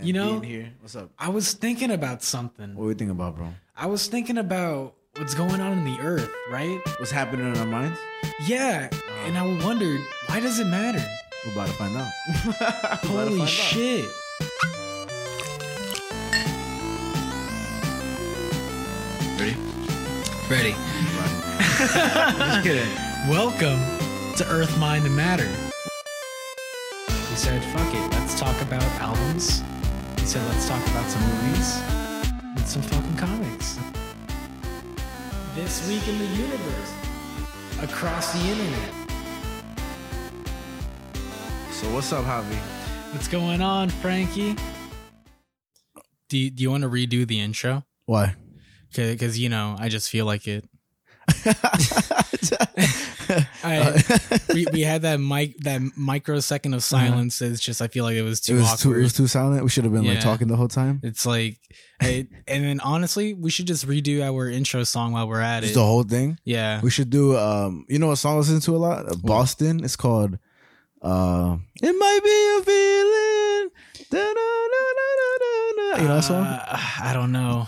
You know- here. What's up? I was thinking about something. What are you thinking about, bro? I was thinking about what's going on in the earth, right? What's happening in our minds? Yeah, and I wondered why does it matter? We're about to find out. We're Holy find out. shit! Ready? Ready? Just kidding. Welcome to Earth, Mind, and Matter. We said, "Fuck it, let's talk about albums." We said, "Let's talk about some movies and some fucking comics." This week in the universe, across the internet. So what's up, Javi? What's going on, Frankie? Do you, do you want to redo the intro? Why? Because you know, I just feel like it. I, we, we had that mic that microsecond of silence. It's just I feel like it was Uh-huh. it too was too, it was too silent. We should have been like talking the whole time. it's like, I, and then honestly, we should just redo our intro song while we're at Just it. the whole thing. yeah, We should do um you know what song I listen to a lot? Uh, Boston. It's called uh It might be a feeling. You know that song? Uh, I don't know.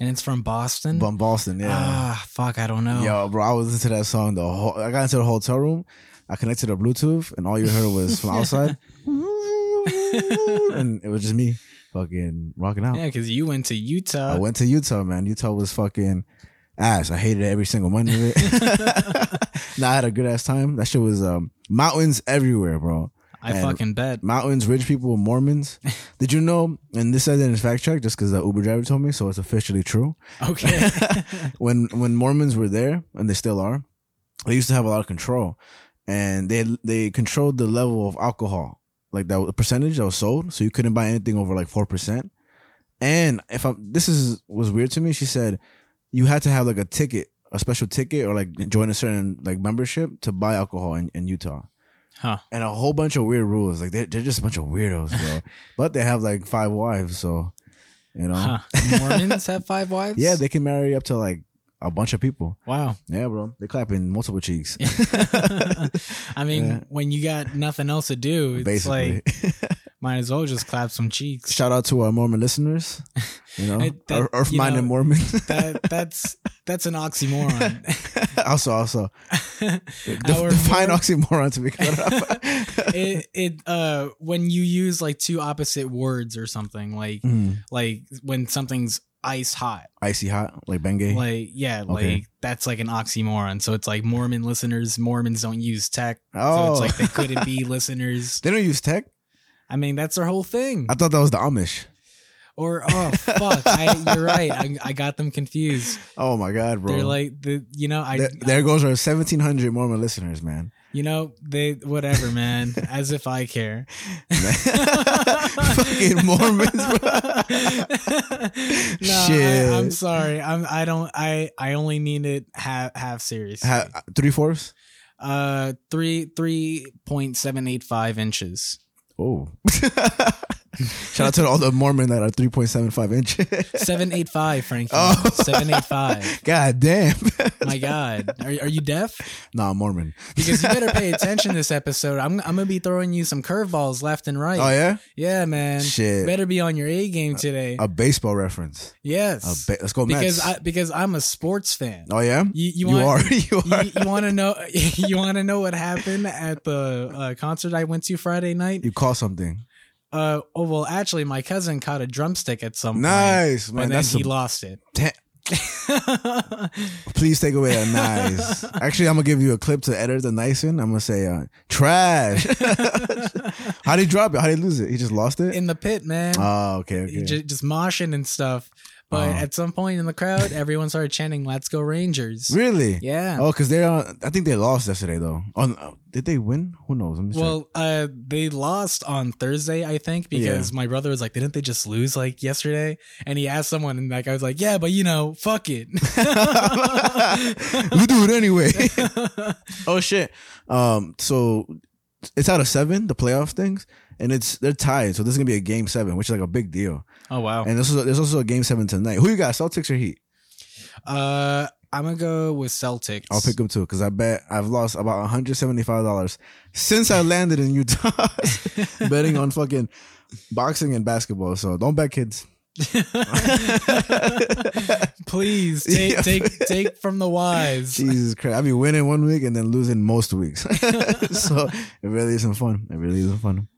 And it's from Boston. From Boston, yeah. Ah, fuck, I don't know. Yo, bro, I was listening to that song the whole I got into the hotel room, I connected to Bluetooth, and all you heard was from outside. and it was just me fucking rocking out. Yeah, because you went to Utah. I went to Utah, man. Utah was fucking ass. I hated every single minute of it. nah, I had a good ass time. That shit was um mountains everywhere, bro. I and- fucking bet. Mountains, rich people, Mormons. Did you know? And this said in fact check, just because the Uber driver told me, so it's officially true. Okay. when when Mormons were there, and they still are, they used to have a lot of control, and they they controlled the level of alcohol, like that the percentage that was sold, so you couldn't buy anything over like four percent. And if I'm, this is was weird to me. She said you had to have like a ticket, a special ticket, or like join a certain like membership to buy alcohol in, in Utah. Huh. And a whole bunch of weird rules. Like they're, they're just a bunch of weirdos, bro. but they have like five wives, so you know. Huh. Mormons have five wives? Yeah, they can marry up to like a bunch of people. Wow. Yeah, bro. They clap in multiple cheeks. I mean, Yeah. when you got nothing else to do, it's Basically. like might as well just clap some cheeks. Shout out to our Mormon listeners. You know, that- Earth you minded know, Mormons. That that's that's an oxymoron. also, also, Our define Mor- oxymoron to be cut up. it it uh when you use like two opposite words or something like Mm. like when something's ice hot Icy hot, like Bengay. like yeah like that's like an oxymoron so it's like mormon listeners mormons don't use tech so Oh. it's like they couldn't be listeners they don't use tech. I mean that's their whole thing I thought that was the Amish. or oh fuck I, you're right I, I got them confused Oh my god, bro. they're like the you know i there, there goes our seventeen hundred Mormon listeners, man. you know they whatever man as if i care Fucking Mormons, bro. no, Shit. I, I'm sorry. I'm. I don't. I. I only need it half half serious. Ha- three fourths. uh, three three point seven eight five inches. Oh. Shout out to all the Mormon that are three point seven five inches. Seven eight five, Frankie. Oh. Seven eight five. God damn. My God, are are you deaf? nah, I'm Mormon. Because you better pay attention this episode. I'm I'm gonna be throwing you some curveballs left and right. Oh yeah, Yeah, man. Shit. Better be on your A game today. a baseball reference. A yes. ba- let's go because I because I'm a sports fan. oh yeah, You, you, you want, are. You are. you, want to know you want to know what happened at the uh, concert I went to Friday night? You call something Uh, oh well, actually, my cousin caught a drumstick at some nice, point, man. and then That's he some, lost it. ta- Please take away that nice. Actually, I'm gonna give you a clip to edit the nice in. I'm gonna say uh, trash. How did he drop it? How did he lose it? He just lost it. in the pit, man. oh, okay, okay. Just, just moshing and stuff. But Oh. at some point in the crowd, everyone started chanting, "Let's go Rangers!" really? Yeah. Oh, because they're. I think they lost yesterday though. Oh, did they win? Who knows? Well, uh, they lost on Thursday, I think, because my brother was like, "Didn't they just lose like yesterday?" And he asked someone, and that guy was like, "Yeah, but you know, fuck it." we do it anyway. oh shit. Um. So it's out of seven, the playoff things, and it's they're tied. So this is gonna be a game seven, which is like a big deal. oh wow. And this is there's also a game seven tonight. Who you got? Celtics or Heat? Uh, I'm gonna go with Celtics. I'll pick them too because I bet I've lost about 175 dollars since I landed in Utah betting on fucking boxing and basketball. So don't bet, kids. Please take take take from the wise. Jesus Christ, I be winning one week and then losing most weeks. so it really isn't fun. It really isn't fun.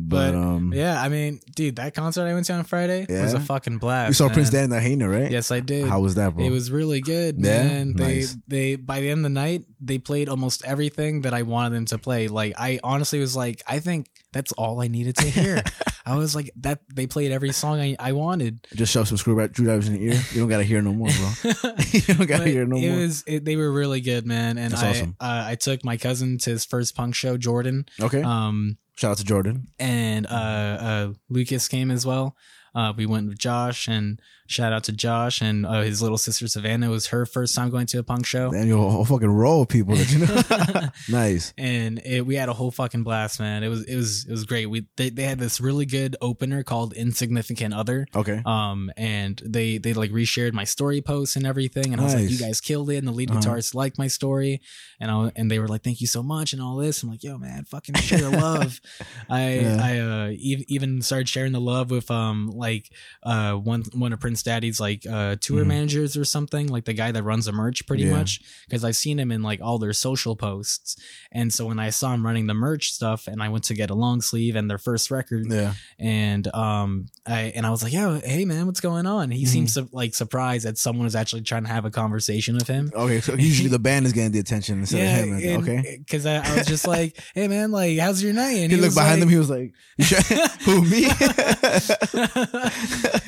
But, But um, yeah, I mean, dude, that concert I went to on Friday was a fucking blast. you saw Prince man. Dan Lahaina, right? Yes, I did. How was that, bro? It was really good, Yeah? man. They they by the end of the night, they played almost everything that I wanted them to play. Like I honestly was like, I think that's all I needed to hear. I was like that they played every song I, I wanted. just shove some screwdrivers in your ear. You don't gotta hear no more, bro. you don't gotta But hear no it more. was it, they were really good, man. And That's I awesome. uh, I took my cousin to his first punk show, Jordan. okay. Um Shout out to Jordan. and uh, uh, Lucas came as well. Uh, we went with Josh, and shout out to Josh and uh, his little sister Savannah. It was her first time going to a punk show, And your whole fucking roll of people that you know. nice. and it, we had a whole fucking blast, man. It was it was it was great. We they, they had this really good opener called "Insignificant Other." Okay. Um, and they they like reshared my story posts and everything, and I was like, "You guys killed it!" And the lead Uh-huh. guitarist liked my story, and I and they were like, "Thank you so much," and all this. I'm like, "Yo, man, fucking share the love." I Yeah. I uh ev- even started sharing the love with um like uh one one of Prince Daddy's like uh tour Mhm. managers or something, like the guy that runs the merch, pretty Yeah. much, because I've seen him in like all their social posts, and so when I saw him running the merch stuff, and I went to get a long sleeve and their first record, Yeah. and um I and I was like, "Yo, hey man, what's going on?" He Mhm. seems su- like surprised that someone is actually trying to have a conversation with him. Okay. So usually the band is getting the attention instead of him. and- okay. because I, I was just like, "Hey man, like, how's your night?" And He, looked behind like, him. He was like, "Who me?"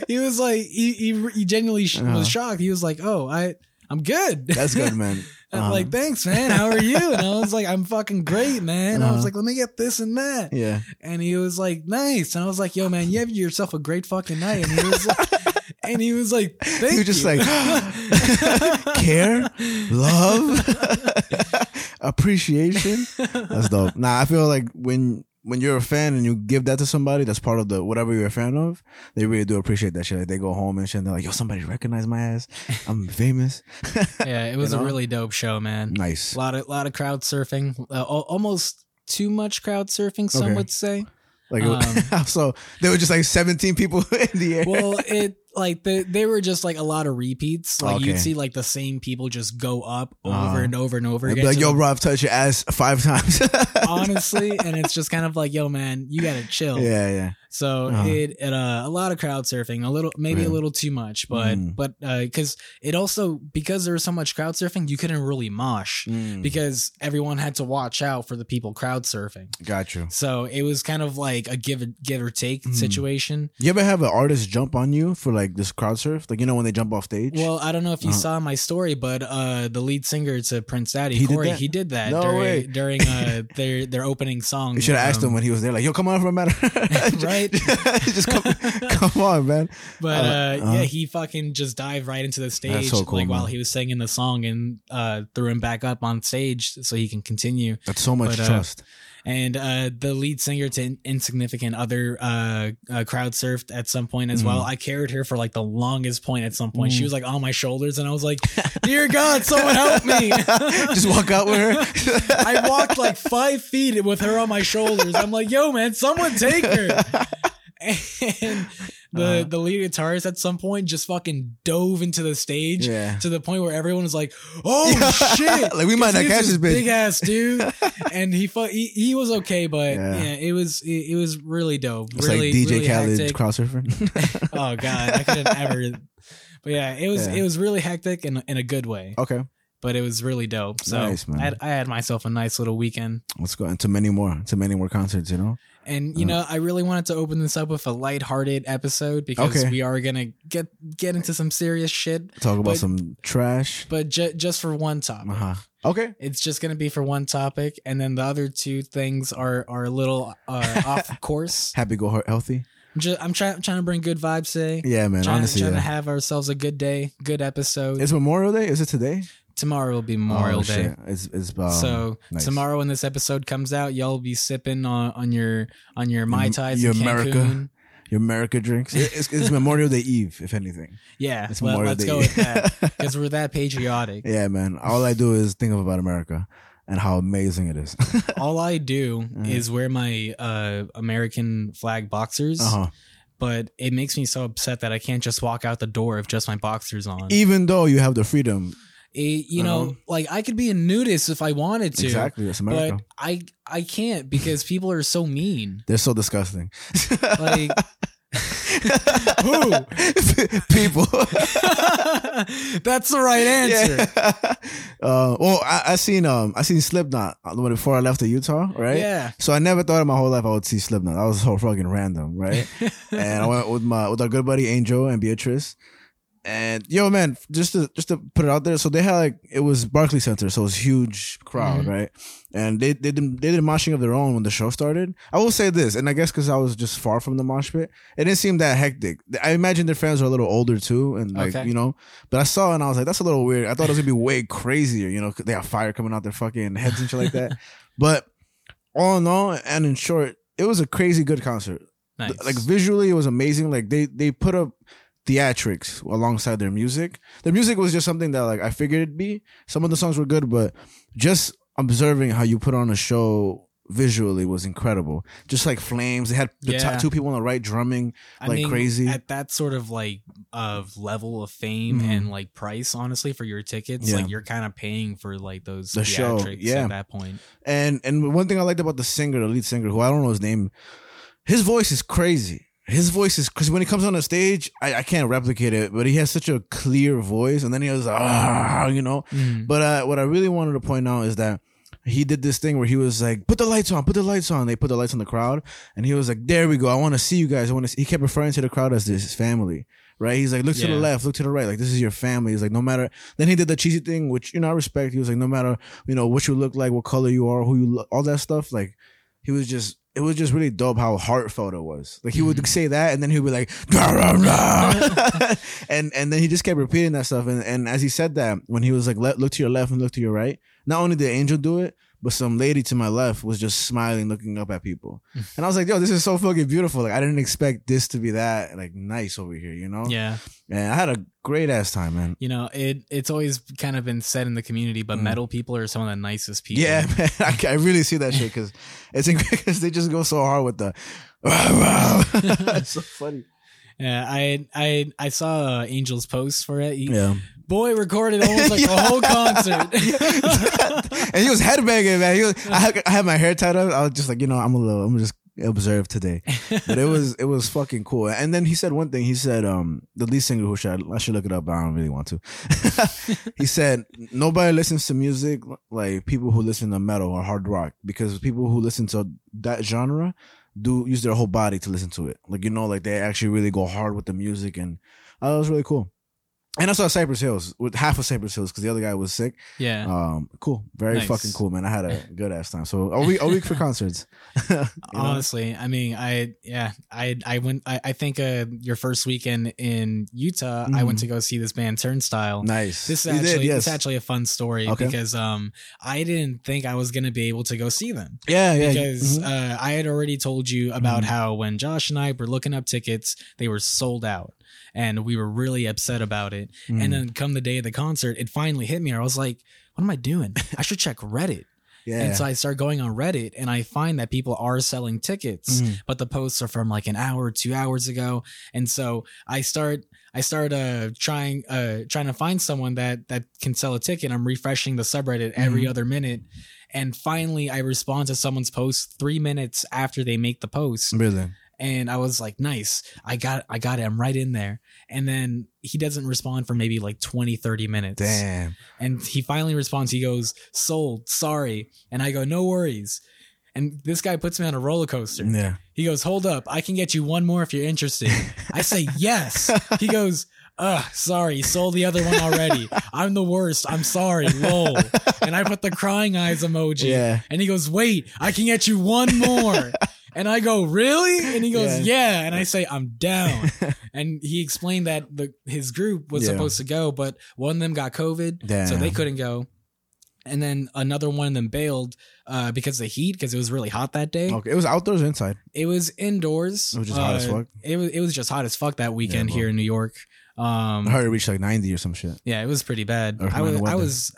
he was like, he he, he genuinely Uh-huh. was shocked. He was like, "Oh, I I'm good." That's good, man. I'm Uh-huh. like, thanks, man. How are you? And I was like, I'm fucking great, man. I was Uh-huh. like, let me get this and that. Yeah. And he was like, nice. And I was like, yo, man, you have yourself a great fucking night. And he was like, and he was like, thank You just like care, love, appreciation. That's dope. Nah, I feel like when when you're a fan and you give that to somebody that's part of the whatever you're a fan of, they really do appreciate that shit. Like they go home and shit. And they're like, "Yo, somebody recognize my ass. I'm famous." yeah, it was You a really dope show, man. nice. A lot of lot of crowd surfing, uh, almost too much crowd surfing. Some Okay. would say. Like it- so, there were just like 17 people in the air. Um, Well, it like the, they were just like a lot of repeats. Like Okay. you'd see like the same people just go up over Uh-huh. and over and over be again. like, "Yo, bro, I've touched your ass five times." honestly, and it's just kind of like, yo, man, you gotta chill. yeah, yeah. So Uh-huh. it, it uh, a lot of crowd surfing, a little maybe Yeah. a little too much, but Mm. but because it also because there was so much crowd surfing, you couldn't really mosh Mm, because everyone had to watch out for the people crowd surfing. got you. So it was kind of like a give give or take Mm. situation. You ever have an artist jump on you for like this crowd surf? Like you know when they jump off stage? Well, I don't know if you Uh-huh. saw my story, but uh, the lead singer to Prince Daddy, He did Kory, that? he did that No during way. during uh, their their opening song. you should have asked um, him when he was there. Like, yo, come on for a matter. Right? just come, come on, man. But Uh, uh, uh-huh. yeah, he fucking just dived right into the stage so cool, like while he was singing the song and uh, threw him back up on stage so he can continue. That's so much But, uh, trust. And uh, the lead singer to Insignificant Other uh, uh, crowd surfed at some point as well. I carried her for like the longest point at some point. She Mm. was like on my shoulders, and I was like, "Dear God, someone help me!" just walk out with her. I walked like five feet with her on my shoulders. I'm like, "Yo, man, someone take her!" And the Uh-huh. the lead guitarist at some point just fucking dove into the stage Yeah. to the point where everyone was like, "Oh shit!" Like, we might not catch this bitch. big ass dude. and he, fu- he he was okay, but Yeah. yeah, it was it, it was really dope. It's really, like DJ really Khaled surfing. Oh god, I couldn't ever. But yeah, it was Yeah. it was really hectic in in a good way. okay, But it was really dope. So Nice, man. I, had, I had myself a nice little weekend. let's go into many more, to many more concerts. You know. And you know, I really wanted to open this up with a lighthearted episode because Okay. we are gonna get get into some serious shit, Talk about But- some trash. but ju- just for one topic. Uh huh. Okay. It's just gonna be for one topic, and then the other two things are are a little uh, off course. Happy, go heart healthy. I'm, just, I'm trying trying to bring good vibes today. Yeah, man. trying, honestly, trying to have ourselves a good day, good episode. it's Memorial Day. Is it today? Tomorrow will be Memorial Oh, Day. It's it's um, so nice. tomorrow when this episode comes out, y'all will be sipping on, on your on your mai tais your in America. Your America drinks. It's, it's Memorial Day Eve, if anything. Yeah, It's well, Memorial let's Day go Eve. with that because we're that patriotic. Yeah, man. All I do is think about America and how amazing it is. All I do Mhm. is wear my uh, American flag boxers, uh huh. but it makes me so upset that I can't just walk out the door with just my boxers on. Even though you have the freedom, It- you know, Uh-huh. like I could be a nudist if I wanted to, exactly, that's America. but I I can't because people are so mean. They're so disgusting. Like who? People. That's the right answer. Yeah. Uh, well, I, I seen um I seen Slipknot before I left to Utah, right? Yeah. So I never thought in my whole life I would see Slipknot. That was so fucking random, right? and I went with my with our good buddy Angel and Beatrice. And yo, man, just to just to put it out there, so they had like it was Barclay Center, so it was huge crowd, Mhm. right? And they they did they did moshing of their own when the show started. I will say this, and I guess because I was just far from the mosh pit, it didn't seem that hectic. I imagine their fans are a little older too, and like Okay. you know. But I saw and I was like, that's a little weird. I thought it was gonna be way crazier, you know. 'cause They have fire coming out their fucking heads and shit like that. But all in all, and in short, it was a crazy good concert Nice. like visually it was amazing like they they put up theatrics alongside their music their music was just something that like i figured it'd be some of the songs were good but just observing how you put on a show visually was incredible just like flames they had the Yeah. top two people on the right drumming I like crazy. at that sort of like of level of fame Mhm. and like price honestly for your tickets Yeah. like you're kind of paying for like those The show, theatrics yeah. at that point and and one thing i liked about the singer the lead singer who i don't know his name his voice is crazy his voice is because when he comes on the stage I, I can't replicate it but he has such a clear voice and then he has ah you know Mhm. But uh, what I really wanted to point out is that he did this thing where he was like, "Put the lights on, put the lights on." They put the lights on the crowd, and he was like, "There we go. I want to see you guys. I want to." He kept referring to the crowd as his family, right? He's like, "Look to the left, look to the right. Like this is your family." He's like, "No matter." Then he did the cheesy thing, which you know I respect. He was like, "No matter you know what you look like, what color you are, who you look, all that stuff." Like he was just. It was just really dope how heartfelt it was. Like he would Mhm. say that, and then he would be like, "Rah, rah, rah." and and then he just kept repeating that stuff. And and as he said that, when he was like, look to your left and look to your right," not only did Angel do it, but some lady to my left was just smiling, looking up at people. And I was like, "Yo, this is so fucking beautiful! Like I didn't expect this to be that like nice over here, you know?" yeah And I had a great ass time, man. you know it it's always kind of been said in the community but Mm. metal people are some of the nicest people Yeah, man, I, I really see that shit because it's because they just go so hard with the. it's so funny. Yeah i i i saw uh, angel's post for it He- Yeah. boy recorded almost like the whole concert and he was headbanging, man. He was, I, had, I had my hair tied up. I was just like, you know, I'm a little, I'm just observe today. But it was, it was fucking cool. And then he said one thing. He said, um, the lead singer who should I, I should look it up, but I don't really want to. he said nobody listens to music like people who listen to metal or hard rock because people who listen to that genre do use their whole body to listen to it. Like you know, like they actually really go hard with the music, and uh, that was really cool. And I saw Cypress Hills with half of Cypress Hills because the other guy was sick. yeah Um, cool, very Nice. fucking cool, man. I had a good ass time. So a week, a week for concerts. You know? honestly i mean i yeah i i went i, I think uh your first weekend in utah i went Mhm. to go see this band turnstile nice. this is You actually did, yes. it's actually a fun story Okay. because um I didn't think I was gonna be able to go see them yeah, yeah. because mhm. uh, I had already told you about Mhm. how when Josh and I were looking up tickets they were sold out and we were really upset about it Mhm. and then come the day of the concert it finally hit me I was like what am I doing I should check Reddit yeah. and so I start going on Reddit and I find that people are selling tickets Mhm. but the posts are from like an hour two hours ago and so i start i start uh trying uh trying to find someone that that can sell a ticket i'm refreshing the subreddit every Mhm. other minute and finally i respond to someone's post three minutes after they make the post really. And i was like nice i got i got it i'm right in there and then he doesn't respond for maybe like 20 30 minutes Damn. and he finally responds. He goes, "Sold, sorry." And I go, "No worries." And this guy puts me on a roller coaster. Yeah. He goes, "Hold up, I can get you one more if you're interested." I say, "Yes." He goes, "Ugh, sorry, sold the other one already. I'm the worst. I'm sorry." Lol. And I put the crying eyes emoji. Yeah. And he goes, "Wait, I can get you one more." And I go, "Really?" And he goes, Yeah. "Yeah." And I say, "I'm down." And he explained that the his group was Yeah. supposed to go, but one of them got COVID, so they couldn't go. and then another one of them bailed uh, because of the heat because it was really hot that day. Okay, it was outdoors or inside. It was indoors. It was just hot as Uh, fuck? It was it was just hot as fuck that weekend bro. here in New York. Um, I heard it reached like ninety or some shit. yeah, it was pretty bad. I was I was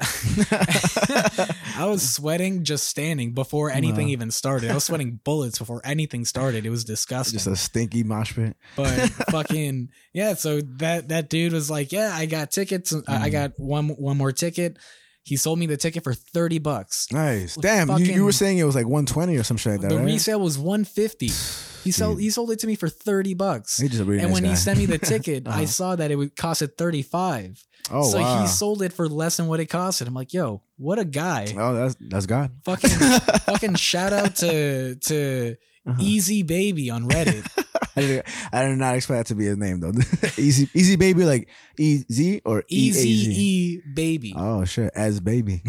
I was sweating just standing before anything Wow. even started. I was sweating bullets before anything started. It was disgusting. Just a stinky mosh pit. but fucking yeah so that that dude was like yeah i got tickets I- i Mm. got one one more ticket he sold me the ticket for 30 bucks Nice. Damn, you, you were saying it was like one twenty or some shit like that, the right? resale was 150 he sold he sold it to me for 30 bucks He's just a really and nice when guy. he sent me the ticket Uh-huh. i saw that it would cost it 35 oh so wow. he sold it for less than what it costed i'm like yo what a guy oh, that's that's God. fucking fucking shout out to to Uh-huh. easy baby on reddit I did, I did not expect that to be his name though. easy, easy baby, like easy or E easy E A Z. e baby Oh shit, as baby,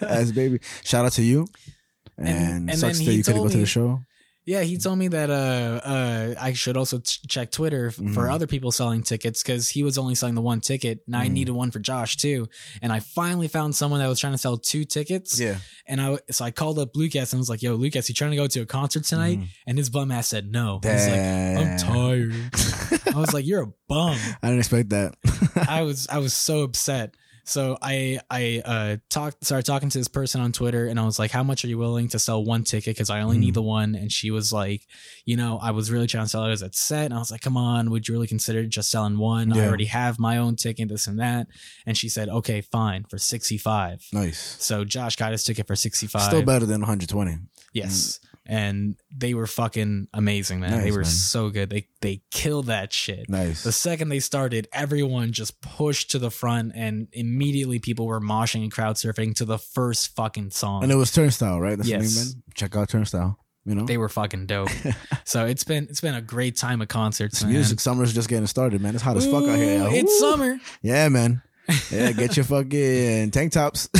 as baby. Shout out to you. And, And- and sucks that you couldn't go to the show. Yeah, he told me that uh, uh, I should also ch- check Twitter f- for Mm. other people selling tickets because he was only selling the one ticket, and I Mm. needed one for Josh too. And I finally found someone that was trying to sell two tickets. Yeah. And I so I called up Lucas and was like, "Yo, Lucas, you trying to go to a concert tonight?" Mhm. And his bum ass said no. He's like, "I'm tired." I was like, "You're a bum." I didn't expect that. I was I was so upset. So I I uh talked started talking to this person on Twitter and I was like, "How much are you willing to sell one ticket? Because I only Mm. need the one." And she was like, "You know, I was really trying to sell it as a set." And I was like, "Come on, would you really consider just selling one? I already have my own ticket, this and that." And she said, "Okay, fine, for sixty five. nice. So Josh got his ticket for sixty five. Still better than 120. Yes. And they were fucking amazing, man. they were man. so good. They they killed that shit. Nice. The second they started, everyone just pushed to the front, and immediately people were moshing and crowd surfing to the first fucking song. And it was Turnstile, right? That's Yes. Check out Turnstile. You know, they were fucking dope. so it's been it's been a great time of concerts, music. Summer's just getting started, man. It's hot as fuck out here. Ooh, It's summer. Yeah, man. Yeah, get your fucking tank tops.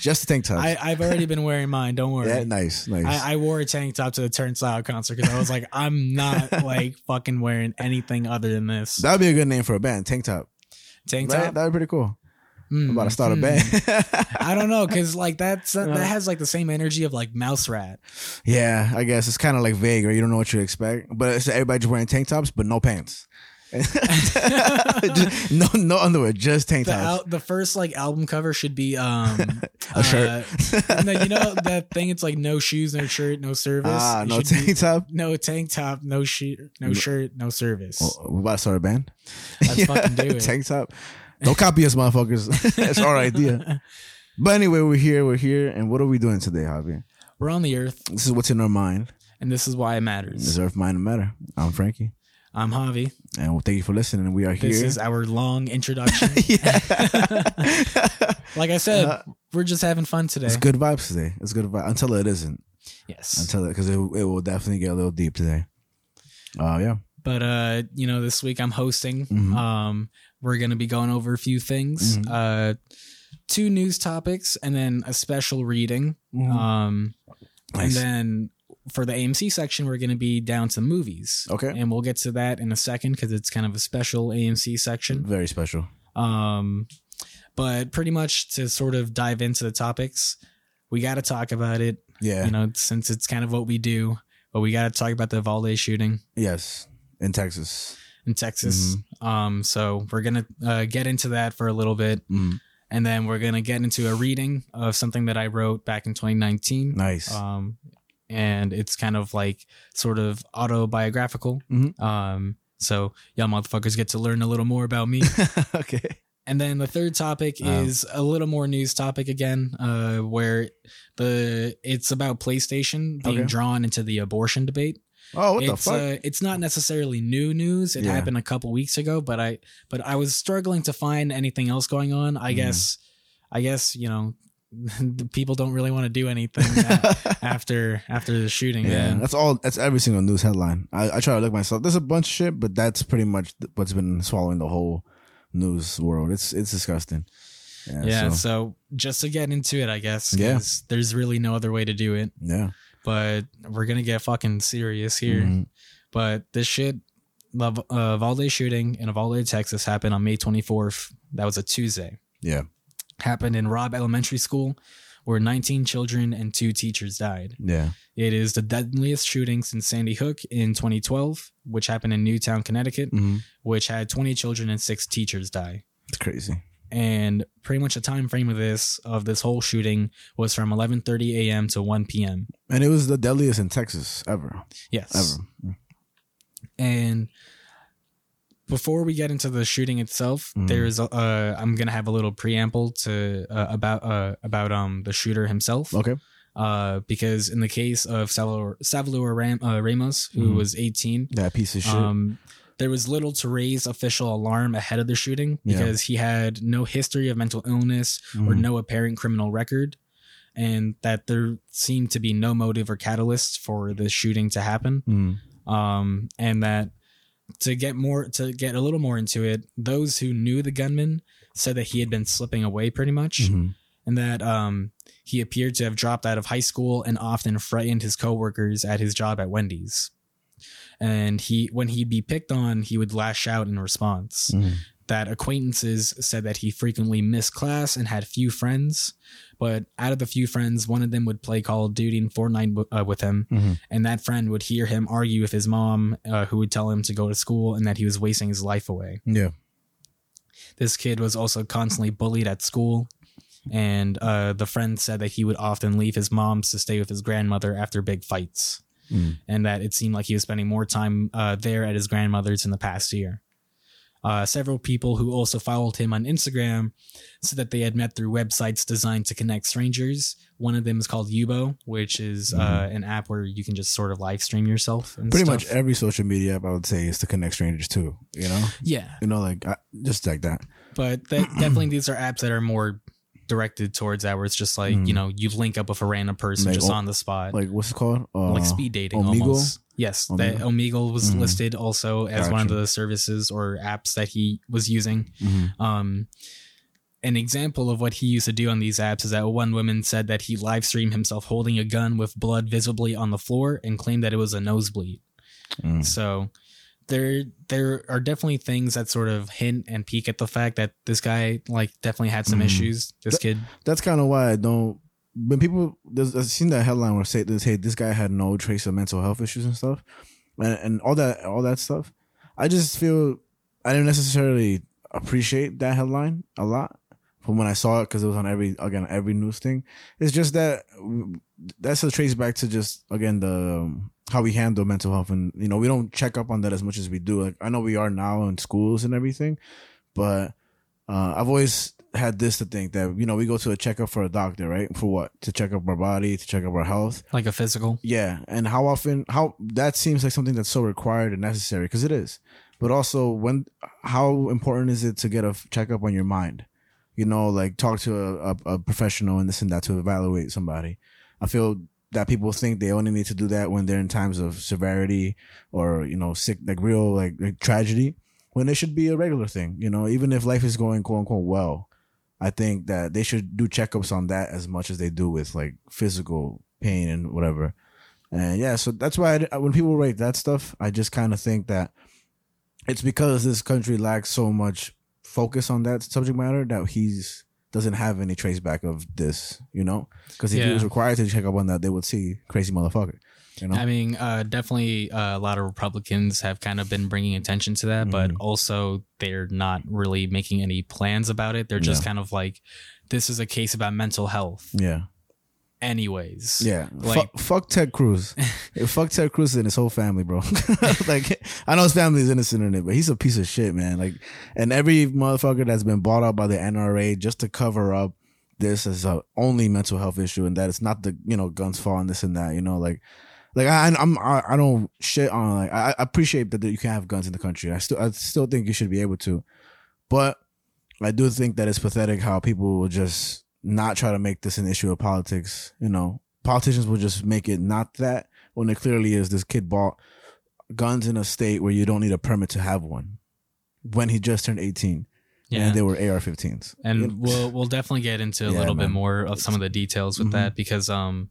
just the tank tops. I, I've already been wearing mine. Don't worry. yeah, nice, nice. I, I wore a tank top to the Turnstile concert because I was like, I'm not like fucking wearing anything other than this That'd be a good name for a band, tank top. tank top. That'd be pretty cool. Mm, I'm about to start a mm. band. I don't know because like that's that, that has like the same energy of like Mouse Rat. yeah, I guess it's kind of like vague, right? You don't know what you expect, but it's everybody just wearing tank tops, but no pants. Just- no, no underwear, just tank The tops. al- the first like album cover should be um A shirt. uh, no, you know that thing. It's like no shoes, no shirt, no service. Ah, It no should be tank top. no tank top, no shoe, no shirt, no service. Oh, we about to start a band. Let's fucking do it. Tank top. Don't copy us, motherfuckers. it's our idea. But anyway, we're here. We're here, and what are we doing today, Javier? We're on the earth, This is what's in our mind. and this is why it matters. This is Earth, Mind, and Matter. I'm Frankie, I'm Javi. and well, thank you for listening. We are here. This is our long introduction. yeah. like I said, Uh, we're just having fun today. it's good vibes today. It's good vibes until it isn't. Yes, Until it, because it, it will definitely get a little deep today. Oh yeah. but uh, you know, this week I'm hosting. Mhm. Um, we're gonna be going over a few things. Mhm. Uh, two news topics, and then a special reading. Um, Nice. and then for the AMC section, we're gonna be down to movies. Okay. and we'll get to that in a second because it's kind of a special AMC section. Very special. Um, but pretty much to sort of dive into the topics, we got to talk about it. Yeah. You know, since it's kind of what we do, but we got to talk about the Uvalde shooting yes. In Texas. in Texas. Mm-hmm. Um, so we're gonna uh, get into that for a little bit, Mm. and then we're gonna get into a reading of something that I wrote back in 2019. Nice. Um, and it's kind of like sort of autobiographical. Mhm. Um, so y'all motherfuckers get to learn a little more about me. okay. And then the third topic Wow. is a little more news topic again, uh, where the it's about PlayStation being Okay. drawn into the abortion debate. Oh, what the it's fuck? uh, it's not necessarily new news. It Yeah. happened a couple weeks ago, but I but I was struggling to find anything else going on. I Mhm. guess I guess you know the people don't really want to do anything after after the shooting. yeah, man. that's all. That's every single news headline. I, I try to look myself. There's a bunch of shit, but that's pretty much what's been swallowing the whole news world. It's it's disgusting. Yeah. yeah. so, So just to get into it, I guess. Yeah. There's really no other way to do it. yeah. but we're gonna get fucking serious here. Mhm. But this shit, the uh, Uvalde shooting in Uvalde, Texas, happened on May 24th. That was a Tuesday. Yeah. Happened in Robb Elementary School, where 19 children and two teachers died. Yeah. It is the deadliest shooting since Sandy Hook in 2012, which happened in Newtown, Connecticut, hmm which had 20 children and six teachers die. It's crazy. And pretty much the time frame of this of this whole shooting was from 11:30 a.m. to 1 p.m. And it was the deadliest in Texas ever. Yes. Ever. And before we get into the shooting itself, Mhm. there's a- uh, I'm gonna have a little preamble to uh, about uh, about um the shooter himself. Okay. Uh, because in the case of Salvador, Salvador Ram, uh, Ramos, who Mhm. was 18, That piece of shit. um, there was little to raise official alarm ahead of the shooting Yeah. because he had no history of mental illness or Mhm. no apparent criminal record, and that there seemed to be no motive or catalyst for the shooting to happen. Um, and that to get more to get a little more into it, those who knew the gunman said that he had been slipping away pretty much, Mhm. and that um, he appeared to have dropped out of high school and often frightened his coworkers at his job at Wendy's. And he, when he'd be picked on, he would lash out in response Mhm. That acquaintances said that he frequently missed class and had few friends. But out of the few friends, one of them would play Call of Duty and Fortnite uh, with him. Mhm. And that friend would hear him argue with his mom, uh, who would tell him to go to school and that he was wasting his life away. Yeah. This kid was also constantly bullied at school. And uh, the friend said that he would often leave his mom's to stay with his grandmother after big fights. Mm. And that it seemed like he was spending more time uh, there at his grandmother's in the past year. Uh, several people who also followed him on Instagram said that they had met through websites designed to connect strangers. One of them is called Yubo, which is uh, an app where you can just sort of live stream yourself. And Mm-hmm. Pretty stuff. much every social media app I would say is to connect strangers too. You know, Yeah, you know, like I, just like that. but that, definitely these are apps that are more directed towards that, where it's just like Mm. you know you link up with a random person Like, just on the spot, Like what's it called? Uh, like speed dating Omegle? almost. Yes, that Omegle was Mhm. listed also as one of the services or apps that he was using. mhm. Um, an example of what he used to do on these apps is that one woman said that he live streamed himself holding a gun with blood visibly on the floor and claimed that it was a nosebleed. Mm. So there there are definitely things that sort of hint and peek at the fact that this guy like definitely had some Mhm. issues. This kid, That's kind of why I don't. When people, I've seen that headline where say this, hey, this guy had no trace of mental health issues and stuff, and, and all that, all that stuff. I just feel I didn't necessarily appreciate that headline a lot from when I saw it because it was on every again every news thing. It's just that that's a trace back to just again the um, how we handle mental health and you know we don't check up on that as much as we do. Like I know we are now in schools and everything, but uh, I've always had this to think that you know we go to a checkup for a doctor, right? For what? To check up our body, to check up our health. like a physical. Yeah, and how often? How that seems like something that's so required and necessary because it is. But also, when how important is it to get a checkup on your mind? You know, like talk to a, a, a professional and this and that to evaluate somebody. I feel that people think they only need to do that when they're in times of severity or you know sick, like real like, like tragedy. When it should be a regular thing. You know, even if life is going quote unquote well, I think that they should do checkups on that as much as they do with like physical pain and whatever. And yeah, so that's why I, when people write that stuff, I just kind of think that it's because this country lacks so much focus on that subject matter that he's doesn't have any trace back of this, you know? Because if he was required to check up on that, they would see crazy motherfucker, you know? I mean, uh, definitely uh, a lot of Republicans have kind of been bringing attention to that, but Mhm. also they're not really making any plans about it. They're just kind of like, this is a case about mental health, yeah, anyways. yeah. Like- fuck, fuck Ted Cruz. Yeah, fuck Ted Cruz and his whole family, bro. like, I know his family is innocent in it, but he's a piece of shit, man. Like, and every motherfucker that's been bought up by the NRA just to cover up this as a only mental health issue and that it's not the you know guns fault and this and that. You know, like, like I, I'm I, I don't shit on like I, I appreciate that you can have guns in the country. I still I still think you should be able to, but I do think that it's pathetic how people will just not try to make this an issue of politics. You know, politicians will just make it not that when it clearly is. This kid bought guns in a state where you don't need a permit to have one when he just turned 18 Yeah. and they were AR-15s. and we'll we'll definitely get into a Yeah, little bit more of some of the details with Mhm. that because um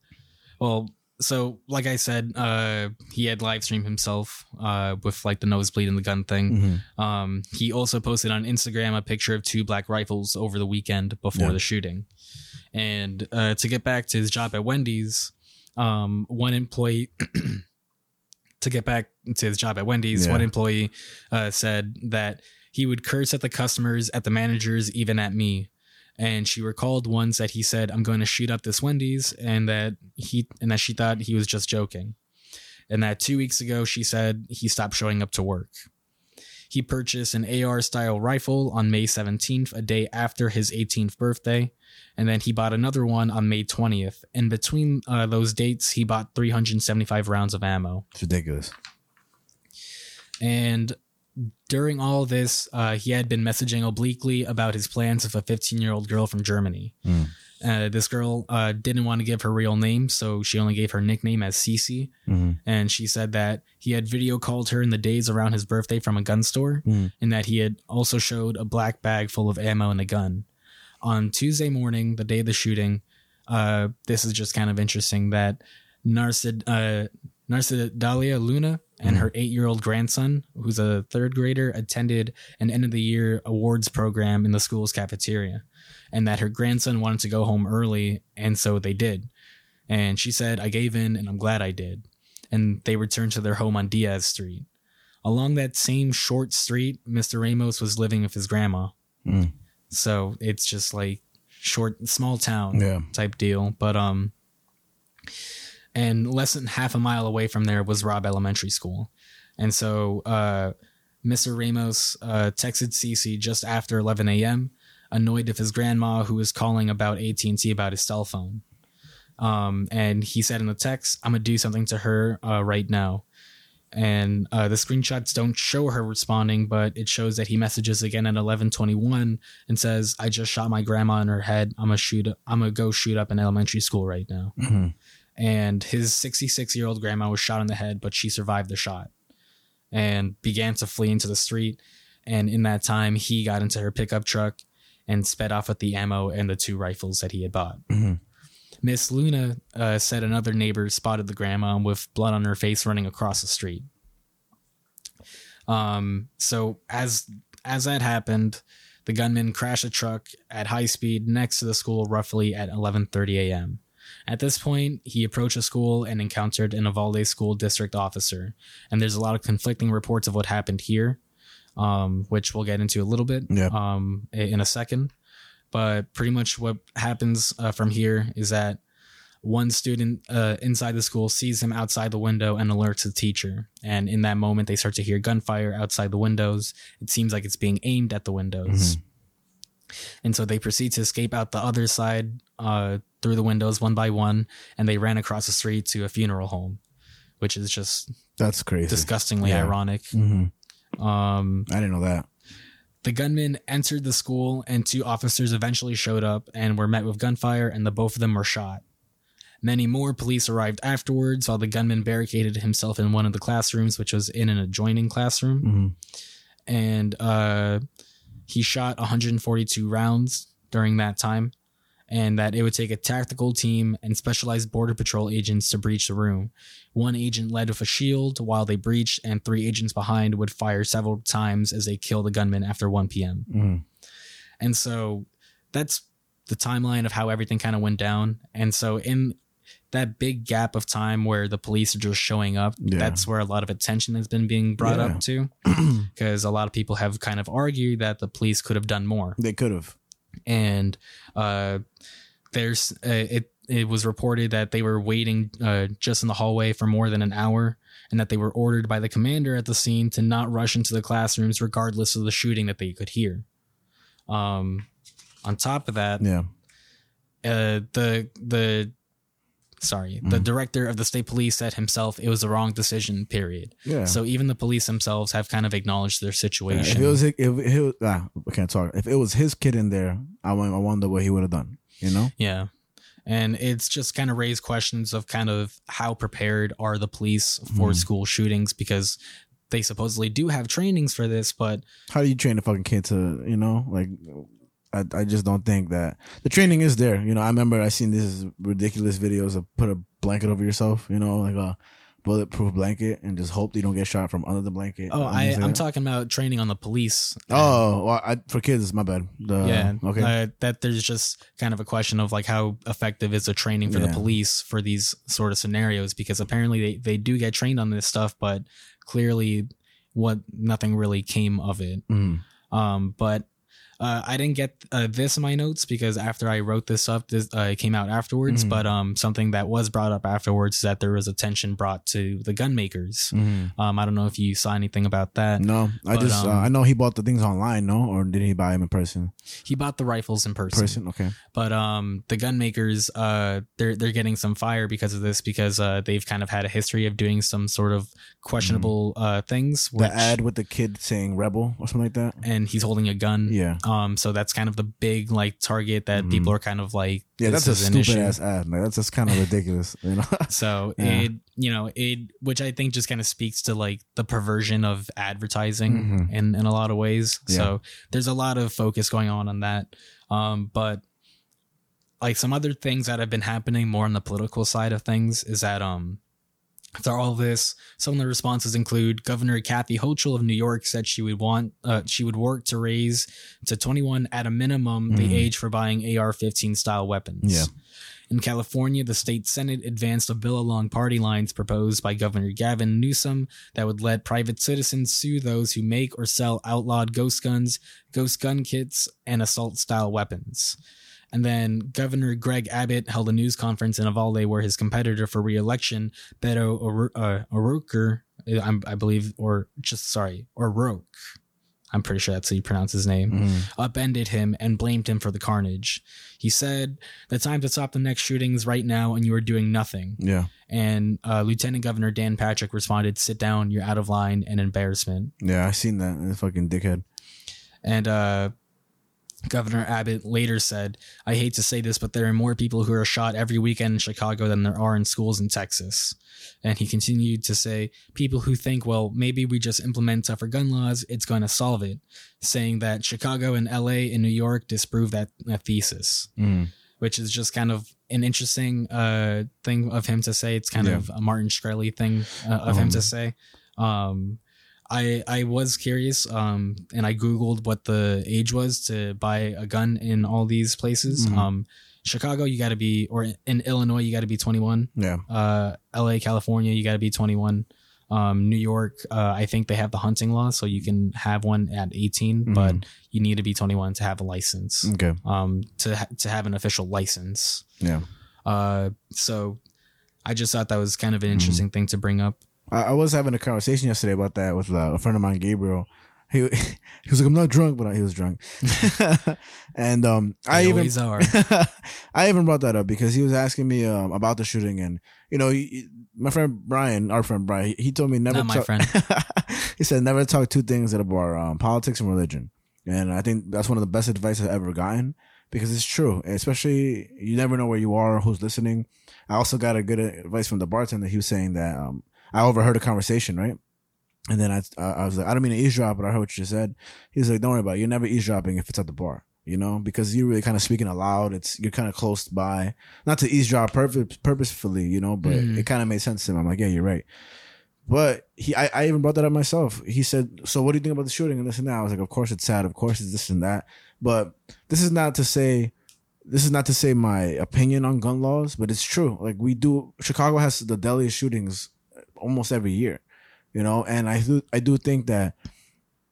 well so like I said, uh, he had live streamed himself uh, with like the nosebleed and the gun thing. Mhm. Um, he also posted on Instagram a picture of two black rifles over the weekend before Yeah. the shooting. And uh, to get back to his job at Wendy's, um, one employee. to get back to his job at Wendy's, Yeah. one employee uh, said that he would curse at the customers, at the managers, even at me. And she recalled once that he said, "I'm going to shoot up this Wendy's," and that he and that she thought he was just joking. And that two weeks ago, she said he stopped showing up to work. He purchased an AR style rifle on May 17th, a day after his 18th birthday. And then he bought another one on May 20th. And between uh, those dates, he bought 375 rounds of ammo. It's ridiculous. And during all this, uh, he had been messaging obliquely about his plans with a 15 year old girl from Germany. Mm. Uh, this girl uh, didn't want to give her real name, so she only gave her nickname as Cece. Mhm. And she said that he had video called her in the days around his birthday from a gun store, Mm. and that he had also showed a black bag full of ammo and a gun. On Tuesday morning, the day of the shooting, uh, this is just kind of interesting that Narcid, uh, Narcidalia Luna and her eight year old grandson, who's a third grader, attended an end of the year awards program in the school's cafeteria, and that her grandson wanted to go home early, and so they did. And she said, I gave in, and I'm glad I did. And they returned to their home on Diaz Street. Along that same short street, Mr. Ramos was living with his grandma. Mm. So it's just like short, small town Yeah. type deal. But um, and less than half a mile away from there was Robb Elementary School, and so uh, Mr. Ramos uh, texted Cece just after 11 a.m. annoyed with his grandma who was calling about AT&T about his cell phone. Um, and he said in the text, "I'm gonna do something to her uh, right now." And uh, the screenshots don't show her responding, but it shows that he messages again at 11:21 and says, "I just shot my grandma in her head. I'm gonna shoot. I'm gonna go shoot up an elementary school right now." Mhm. And his 66 year old grandma was shot in the head, but she survived the shot and began to flee into the street. And in that time, he got into her pickup truck and sped off with the ammo and the two rifles that he had bought. Mhm. Miss Luna uh, said another neighbor spotted the grandma with blood on her face running across the street. Um, so as as that happened, the gunman crashed a truck at high speed next to the school roughly at 11:30 a.m. At this point, he approached the school and encountered an Uvalde school district officer. And there's a lot of conflicting reports of what happened here, um, which we'll get into a little bit Yeah. um, in a second. But pretty much what happens uh, from here is that one student uh, inside the school sees him outside the window and alerts the teacher. And in that moment, they start to hear gunfire outside the windows. It seems like it's being aimed at the windows. And so they proceed to escape out the other side uh, through the windows one by one, and they ran across the street to a funeral home, which is just That's crazy. disgustingly Yeah. ironic. hmm Um, I didn't know that. The gunmen entered the school, and two officers eventually showed up and were met with gunfire, and the both of them were shot. Many more police arrived afterwards, while the gunman barricaded himself in one of the classrooms, which was in an adjoining classroom, hmm and uh, he shot 142 rounds during that time, and that it would take a tactical team and specialized border patrol agents to breach the room. One agent led with a shield while they breached, and three agents behind would fire several times as they killed the gunman after 1 p.m. hmm And so that's the timeline of how everything kind of went down. And so in that big gap of time where the police are just showing up, Yeah. that's where a lot of attention has been being brought Yeah. up to. Because a lot of people have kind of argued that the police could have done more. They could have. And uh, there's uh, it. It was reported that they were waiting uh, just in the hallway for more than an hour, and that they were ordered by the commander at the scene to not rush into the classrooms, regardless of the shooting that they could hear. Um, on top of that, Yeah. uh, the the sorry, the Mm. director of the state police said himself it was the wrong decision. Period. Yeah. So even the police themselves have kind of acknowledged their Yeah, situation. if it was if it was ah, I can't talk. If it was his kid in there, I I wonder what he would have done. You know? yeah. And it's just kind of raised questions of kind of how prepared are the police for Mhm. school shootings because they supposedly do have trainings for this, but How do you train a fucking kid to you know like I, I just don't think that the training is there. You know, I remember I seen these ridiculous videos of put a blanket over yourself. You know, like a bulletproof blanket, and just hope you don't get shot from under the blanket. Oh, I, I'm talking about training on the police. Oh, well, I, for kids, my bad. The, yeah. Okay. Uh, that there's just kind of a question of like how effective is the training for Yeah. the police for these sort of scenarios because apparently they, they do get trained on this stuff, but clearly what nothing really came of it. Mhm. Um, but uh, I didn't get uh, this in my notes because after I wrote this up, this uh, it came out afterwards. Mhm. But um, something that was brought up afterwards is that there was attention brought to the gun makers. Mhm. Um, I don't know if you saw anything about that. No, I But, just uh, um, I know he bought the things online, no, or did he buy them in person? He bought the rifles in person. Person, okay. but um the gun makers uh they're they're getting some fire because of this because uh they've kind of had a history of doing some sort of questionable uh things Mm-hmm. The ad with the kid saying "rebel" or something like that. and he's holding a gun Yeah, um so that's kind of the big like target that Mhm. people are kind of like yeah, that's a stupid issue. ass ad. Like that's just kind of ridiculous, you know. so Yeah. it you know it which i think just kind of speaks to like the perversion of advertising Mhm. in in a lot of ways Yeah. so there's a lot of focus going on on that um but like some other things that have been happening more on the political side of things is that um after all this some of the responses include governor kathy hochul of new york said she would want uh, she would work to raise to 21 at a minimum the Mhm. age for buying ar-15 style weapons Yeah. in California, the state Senate advanced a bill along party lines proposed by Governor Gavin Newsom that would let private citizens sue those who make or sell outlawed ghost guns, ghost gun kits, and assault style weapons. And then Governor Greg Abbott held a news conference in Uvalde where his competitor for re-election, Beto uh, O'Rourke, I'm- I believe, or just sorry, O'Rourke, I'm pretty sure that's how you pronounce his name, Mhm. upended him and blamed him for the carnage. He said, The time to stop the next shootings right now, and you are doing nothing. Yeah, And uh, Lieutenant Governor Dan Patrick responded, Sit down, you're out of line and embarrassment. yeah, I seen that. This fucking dickhead. And uh, Governor Abbott later said, I hate to say this, but there are more people who are shot every weekend in Chicago than there are in schools in Texas. And he continued to say, People who think, well, maybe we just implement tougher gun laws, it's going to solve it, saying that Chicago and LA and New York disprove that, that thesis, Mhm. which is just kind of an interesting uh, thing of him to say. It's kind Yeah. of a Martin Shkreli thing uh, of him to Um, say. Um, I I was curious, um, and I googled what the age was to buy a gun in all these places. Mhm. Um, Chicago, you got to be, or in Illinois, you got to be 21. Yeah, Uh, L.A., California, you got to be 21. Um, New York, uh, I think they have the hunting law, so you can have one at 18, but Mhm. you need to be 21 to have a license. okay, Um, to ha- to have an official license. yeah. Uh, so I just thought that was kind of an interesting thing to bring up. I, I was having a conversation yesterday about that with uh, a friend of mine, Gabriel. He he was like, I'm not drunk, but he was drunk. and um, I even. I even brought that up because he was asking me um, about the shooting, and you know, he, my friend Brian, our friend Brian, he, he told me never. Not my talk- friend. he said never talk two things that are um, politics and religion, and I think that's one of the best advice I've ever gotten because it's true. Especially you never know where you are, who's listening. I also got a good advice from the bartender. He was saying that um, I overheard a conversation, right? And then I, I was like, I don't mean to eavesdrop, but I heard what you just said. He's like, don't worry about it. You're never eavesdropping if it's at the bar, you know, because you're really kind of speaking aloud. It's, you're kind of close by, not to eavesdrop purpose, purposefully, you know, but Mhm. it kind of made sense to him. I'm like, yeah, you're right. But he, I, I even brought that up myself. He said, so what do you think about the shooting and this and that? I was like, of course it's sad. Of course it's this and that. But this is not to say, this is not to say my opinion on gun laws, but it's true. Like we do, Chicago has the deadliest shootings almost every year, you know, and I do, I do think that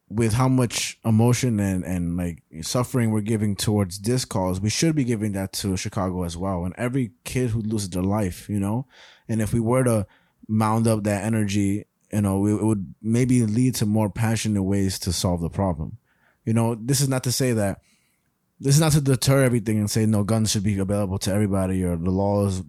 with how much emotion and, and like suffering we're giving towards this cause, we should be giving that to Chicago as well. And every kid who loses their life, you know, and if we were to mound up that energy, you know, it would maybe lead to more passionate ways to solve the problem. You know, this is not to say that this is not to deter everything and say no guns should be available to everybody or the laws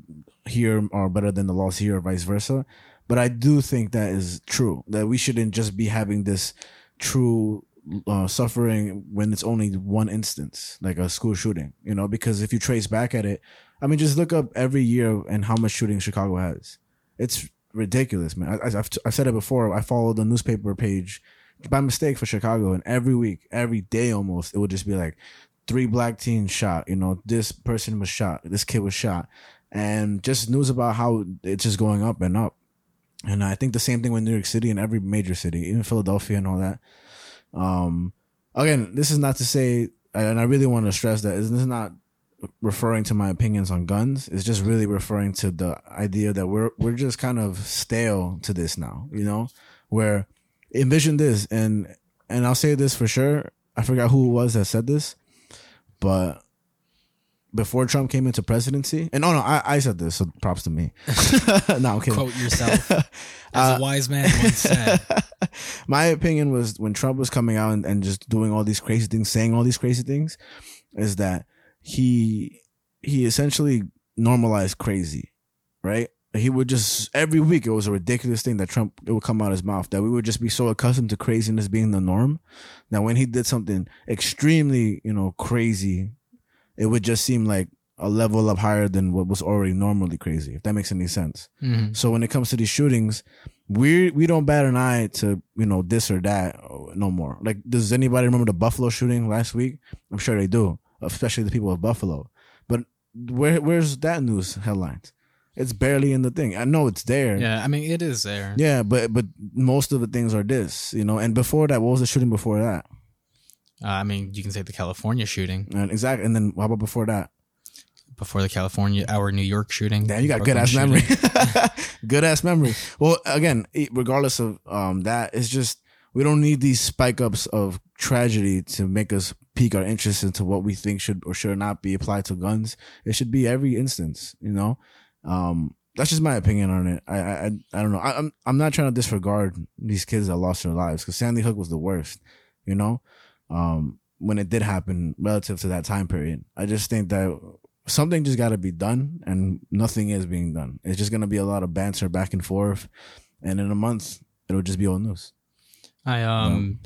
here are better than the laws here or vice versa. But I do think that is true that we shouldn't just be having this true uh, suffering when it's only one instance, like a school shooting, you know, because if you trace back at it, I mean, just look up every year and how much shooting Chicago has. It's ridiculous, man. I, I've, I've said it before. I followed the newspaper page by mistake for Chicago, and every week, every day almost, it would just be like three black teens shot. You know, this person was shot. This kid was shot, and just news about how it's just going up and up. And I think the same thing with New York City and every major city, even Philadelphia and all that. Um, again, this is not to say, and I really want to stress that this is not referring to my opinions on guns. It's just really referring to the idea that we're we're just kind of stale to this now. You know, where envision this, and and I'll say this for sure. I forgot who it was that said this, but before Trump came into presidency, and oh no, I, I said this, so props to me. no, I'm kidding. Quote yourself. As a uh, wise man once said. My opinion was when Trump was coming out and, and just doing all these crazy things, saying all these crazy things, is that he he essentially normalized crazy, right? He would just every week it was a ridiculous thing that Trump it would come out of his mouth that we would just be so accustomed to craziness being the norm. Now when he did something extremely, you know, crazy, it would just seem like a level up higher than what was already normally crazy, if that makes any sense. Mhm. So when it comes to these shootings, we we don't bat an eye to you know this or that uh, no more. Like, does anybody remember the Buffalo shooting last week? I'm sure they do, especially the people of Buffalo. But where where's that news headlines? It's barely in the thing. I know it's there. Yeah, I mean it is there. Yeah, but but most of the things are this, you know. And before that, what was the shooting before that? Uh, I mean, you can say the California shooting And exactly. And then how about before that? before the California, our New York shooting. Damn, you got Brooklyn good ass shooting. memory. good ass memory. Well, again, regardless of um that, it's just we don't need these spike ups of tragedy to make us pique our interest into what we think should or should not be applied to guns. It should be every instance, you know. Um, that's just my opinion on it. I I I, I don't know. I, I'm I'm not trying to disregard these kids that lost their lives because Sandy Hook was the worst, you know. Um, when it did happen relative to that time period, I just think that something just got to be done and nothing is being done. It's just going to be a lot of banter back and forth. And in a month, it'll just be old news. I um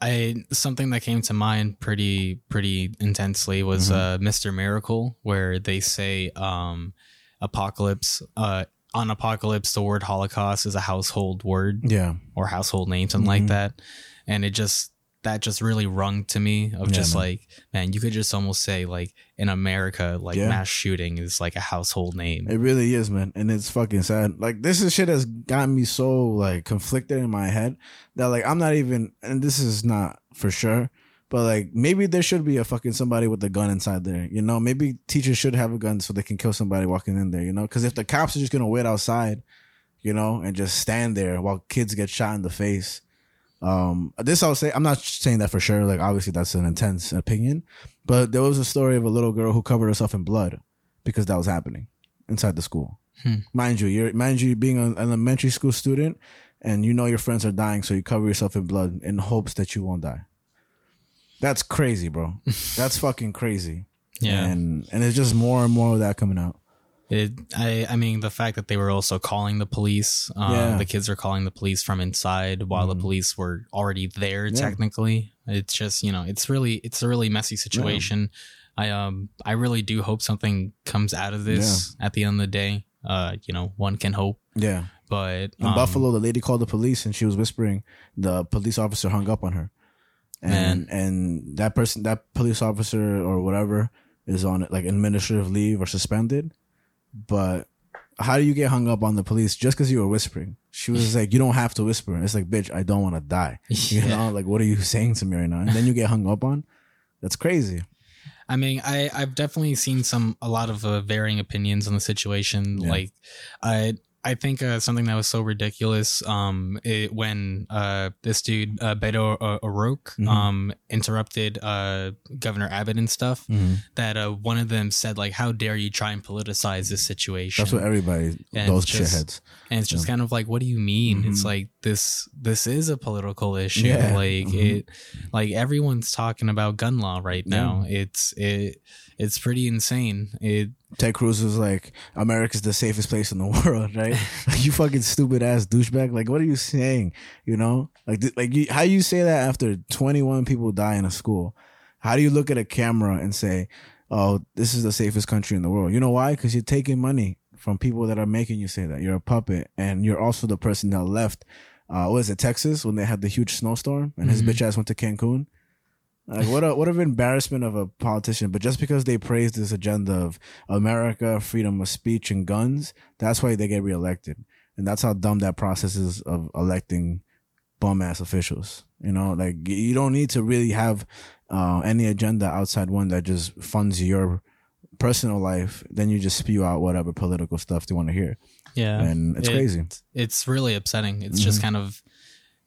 I something that came to mind pretty pretty intensely was uh Mr. Miracle where they say um apocalypse uh on apocalypse the word holocaust is a household word Yeah. or household name something like Mhm. that and it just that just really rung to me of Yeah, just man. like man you could just almost say like in America like Yeah. mass shooting is like a household name It really is, man. And it's fucking sad. Like, this is shit that's gotten me so, like, conflicted in my head that, like, I'm not even, and this is not for sure, but, like, maybe there should be a fucking somebody with a gun inside there. You know, maybe teachers should have a gun so they can kill somebody walking in there, you know? Because if the cops are just to wait outside, you know, and just stand there while kids get shot in the face. Um, this I'll say, I'm not saying that for sure. Like, obviously, that's an intense opinion, but there was a story of a little girl who covered herself in blood because that was happening inside the school. Hmm. Mind you, you're mind you being an elementary school student, and you know your friends are dying, so you cover yourself in blood in hopes that you won't die. That's crazy, bro. That's fucking crazy. yeah and and it's just more and more of that coming out. It, I, I mean, the fact that they were also calling the police, uh, Yeah. the kids are calling the police from inside while the Mhm. police were already there. Yeah. Technically, it's just you know, it's really, it's a really messy situation. I, um, I really do hope something comes out of this at the end of the day. Uh, you know, one can hope, Yeah, but in um, Buffalo, the lady called the police and she was whispering. The police officer hung up on her, and and that person, that police officer or whatever, is on like administrative leave or suspended. But how do you get hung up on the police just because you were whispering? She was like, "You don't have to whisper." It's like, "Bitch, I don't want to die." You Yeah. know, like, what are you saying to me right now? And then you get hung up on. That's crazy. I mean, I I've definitely seen some a lot of uh, varying opinions on the situation. Yeah. Like, I I think uh, something that was so ridiculous um it, when uh this dude uh, Beto uh, O'Rourke Mhm. um interrupted uh Governor Abbott and stuff that uh one of them said like how dare you try and politicize this situation That's what everybody And those just- shitheads. and it's just kind of like what do you mean it's Mhm. like this this is a political issue Yeah. like Mhm. it like everyone's talking about gun law right now it's it it's pretty insane it Ted Cruz was like, "America's the safest place in the world," right? like, you fucking stupid ass douchebag. Like, what are you saying? You know, like, th- like you, how you say that after twenty one people die in a school? How do you look at a camera and say, "Oh, this is the safest country in the world"? You know why? Because you're taking money from people that are making you say that. You're a puppet, and you're also the person that left. Uh, what is it, Texas, when they had the huge snowstorm and his Mhm. bitch ass went to Cancun? Like what a what an embarrassment of a politician. But just because they praise this agenda of America, freedom of speech, and guns, that's why they get reelected. And that's how dumb that process is of electing bum ass officials. You know, like you don't need to really have uh, any agenda outside one that just funds your personal life. Then you just spew out whatever political stuff they want to hear. Yeah, and it's It- crazy. It's really upsetting. It's just Mhm. kind of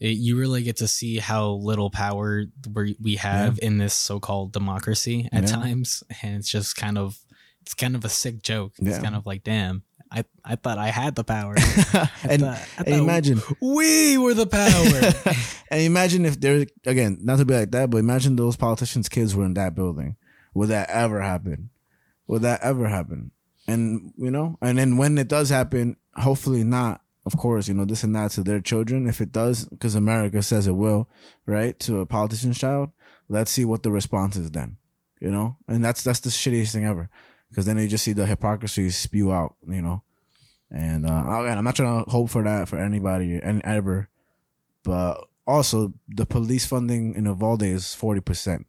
it, you really get to see how little power we we have in this so-called democracy at Yeah. times, and it's just kind of it's kind of a sick joke. It's Yeah. kind of like, damn, I I thought I had the power. I and, thought- I and imagine we were the power. and imagine if there again, not to be like that, but imagine those politicians' kids were in that building. Would that ever happen? Would that ever happen? And you know, and then when it does happen, hopefully not. Of course, you know this and that to their children. If it does, because America says it will, right? To a politician's child, let's see what the response is then. You know, and that's that's the shittiest thing ever, because then you just see the hypocrisy spew out. You know, and uh, again, I'm not trying to hope for that for anybody and ever, but also the police funding in Uvalde is forty percent.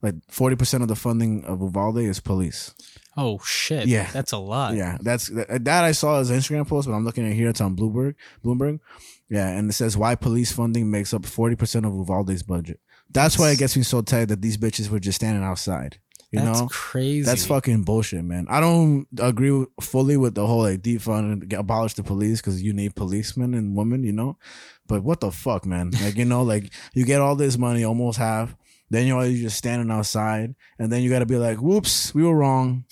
Like forty percent of the funding of Uvalde is police. Oh shit! Yeah. that's a lot. Yeah, that's that, that I saw as an Instagram post, but I'm looking at here. It's on Bloomberg. Bloomberg. Yeah, and it says why police funding makes up forty percent of Uvalde's budget. That's why it gets me so tight that these bitches were just standing outside. You that's know, crazy. that's fucking bullshit, man. I don't agree with- fully with the whole like defund and get- abolish the police because you need policemen and women, you know. But what the fuck, man? Like you know, like you get all this money, almost half. Then you're you just standing outside, and then you got to be like, "Whoops, we were wrong."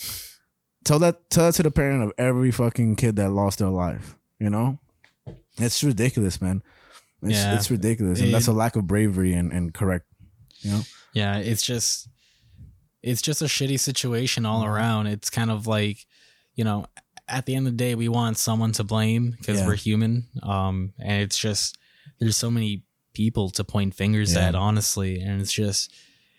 Tell that tell that to the parent of every fucking kid that lost their life. You know, it's ridiculous, man. It's, Yeah. it's ridiculous, and that's a lack of bravery and, and correct. You know, Yeah, it's just it's just a shitty situation all around. It's kind of like, you know, at the end of the day we want someone to blame because Yeah. we're human. Um and it's just there's so many people to point fingers Yeah. at honestly and it's just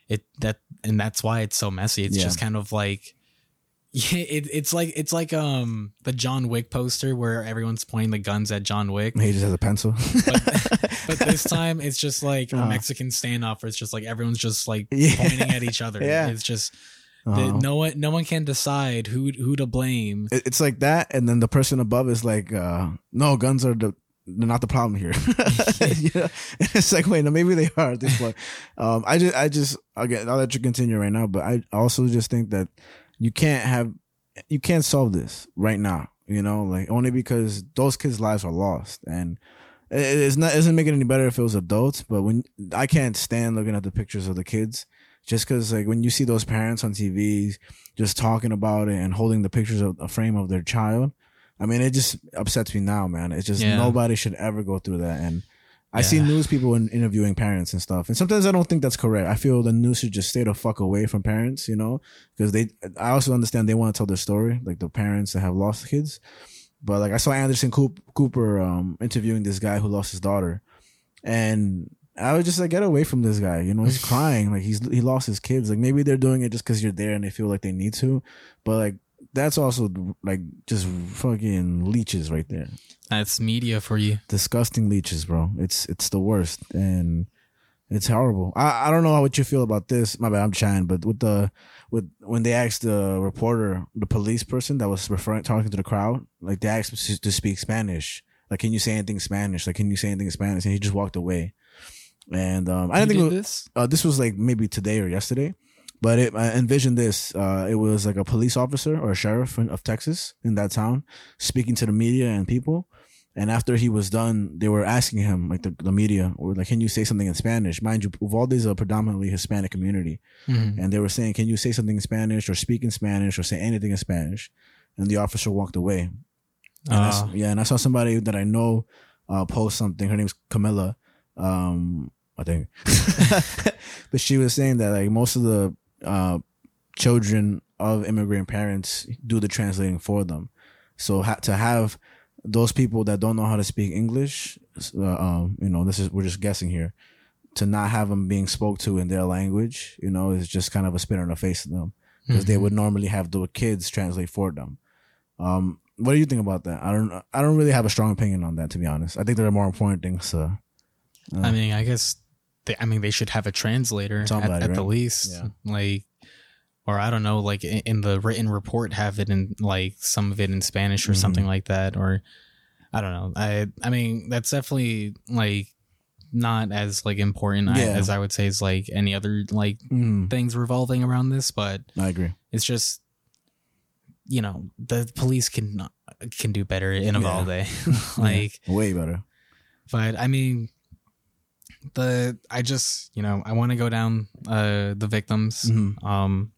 it that and that's why it's so messy. It's Yeah. just kind of like yeah, it, it's like it's like um the John Wick poster where everyone's pointing the guns at John Wick. he just has a pencil. But this time it's just like a Uh-huh. Mexican standoff where it's just like everyone's just like Yeah. pointing at each other. Yeah. It's just Uh-huh. no one no one can decide who who to blame. It- it's like that, and then the person above is like, uh, "No, guns are the they're not the problem here." you know? It's like, wait, no, maybe they are at this point. Um, I just, I just, again, I'll let you continue right now, but I also just think that you can't have, you can't solve this right now. You know, like only because those kids' lives are lost, and it's not, it doesn't make it any better if it was adults. But when I can't stand looking at the pictures of the kids just because like when you see those parents on TV just talking about it and holding the pictures of a frame of their child, I mean, it just upsets me now, man. It's just Yeah. nobody should ever go through that. And I see news people in, interviewing parents and stuff, and sometimes I don't think that's correct. I feel the news should just stay the fuck away from parents, you know, because they. I also understand they want to tell their story, like the parents that have lost kids. But like I saw Anderson Coop- Cooper um, interviewing this guy who lost his daughter, and I was just like, get away from this guy. You know, he's crying like he's he lost his kids. Like maybe they're doing it just because you're there and they feel like they need to, but like that's also like just fucking leeches right there. That's media for you. Disgusting leeches, bro. It's it's the worst and it's horrible. I I don't know how what you feel about this. My bad, I'm trying, but with the with when they asked the reporter, the police person that was referring talking to the crowd, like they asked him to, speak Spanish. Like, can you say anything Spanish? Like, can you say anything in Spanish? And he just walked away. And um, I didn't think did it was, this. uh, this was like maybe today or yesterday, but it, I envisioned this. Uh, it was like a police officer or a sheriff in- of Texas in that town speaking to the media and people. And after he was done, they were asking him, like the, the media, or like, can you say something in Spanish? Mind you, Uvalde is a predominantly Hispanic community. Mhm. And they were saying, can you say something in Spanish or speak in Spanish or say anything in Spanish? And the officer walked away. And I s- Ah. yeah, and I saw somebody that I know uh, post something. Her name's Camilla, um, I think. but she was saying that like most of the uh, children of immigrant parents do the translating for them. So ha- to have those people that don't know how to speak English, uh, um, you know, this is we're just guessing here. To not have them being spoke to in their language, you know, is just kind of a spin in the face of them because they Mhm. would normally have the kids translate for them. Um, what do you think about that? I don't. I don't really have a strong opinion on that, to be honest. I think there are more important things. Uh, I mean, I guess they, I mean, they should have a translator at, Somebody, at the right? least, Yeah. like, or I don't know, like in, in the written report, have it in like some of it in Spanish or Mhm. something like that, or I don't know. I I mean, that's definitely like not as like important I- Yeah. as I would say is like any other like Mm, things revolving around this, but I agree. it's just you know the police can can do better in Uvalde, like. Way better. but I mean, the I just you know I want to go down uh the victims, Mhm. um,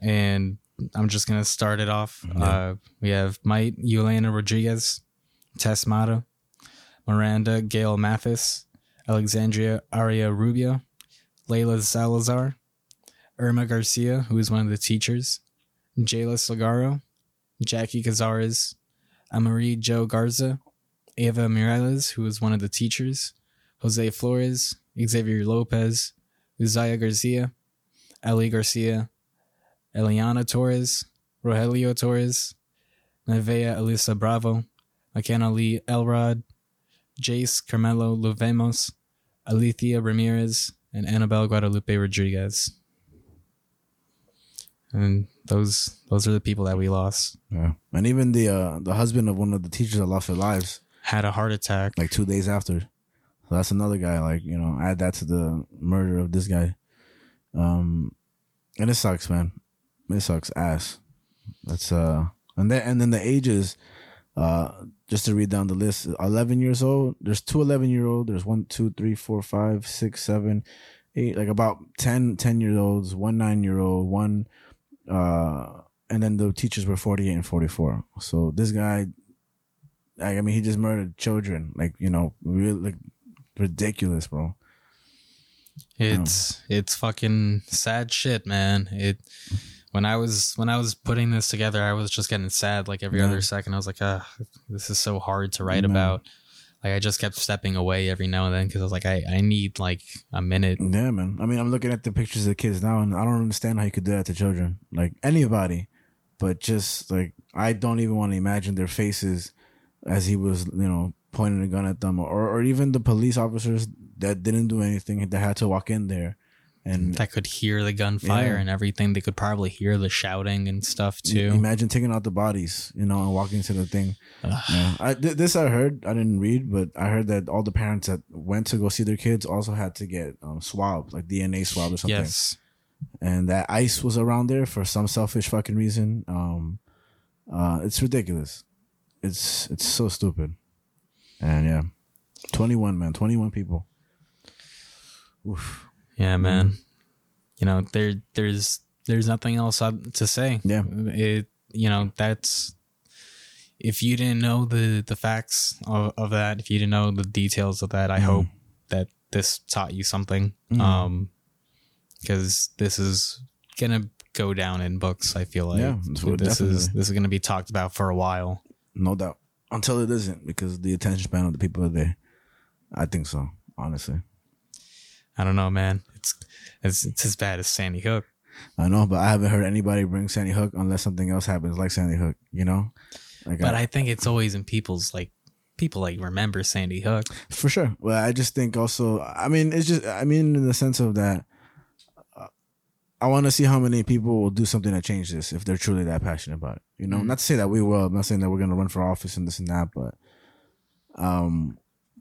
and I'm just gonna start it off. Yeah. Uh, we have Maite Yuleana Rodriguez, Tess Mata, Maranda Gail Mathis, Alexandria Aria Rubio, Layla Salazar, Irma Garcia, who is one of the teachers, Jailah Salgaro, Jackie Cazares, Amerie Jo Garza, Ava Morales, who is one of the teachers, Jose Flores, Xavier Lopez, Uziyah Garcia, Ali Garcia, Eliahna Torres, Rojelio Torres, Nevaeh Elisa Bravo, Makenna Lee Elrod, Jayce Carmelo Lovemos, Alithia Ramirez, and Annabell Guadalupe Rodriguez. And those those are the people that we lost. Yeah. And even the uh, the husband of one of the teachers that lost their lives Had a heart attack. like two days after. So that's another guy. Like you know, add that to the murder of this guy. Um, and it sucks, man. It sucks ass. That's uh, and then and then the ages. Uh, just to read down the list, 11 years old. There's two 11 year old. There's one, two, three, four, five, six, seven, eight, like about 10, 10 year olds, one nine year old, one, uh, and then the teachers were 48 and 44. So this guy, I mean, he just murdered children. Like, you know, really like ridiculous, bro. It's it's fucking sad shit, man. It when I was when I was putting this together, I was just getting sad like every Yeah. other second. I was like, ah, this is so hard to write No. about. Like I just kept stepping away every now and then because I was like, I, I need like a minute. Yeah, man. I mean, I'm looking at the pictures of the kids now, and I don't understand how you could do that to children, like anybody. But just like I don't even want to imagine their faces as he was, you know, pointing a gun at them, or or even the police officers that didn't do anything that had to walk in there, and That could hear the gunfire Yeah. and everything. They could probably hear the shouting and stuff too. imagine taking out the bodies, you know, and walking to the thing. Yeah. I, th- this I heard. I didn't read, but I heard that all the parents that went to go see their kids also had to get um, swabbed, like DNA swab or something. Yes. and that ice was around there for some selfish fucking reason. Um, uh, it's ridiculous. It's it's so stupid. And yeah, twenty one man, twenty one people. Oof. Yeah, man. You know, there there's there's nothing else to say. Yeah. It you know, that's if you didn't know the the facts of, of that, if you didn't know the details of that, I Mhm. hope that this taught you something. Mhm. Um cuz this is going to go down in books, I feel like. Yeah, this is this is going to be talked about for a while. No doubt. Until it isn't, because the attention span of the people are there. I think so, honestly. I don't know, man. It's it's, it's as bad as Sandy Hook. I know, but I haven't heard anybody bring Sandy Hook unless something else happens like Sandy Hook, you know? Like But I think it's always in people's like people like remember Sandy Hook. For sure. Well, I just think also, I mean, it's just, I mean, in the sense of that, I want to see how many people will do something to change this if they're truly that passionate about it. You know, Mhm. not to say that we will, I'm not saying that we're going to run for office and this and that, but um,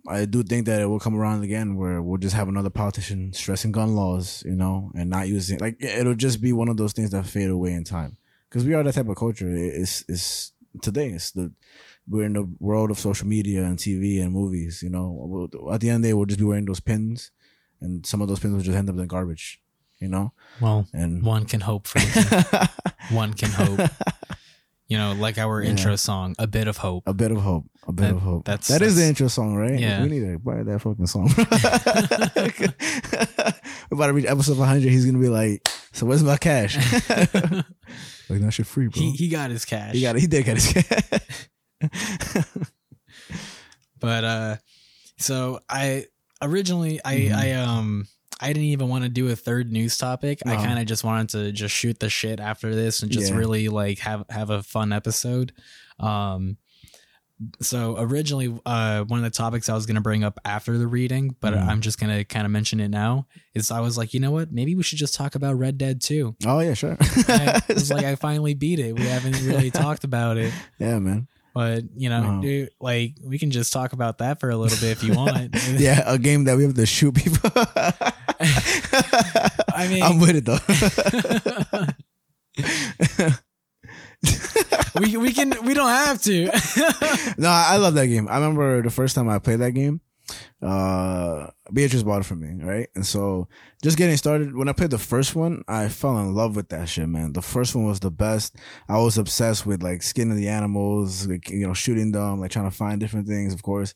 I do think that it will come around again where we'll just have another politician stressing gun laws, you know, and not using, like, it'll just be one of those things that fade away in time. Because we are that type of culture. It's, it's today, it's the, we're in the world of social media and TV and movies. You know, at the end of the day, we'll just be wearing those pins, and some of those pins will just end up in garbage. You know, Well, and one can hope for one can hope. You know, like our Yeah. intro song, a bit of hope. a bit of hope, a bit That- of hope. that's- that is the intro song, right? Yeah. we need to buy that fucking song. We're about to reach episode 100. He's gonna be like, "So where's my cash?" like that shit free, bro. He He, got his cash. He got it. He did get his cash. But uh so I originally I Mhm. I um I didn't even want to do a third news topic. I Uh-huh. kind of just wanted to just shoot the shit after this and just Yeah. really like have have a fun episode. Um so originally, uh, one of the topics I was gonna bring up after the reading, but Mhm. I'm just gonna kind of mention it now. Is I was like, you know what? Maybe we should just talk about Red Dead 2. Oh yeah, sure. It's like I finally beat it. We haven't really talked about it, yeah, man. but you know, Uh-huh. dude, like we can just talk about that for a little bit if you want. Yeah, a game that we have to shoot people. I mean- I'm with it though. we we can we don't have to. no, I love that game. I remember the first time I played that game. Uh, Beatrice bought it for me, right? And so, just getting started. When I played the first one, I fell in love with that shit, man. The first one was the best. I was obsessed with like skinning the animals, like you know, shooting them, like trying to find different things, of course,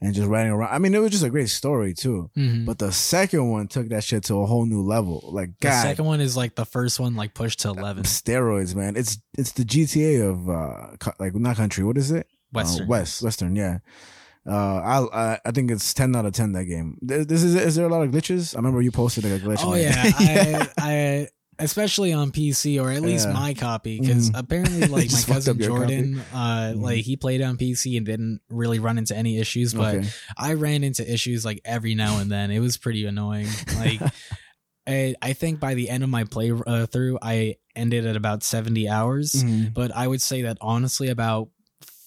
and just riding around. I mean, it was just a great story too. Mhm. But the second one took that shit to a whole new level. Like, The second one is like the first one, like pushed to eleven. steroids, man. It's it's the GTA of uh, like not country. What is it? Western. Uh, West, Western, yeah. Uh, I, I I think it's ten out of ten that game. This is is there a lot of glitches? I remember you posted like a glitch. Oh like- yeah, I, I especially on PC or at least Yeah. my copy because Mhm. apparently like my cousin Jordan, uh, Mhm. like he played on PC and didn't really run into any issues, but okay. I ran into issues like every now and then. It was pretty annoying. Like. I, I think by the end of my play uh, through, I ended at about 70 hours. Mhm. But I would say that honestly, about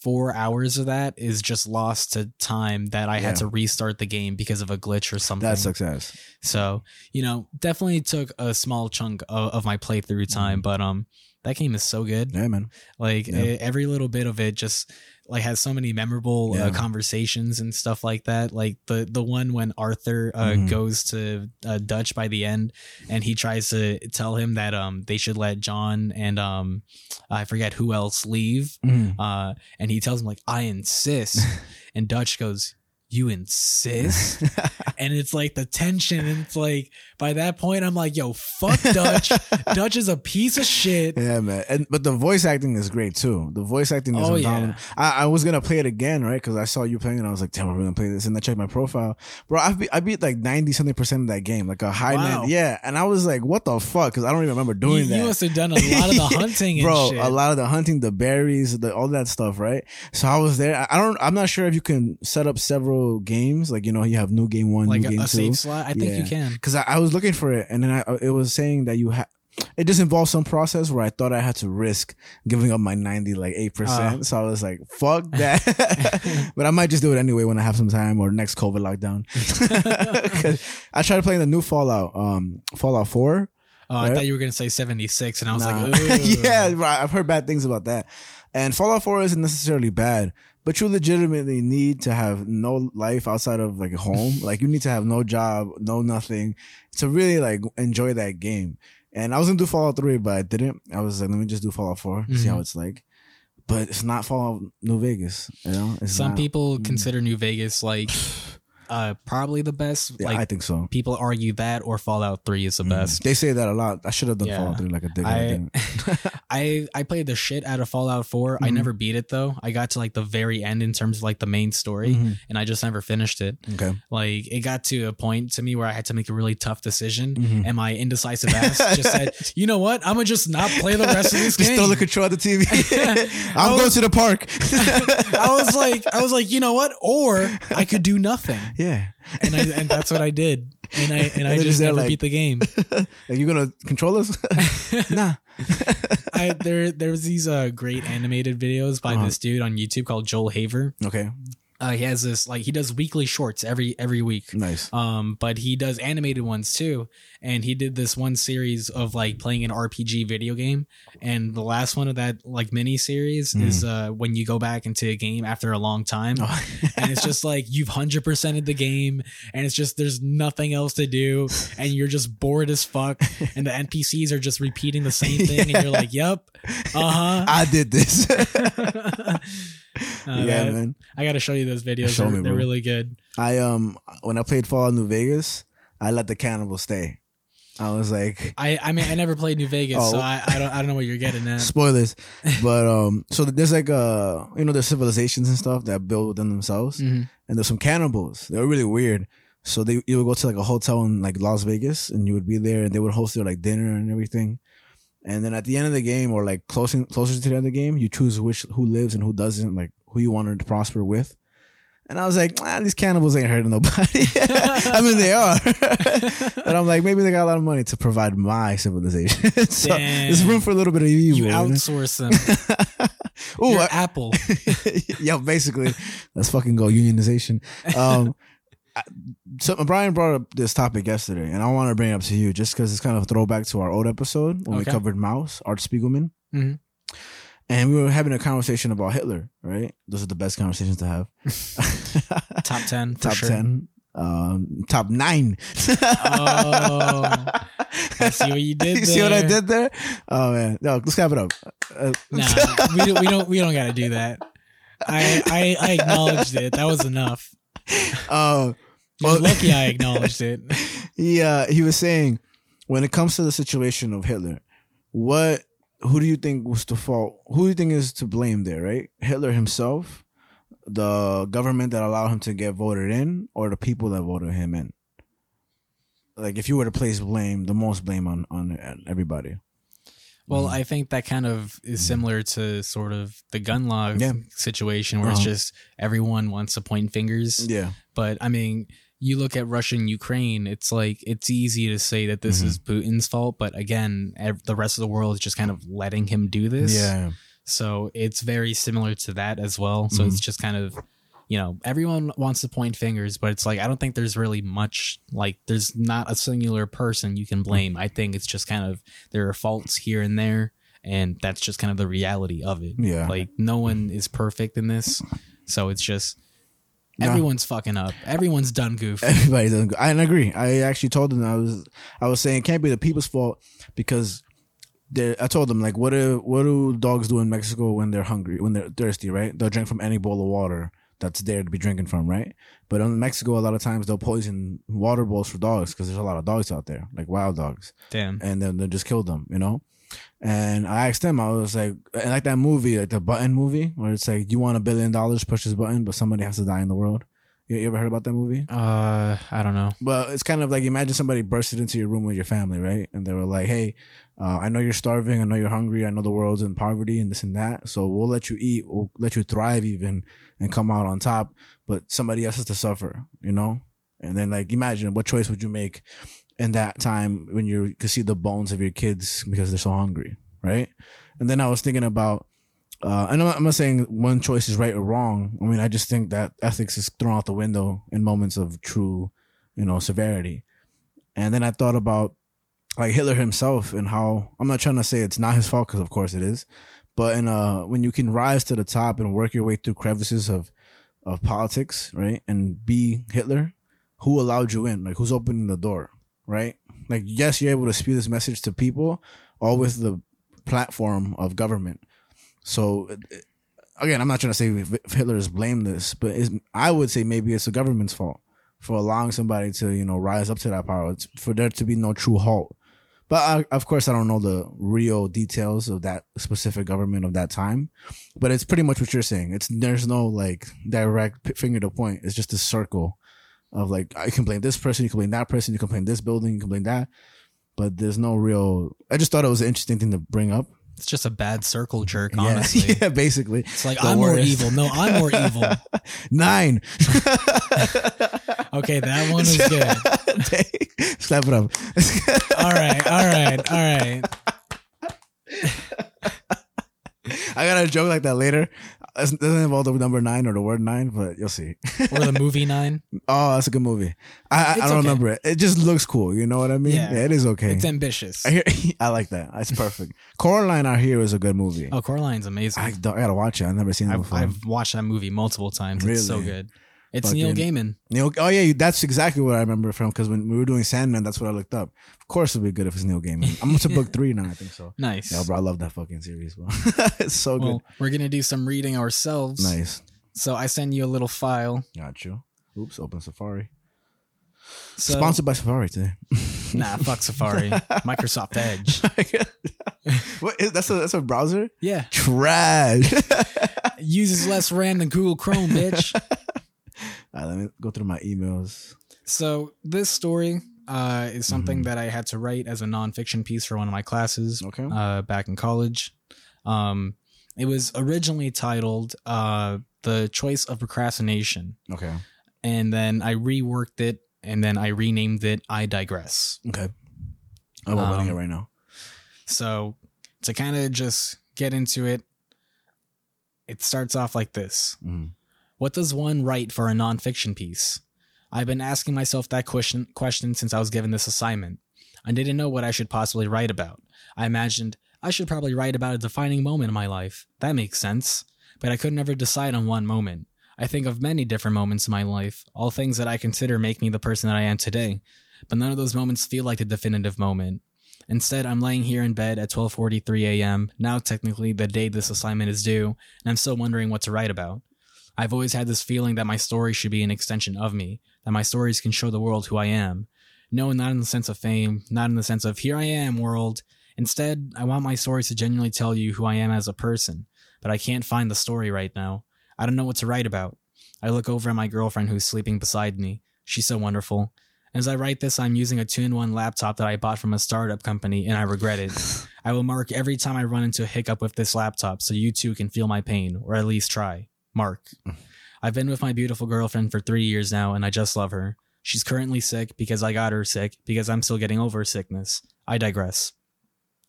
four hours of that is just lost to time that I Yeah. had to restart the game because of a glitch or something. That success. So, you know, definitely took a small chunk of, of my playthrough time, but um that game is so good. Yeah, man. Like. Yeah. e- every little bit of it just like has so many memorable Yeah. uh, conversations and stuff like that. Like the the one when Arthur uh, Mhm. goes to uh, Dutch by the end and he tries to tell him that um they should let John and um I forget who else leave. Mhm. Uh and he tells him like I insist and Dutch goes you insist and it's like the tension and it's like by that point i'm like yo fuck dutch dutch is a piece of shit Yeah, man. And but the voice acting is great too. The voice acting is Oh, yeah. I, I was gonna play it again, right? Because I saw you playing, and I was like, "Damn, we're gonna play this." And I checked my profile, bro. I beat, I beat like ninety something percent of that game, like a high Wow. 90 Yeah, and I was like, "What the fuck?" Because I don't even remember doing you that. You must have done a lot of the hunting and bro shit. a lot of the hunting the berries the, all that stuff right so i was there I, I don't i'm not sure if you can set up several games like you know you have new game one like new a, game a two save slot i think you can because I, I was looking for it and then I, it was saying that you have it just involves some process where I thought I had to risk giving up my 90 like 8%. Oh. so I was like, fuck that. but I might just do it anyway when I have some time or next COVID lockdown. I tried playing the new Fallout, um, Fallout 4. oh i thought you were gonna say 76 and i was Nah. like yeah, bro, I've heard bad things about that. And Fallout 4 isn't necessarily bad, but you legitimately need to have no life outside of like home. like you need to have no job, no nothing to really like enjoy that game. And I was gonna do Fallout 3, but I didn't. I was like, let me just do Fallout 4, see Mhm. how it's like. But it's not Fallout New Vegas, you know? It's some not- people Mm. consider new vegas like uh probably the best Yeah, like I think so. people argue that or fallout 3 is the Mm. best They say that a lot. I should have done Yeah. Fallout 3 like a dick. I, I. I I played the shit out of Fallout 4. I Mhm. never beat it though. I got to like the very end in terms of like the main story, Mhm. and I just never finished it. Okay. Like it got to a point to me where I had to make a really tough decision, Mhm. and my indecisive ass just said, "You know what? I'm gonna just not play the rest of this Just game." throw the control of the TV. I I'm was- going to the park. I was like, I was like, you know what? Or I could do nothing, yeah. and I and that's what I did, and I and I And they're just just never like- beat the game. Like you gonna control us? nah. I there there was these uh great animated videos by Uh-huh. this dude on YouTube called Joel Haver. Okay. Uh, he has this like he does weekly shorts every every week. Nice. Um, but he does animated ones too, and he did this one series of like playing an RPG video game, and the last one of that like mini series Mm. is uh when you go back into a game after a long time, Oh. and it's just like you've hundred percented the game, and it's just there's nothing else to do, and you're just bored as fuck, and the NPCs are just repeating the same thing, and you're like, "Yep, uh huh, I did this. Uh, yeah, man, man. I gotta show you those videos. Show they're me, they're really good. I um when I played Fallout New Vegas, I let the cannibal stay. I was like I I mean I never played New Vegas, Oh. so I, I don't I don't know what you're getting at. spoilers, but um so there's like uh you know there's civilizations and stuff that build within themselves, Mhm. and there's some cannibals. They're really weird. So they you would go to like a hotel in like Las Vegas, and you would be there, and they would host their like dinner and everything. And then at the end of the game, or like closing closer to the end of the game, you choose which who lives and who doesn't, like who you wanted to prosper with. And I was like, ah, these cannibals ain't hurting nobody. I mean, they are. but I'm like, maybe they got a lot of money to provide my civilization. so Damn. there's room for a little bit of evil. You outsource them. Ooh, I- Apple. yeah, basically, let's fucking go unionization. Um, I- so Brian brought up this topic yesterday, and I want to bring it up to you just because it's kind of a throwback to our old episode when we covered Maus, Art Spiegelman, Mhm. And we were having a conversation about Hitler. Right, those are the best conversations to have. Top 10. For top sure. ten, um, top nine. Oh, I see what you did you see what I did there? Oh man, no, let's clap it up. Uh, Nah, we don't, we don't. We don't got to do that. I, I I acknowledged it. That was enough. uh, Well- lucky I acknowledged it. he uh, he was saying when it comes to the situation of Hitler, what who do you think was to fault? Who do you think is to blame there? Right, Hitler himself, the government that allowed him to get voted in, or the people that voted him in. Like, if you were to place blame, the most blame on on everybody. Well, Mm. I think that kind of is similar to sort of the gun law Yeah. situation where it's Uh-huh. just everyone wants to point fingers. Yeah, But I mean, you look at Russia and Ukraine, it's like it's easy to say that this Mhm. is Putin's fault, but again, ev- the rest of the world is just kind of letting him do this. yeah, So it's very similar to that as well. So Mhm. it's just kind of, you know, everyone wants to point fingers, but it's like I don't think there's really much like there's not a singular person you can blame. I think it's just kind of there are faults here and there, and that's just kind of the reality of it. yeah. Like no one is perfect in this, so it's just. Everyone's fucking up. Everyone's done goof. Everybody doesn't go. I agree. I actually told them I was I was saying it can't be the people's fault because they I told them like what do what do dogs do in Mexico when they're hungry when they're thirsty right they'll drink from any bowl of water that's there to be drinking from right but in Mexico a lot of times they'll poison water bowls for dogs because there's a lot of dogs out there like wild dogs Damn. and then they'll just kill them, you know. And I asked them, I was like, and like that movie, like the Button movie, where it's like, you want a billion dollars, push this button, but somebody has to die in the world. You, you ever heard about that movie? Uh, I don't know. But it's kind of like imagine somebody bursted into your room with your family, right? And they were like, "Hey, uh, I know you're starving. I know you're hungry. I know the world's in poverty and this and that. So we'll let you eat. We'll let you thrive even and come out on top. But somebody else has to suffer, you know. And then like imagine what choice would you make in that time when you could see the bones of your kids because they're so hungry, right? And then I was thinking about. Uh, and I'm not, I'm not saying one choice is right or wrong. I mean, I just think that ethics is thrown out the window in moments of true you know, severity. And then I thought about like Hitler himself and how I'm not trying to say it's not his fault because of course it is, but in uh when you can rise to the top and work your way through crevices of of politics, right, and be Hitler, who allowed you in? Like who's opening the door, right? Like yes, you're able to spew this message to people, all with the platform of government. So again, I'm not trying to say Hitler is blameless, but I would say maybe it's the government's fault for allowing somebody to you know rise up to that power. It's for there to be no true halt. But I, of course, I don't know the real details of that specific government of that time. But it's pretty much what you're saying. It's there's no like direct finger to point. It's just a circle of like I can blame this person, you can blame that person, you can blame this building, you can blame that. But there's no real. I just thought it was an interesting thing to bring up. It's just a bad circle jerk, Yeah. honestly. yeah, basically. It's like The I'm more evil. No, I'm more evil. Nine. Okay, that one is good. Slap it up. All right, all right, all right. I got a joke like that later. It doesn't involve the number nine or the word nine, but you'll see. Or the movie nine. Oh, that's a good movie. I I, I don't okay. remember it. It just looks cool. You know what I mean? Yeah. it is okay. It's ambitious. I hear. I like that. That's perfect. Coraline, our hero, is a good movie. Oh, Coraline's amazing. I, I gotta watch it. I've never seen it I've, before. I've watched that movie multiple times. It's so good. It's Neil Fucking- Gaiman. Neil, oh yeah, that's exactly what I remember from because when we were doing Sandman, that's what I looked up. Of course, it'd be good if it's Neil Gaiman. I'm up to book three now. I think so. Nice. Yeah, bro, I love that fucking series, bro. it's so well, we're gonna do some reading ourselves. Nice. So I send you a little file. Got you. Oops, open Safari. So, Sponsored by Safari today. Nah, fuck Safari. Microsoft Edge. what is, that's a that's a browser? Yeah, Trash. uses less RAM than Google Chrome, bitch. Right, let me go through my emails. So this story uh, is something Mhm. that I had to write as a nonfiction piece for one of my classes Okay. uh, back in college. Um, it was originally titled uh, The Choice of Procrastination. Okay. And then I reworked it and then I renamed it I Digress. Okay. I'm opening it Um, right now. So to kind of just get into it, it starts off like this. Mhm. What does one write for a nonfiction piece? I've been asking myself that question question since I was given this assignment. I didn't know what I should possibly write about. I imagined I should probably write about a defining moment in my life. That makes sense. But I could never decide on one moment. I think of many different moments in my life, all things that I consider make me the person that I am today. But none of those moments feel like the definitive moment. Instead, I'm laying here in bed at 12:43 a.m. Now technically the day this assignment is due, and I'm still wondering what to write about. I've always had this feeling that my story should be an extension of me, that my stories can show the world who I am. No, not in the sense of fame, not in the sense of here I am, world. Instead, I want my stories to genuinely tell you who I am as a person, but I can't find the story right now. I don't know what to write about. I look over at my girlfriend who's sleeping beside me. She's so wonderful. As I write this, I'm using a 2 in 1 laptop that I bought from a startup company and I regret it. I will mark every time I run into a hiccup with this laptop so you too can feel my pain, or at least try. Mark. I've been with my beautiful girlfriend for three years now and I just love her. She's currently sick because I got her sick because I'm still getting over sickness. I digress.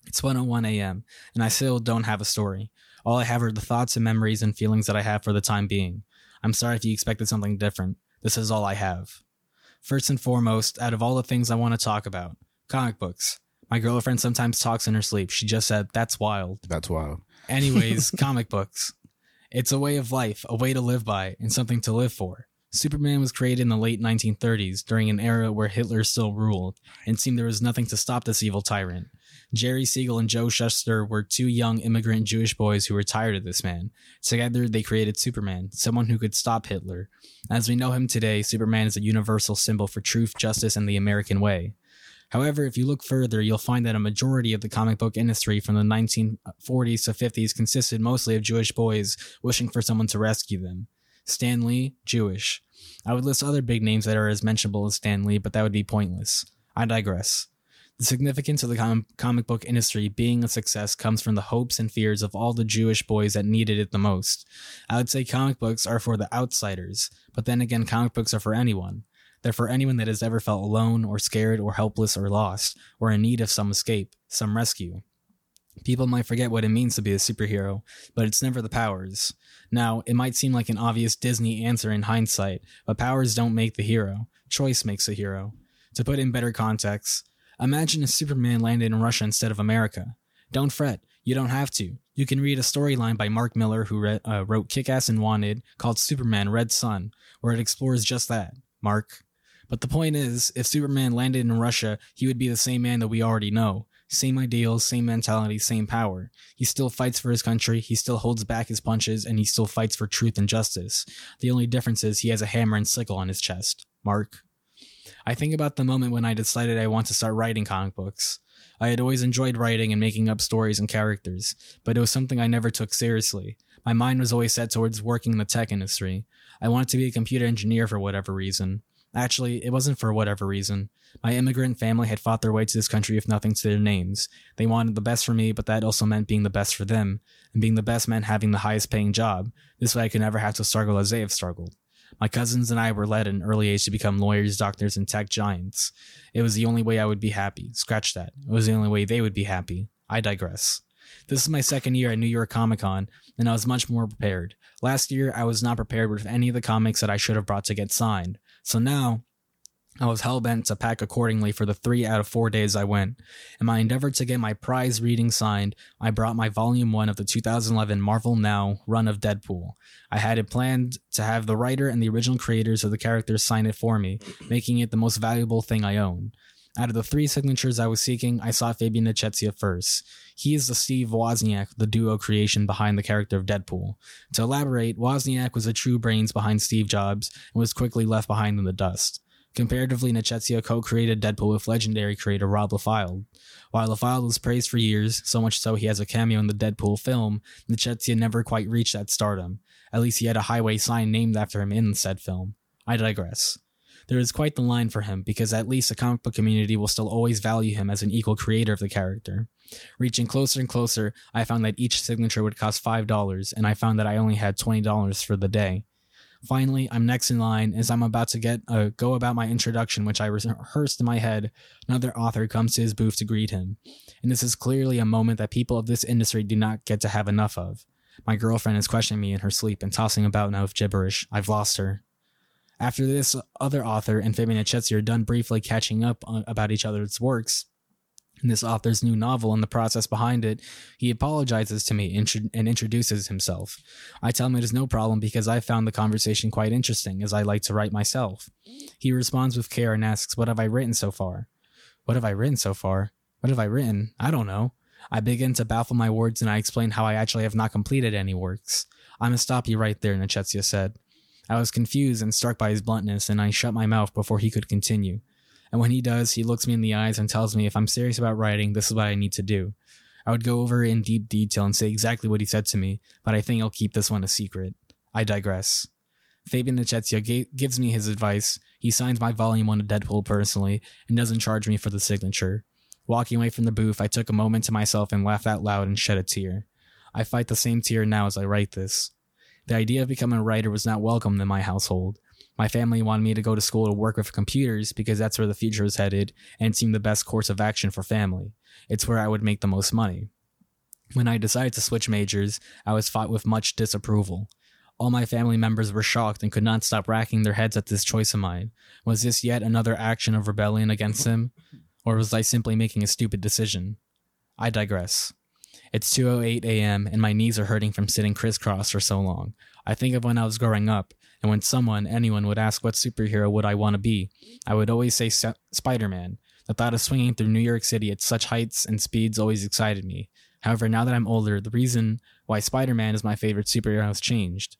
It's 1:01 a.m. and I still don't have a story. All I have are the thoughts and memories and feelings that I have for the time being. I'm sorry if you expected something different. This is all I have. First and foremost, out of all the things I want to talk about, comic books. My girlfriend sometimes talks in her sleep. She just said, That's wild. That's wild. Anyways, comic books. It's a way of life, a way to live by, and something to live for. Superman was created in the late 1930s during an era where Hitler still ruled, and seemed there was nothing to stop this evil tyrant. Jerry Siegel and Joe Shuster were two young immigrant Jewish boys who were tired of this man. Together, they created Superman, someone who could stop Hitler. As we know him today, Superman is a universal symbol for truth, justice, and the American way. However, if you look further, you'll find that a majority of the comic book industry from the 1940s to 50s consisted mostly of Jewish boys wishing for someone to rescue them. Stan Lee, Jewish. I would list other big names that are as mentionable as Stan Lee, but that would be pointless. I digress. The significance of the com- comic book industry being a success comes from the hopes and fears of all the Jewish boys that needed it the most. I would say comic books are for the outsiders, but then again, comic books are for anyone. They're for anyone that has ever felt alone or scared or helpless or lost or in need of some escape, some rescue. People might forget what it means to be a superhero, but it's never the powers. Now, it might seem like an obvious Disney answer in hindsight, but powers don't make the hero. Choice makes the hero. To put in better context, imagine if Superman landed in Russia instead of America. Don't fret, you don't have to. You can read a storyline by Mark Millar, who re- uh, wrote Kick Ass and Wanted, called Superman Red Son, where it explores just that. Mark. But the point is, if Superman landed in Russia, he would be the same man that we already know. Same ideals, same mentality, same power. He still fights for his country, he still holds back his punches, and he still fights for truth and justice. The only difference is he has a hammer and sickle on his chest. Mark. I think about the moment when I decided I want to start writing comic books. I had always enjoyed writing and making up stories and characters, but it was something I never took seriously. My mind was always set towards working in the tech industry. I wanted to be a computer engineer for whatever reason. Actually, it wasn't for whatever reason. My immigrant family had fought their way to this country with nothing to their names. They wanted the best for me, but that also meant being the best for them. And being the best meant having the highest paying job. This way I could never have to struggle as they have struggled. My cousins and I were led at an early age to become lawyers, doctors, and tech giants. It was the only way I would be happy. Scratch that. It was the only way they would be happy. I digress. This is my second year at New York Comic Con, and I was much more prepared. Last year, I was not prepared with any of the comics that I should have brought to get signed. So now, I was hell bent to pack accordingly for the three out of four days I went. In my endeavor to get my prize reading signed, I brought my volume one of the 2011 Marvel Now run of Deadpool. I had it planned to have the writer and the original creators of the characters sign it for me, making it the most valuable thing I own. Out of the three signatures I was seeking, I saw Fabian Nicieza first. He is the Steve Wozniak, the duo creation behind the character of Deadpool. To elaborate, Wozniak was the true brains behind Steve Jobs and was quickly left behind in the dust. Comparatively, Nicieza co-created Deadpool with legendary creator Rob Liefeld. While Liefeld was praised for years, so much so he has a cameo in the Deadpool film, Nicieza never quite reached that stardom. At least he had a highway sign named after him in said film. I digress. There is quite the line for him because at least the comic book community will still always value him as an equal creator of the character. Reaching closer and closer, I found that each signature would cost $5, and I found that I only had $20 for the day. Finally, I'm next in line as I'm about to get a go about my introduction, which I rehearsed in my head. Another author comes to his booth to greet him, and this is clearly a moment that people of this industry do not get to have enough of. My girlfriend is questioning me in her sleep and tossing about now with gibberish. I've lost her. After this other author and Fabian Nicieza are done briefly catching up on, about each other's works, in this author's new novel and the process behind it, he apologizes to me and introduces himself. I tell him it is no problem because I found the conversation quite interesting, as I like to write myself. He responds with care and asks, What have I written so far? What have I written so far? What have I written? I don't know. I begin to baffle my words and I explain how I actually have not completed any works. I'm gonna stop you right there, Nicieza said. I was confused and struck by his bluntness, and I shut my mouth before he could continue. And when he does, he looks me in the eyes and tells me if I'm serious about writing, this is what I need to do. I would go over in deep detail and say exactly what he said to me, but I think I'll keep this one a secret. I digress. Fabian Nicieza g- gives me his advice. He signs my volume one of Deadpool personally and doesn't charge me for the signature. Walking away from the booth, I took a moment to myself and laughed out loud and shed a tear. I fight the same tear now as I write this. The idea of becoming a writer was not welcome in my household. My family wanted me to go to school to work with computers because that's where the future was headed and seemed the best course of action for family. It's where I would make the most money. When I decided to switch majors, I was fought with much disapproval. All my family members were shocked and could not stop racking their heads at this choice of mine. Was this yet another action of rebellion against them? Or was I simply making a stupid decision? I digress. It's 2:08 a.m. and my knees are hurting from sitting crisscross for so long. I think of when I was growing up, and when someone, anyone, would ask what superhero would I want to be, I would always say Spider-Man. The thought of swinging through New York City at such heights and speeds always excited me. However, now that I'm older, the reason why Spider-Man is my favorite superhero has changed.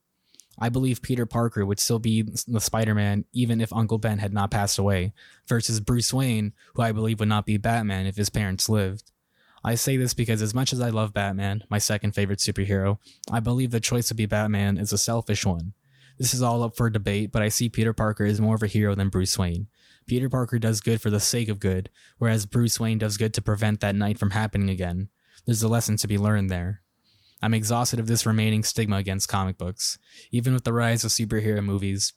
I believe Peter Parker would still be the Spider Man even if Uncle Ben had not passed away, versus Bruce Wayne, who I believe would not be Batman if his parents lived. I say this because, as much as I love Batman, my second favorite superhero, I believe the choice to be Batman is a selfish one. This is all up for debate, but I see Peter Parker is more of a hero than Bruce Wayne. Peter Parker does good for the sake of good, whereas Bruce Wayne does good to prevent that night from happening again. There's a lesson to be learned there. I'm exhausted of this remaining stigma against comic books. Even with the rise of superhero movies,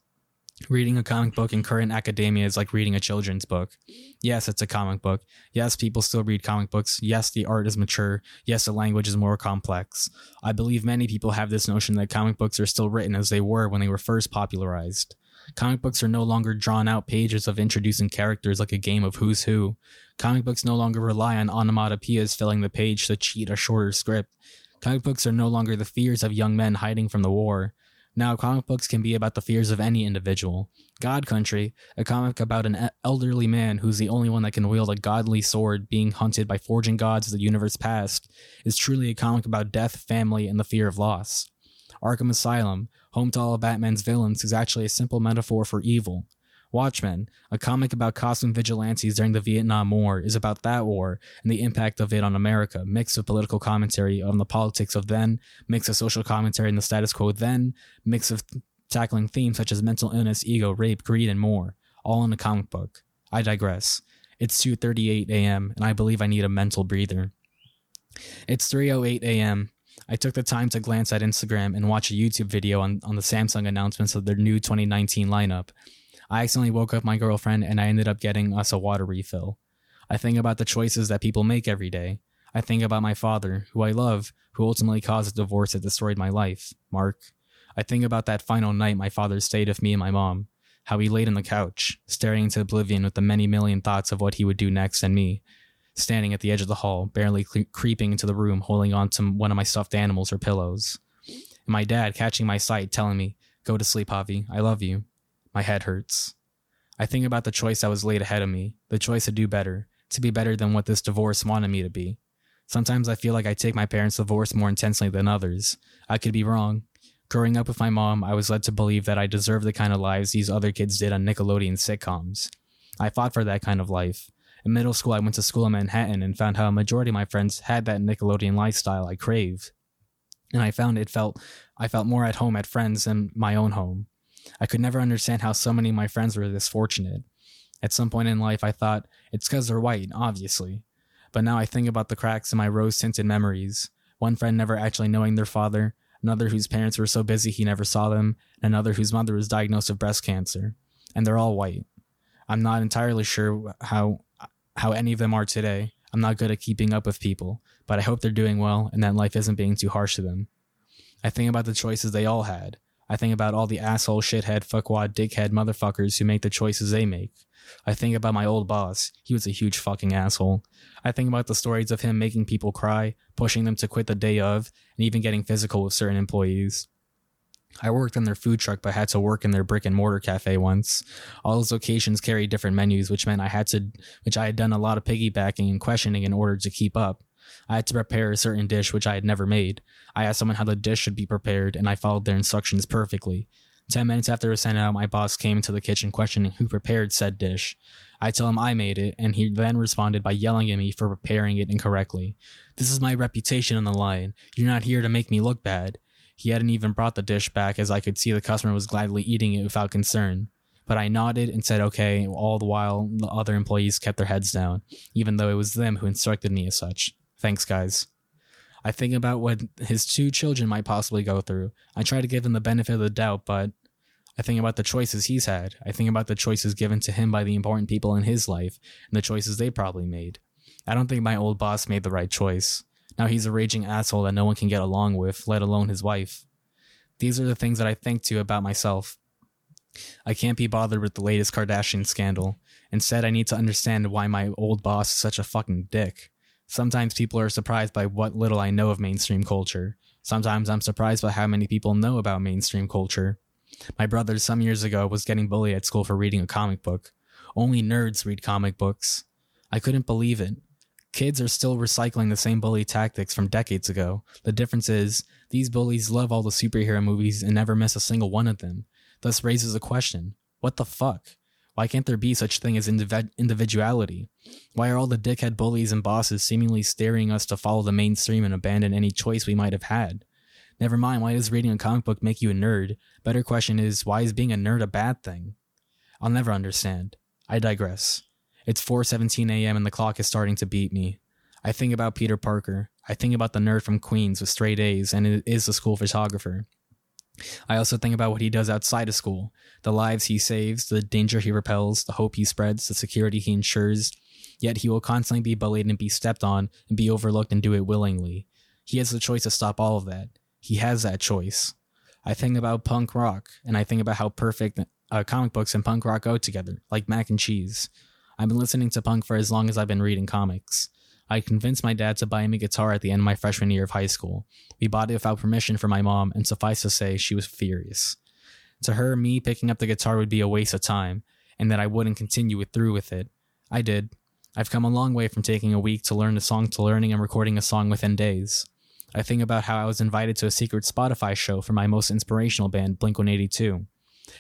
reading a comic book in current academia is like reading a children's book. Yes, it's a comic book. Yes, people still read comic books. Yes, the art is mature. Yes, the language is more complex. I believe many people have this notion that comic books are still written as they were when they were first popularized. Comic books are no longer drawn out pages of introducing characters like a game of who's who. Comic books no longer rely on onomatopoeias filling the page to cheat a shorter script. Comic books are no longer the fears of young men hiding from the war. Now, comic books can be about the fears of any individual. God Country, a comic about an elderly man who's the only one that can wield a godly sword being hunted by forging gods of the universe past, is truly a comic about death, family, and the fear of loss. Arkham Asylum, home to all of Batman's villains, is actually a simple metaphor for evil. Watchmen, a comic about costume vigilantes during the Vietnam War, is about that war and the impact of it on America, mixed with political commentary on the politics of then, mix of social commentary on the status quo then, mix of tackling themes such as mental illness, ego, rape, greed, and more, all in a comic book. I digress. It's 2:38 a.m. and I believe I need a mental breather. It's 3:08 a.m. I took the time to glance at Instagram and watch a YouTube video on, on the Samsung announcements of their new 2019 lineup. I accidentally woke up my girlfriend and I ended up getting us a water refill. I think about the choices that people make every day. I think about my father, who I love, who ultimately caused a divorce that destroyed my life, Mark. I think about that final night my father stayed with me and my mom, how he laid on the couch, staring into oblivion with the many million thoughts of what he would do next and me, standing at the edge of the hall, barely cre- creeping into the room, holding on to one of my stuffed animals or pillows. And my dad catching my sight, telling me, Go to sleep, Javi. I love you. My head hurts. I think about the choice that was laid ahead of me, the choice to do better, to be better than what this divorce wanted me to be. Sometimes I feel like I take my parents' divorce more intensely than others. I could be wrong. Growing up with my mom, I was led to believe that I deserved the kind of lives these other kids did on Nickelodeon sitcoms. I fought for that kind of life. In middle school, I went to school in Manhattan and found how a majority of my friends had that Nickelodeon lifestyle I craved. And I found it felt I felt more at home at friends than my own home. I could never understand how so many of my friends were this fortunate. At some point in life, I thought, it's because they're white, obviously. But now I think about the cracks in my rose tinted memories. One friend never actually knowing their father, another whose parents were so busy he never saw them, and another whose mother was diagnosed with breast cancer. And they're all white. I'm not entirely sure how how any of them are today. I'm not good at keeping up with people, but I hope they're doing well and that life isn't being too harsh to them. I think about the choices they all had. I think about all the asshole, shithead, fuckwad, dickhead motherfuckers who make the choices they make. I think about my old boss. He was a huge fucking asshole. I think about the stories of him making people cry, pushing them to quit the day of, and even getting physical with certain employees. I worked on their food truck, but had to work in their brick and mortar cafe once. All those locations carried different menus, which meant I had to, which I had done a lot of piggybacking and questioning in order to keep up. I had to prepare a certain dish which I had never made. I asked someone how the dish should be prepared, and I followed their instructions perfectly. Ten minutes after it was sent out, my boss came into the kitchen questioning who prepared said dish. I tell him I made it, and he then responded by yelling at me for preparing it incorrectly. This is my reputation on the line. You're not here to make me look bad. He hadn't even brought the dish back as I could see the customer was gladly eating it without concern. But I nodded and said okay, all the while the other employees kept their heads down, even though it was them who instructed me as such. Thanks, guys. I think about what his two children might possibly go through. I try to give him the benefit of the doubt, but I think about the choices he's had. I think about the choices given to him by the important people in his life and the choices they probably made. I don't think my old boss made the right choice. Now he's a raging asshole that no one can get along with, let alone his wife. These are the things that I think to about myself. I can't be bothered with the latest Kardashian scandal. Instead, I need to understand why my old boss is such a fucking dick. Sometimes people are surprised by what little I know of mainstream culture. Sometimes I'm surprised by how many people know about mainstream culture. My brother, some years ago, was getting bullied at school for reading a comic book. Only nerds read comic books. I couldn't believe it. Kids are still recycling the same bully tactics from decades ago. The difference is, these bullies love all the superhero movies and never miss a single one of them. Thus raises a question what the fuck? Why can't there be such thing as indiv- individuality? Why are all the dickhead bullies and bosses seemingly staring us to follow the mainstream and abandon any choice we might have had? Never mind, why does reading a comic book make you a nerd? Better question is, why is being a nerd a bad thing? I'll never understand. I digress. It's 4:17 a.m. and the clock is starting to beat me. I think about Peter Parker. I think about the nerd from Queens with straight A's and is a school photographer. I also think about what he does outside of school, the lives he saves, the danger he repels, the hope he spreads, the security he ensures. Yet he will constantly be bullied and be stepped on and be overlooked and do it willingly. He has the choice to stop all of that. He has that choice. I think about punk rock, and I think about how perfect uh, comic books and punk rock go together, like mac and cheese. I've been listening to punk for as long as I've been reading comics. I convinced my dad to buy me a guitar at the end of my freshman year of high school. We bought it without permission from my mom, and suffice to say, she was furious. To her, me picking up the guitar would be a waste of time, and that I wouldn't continue through with it. I did. I've come a long way from taking a week to learn a song to learning and recording a song within days. I think about how I was invited to a secret Spotify show for my most inspirational band, Blink 182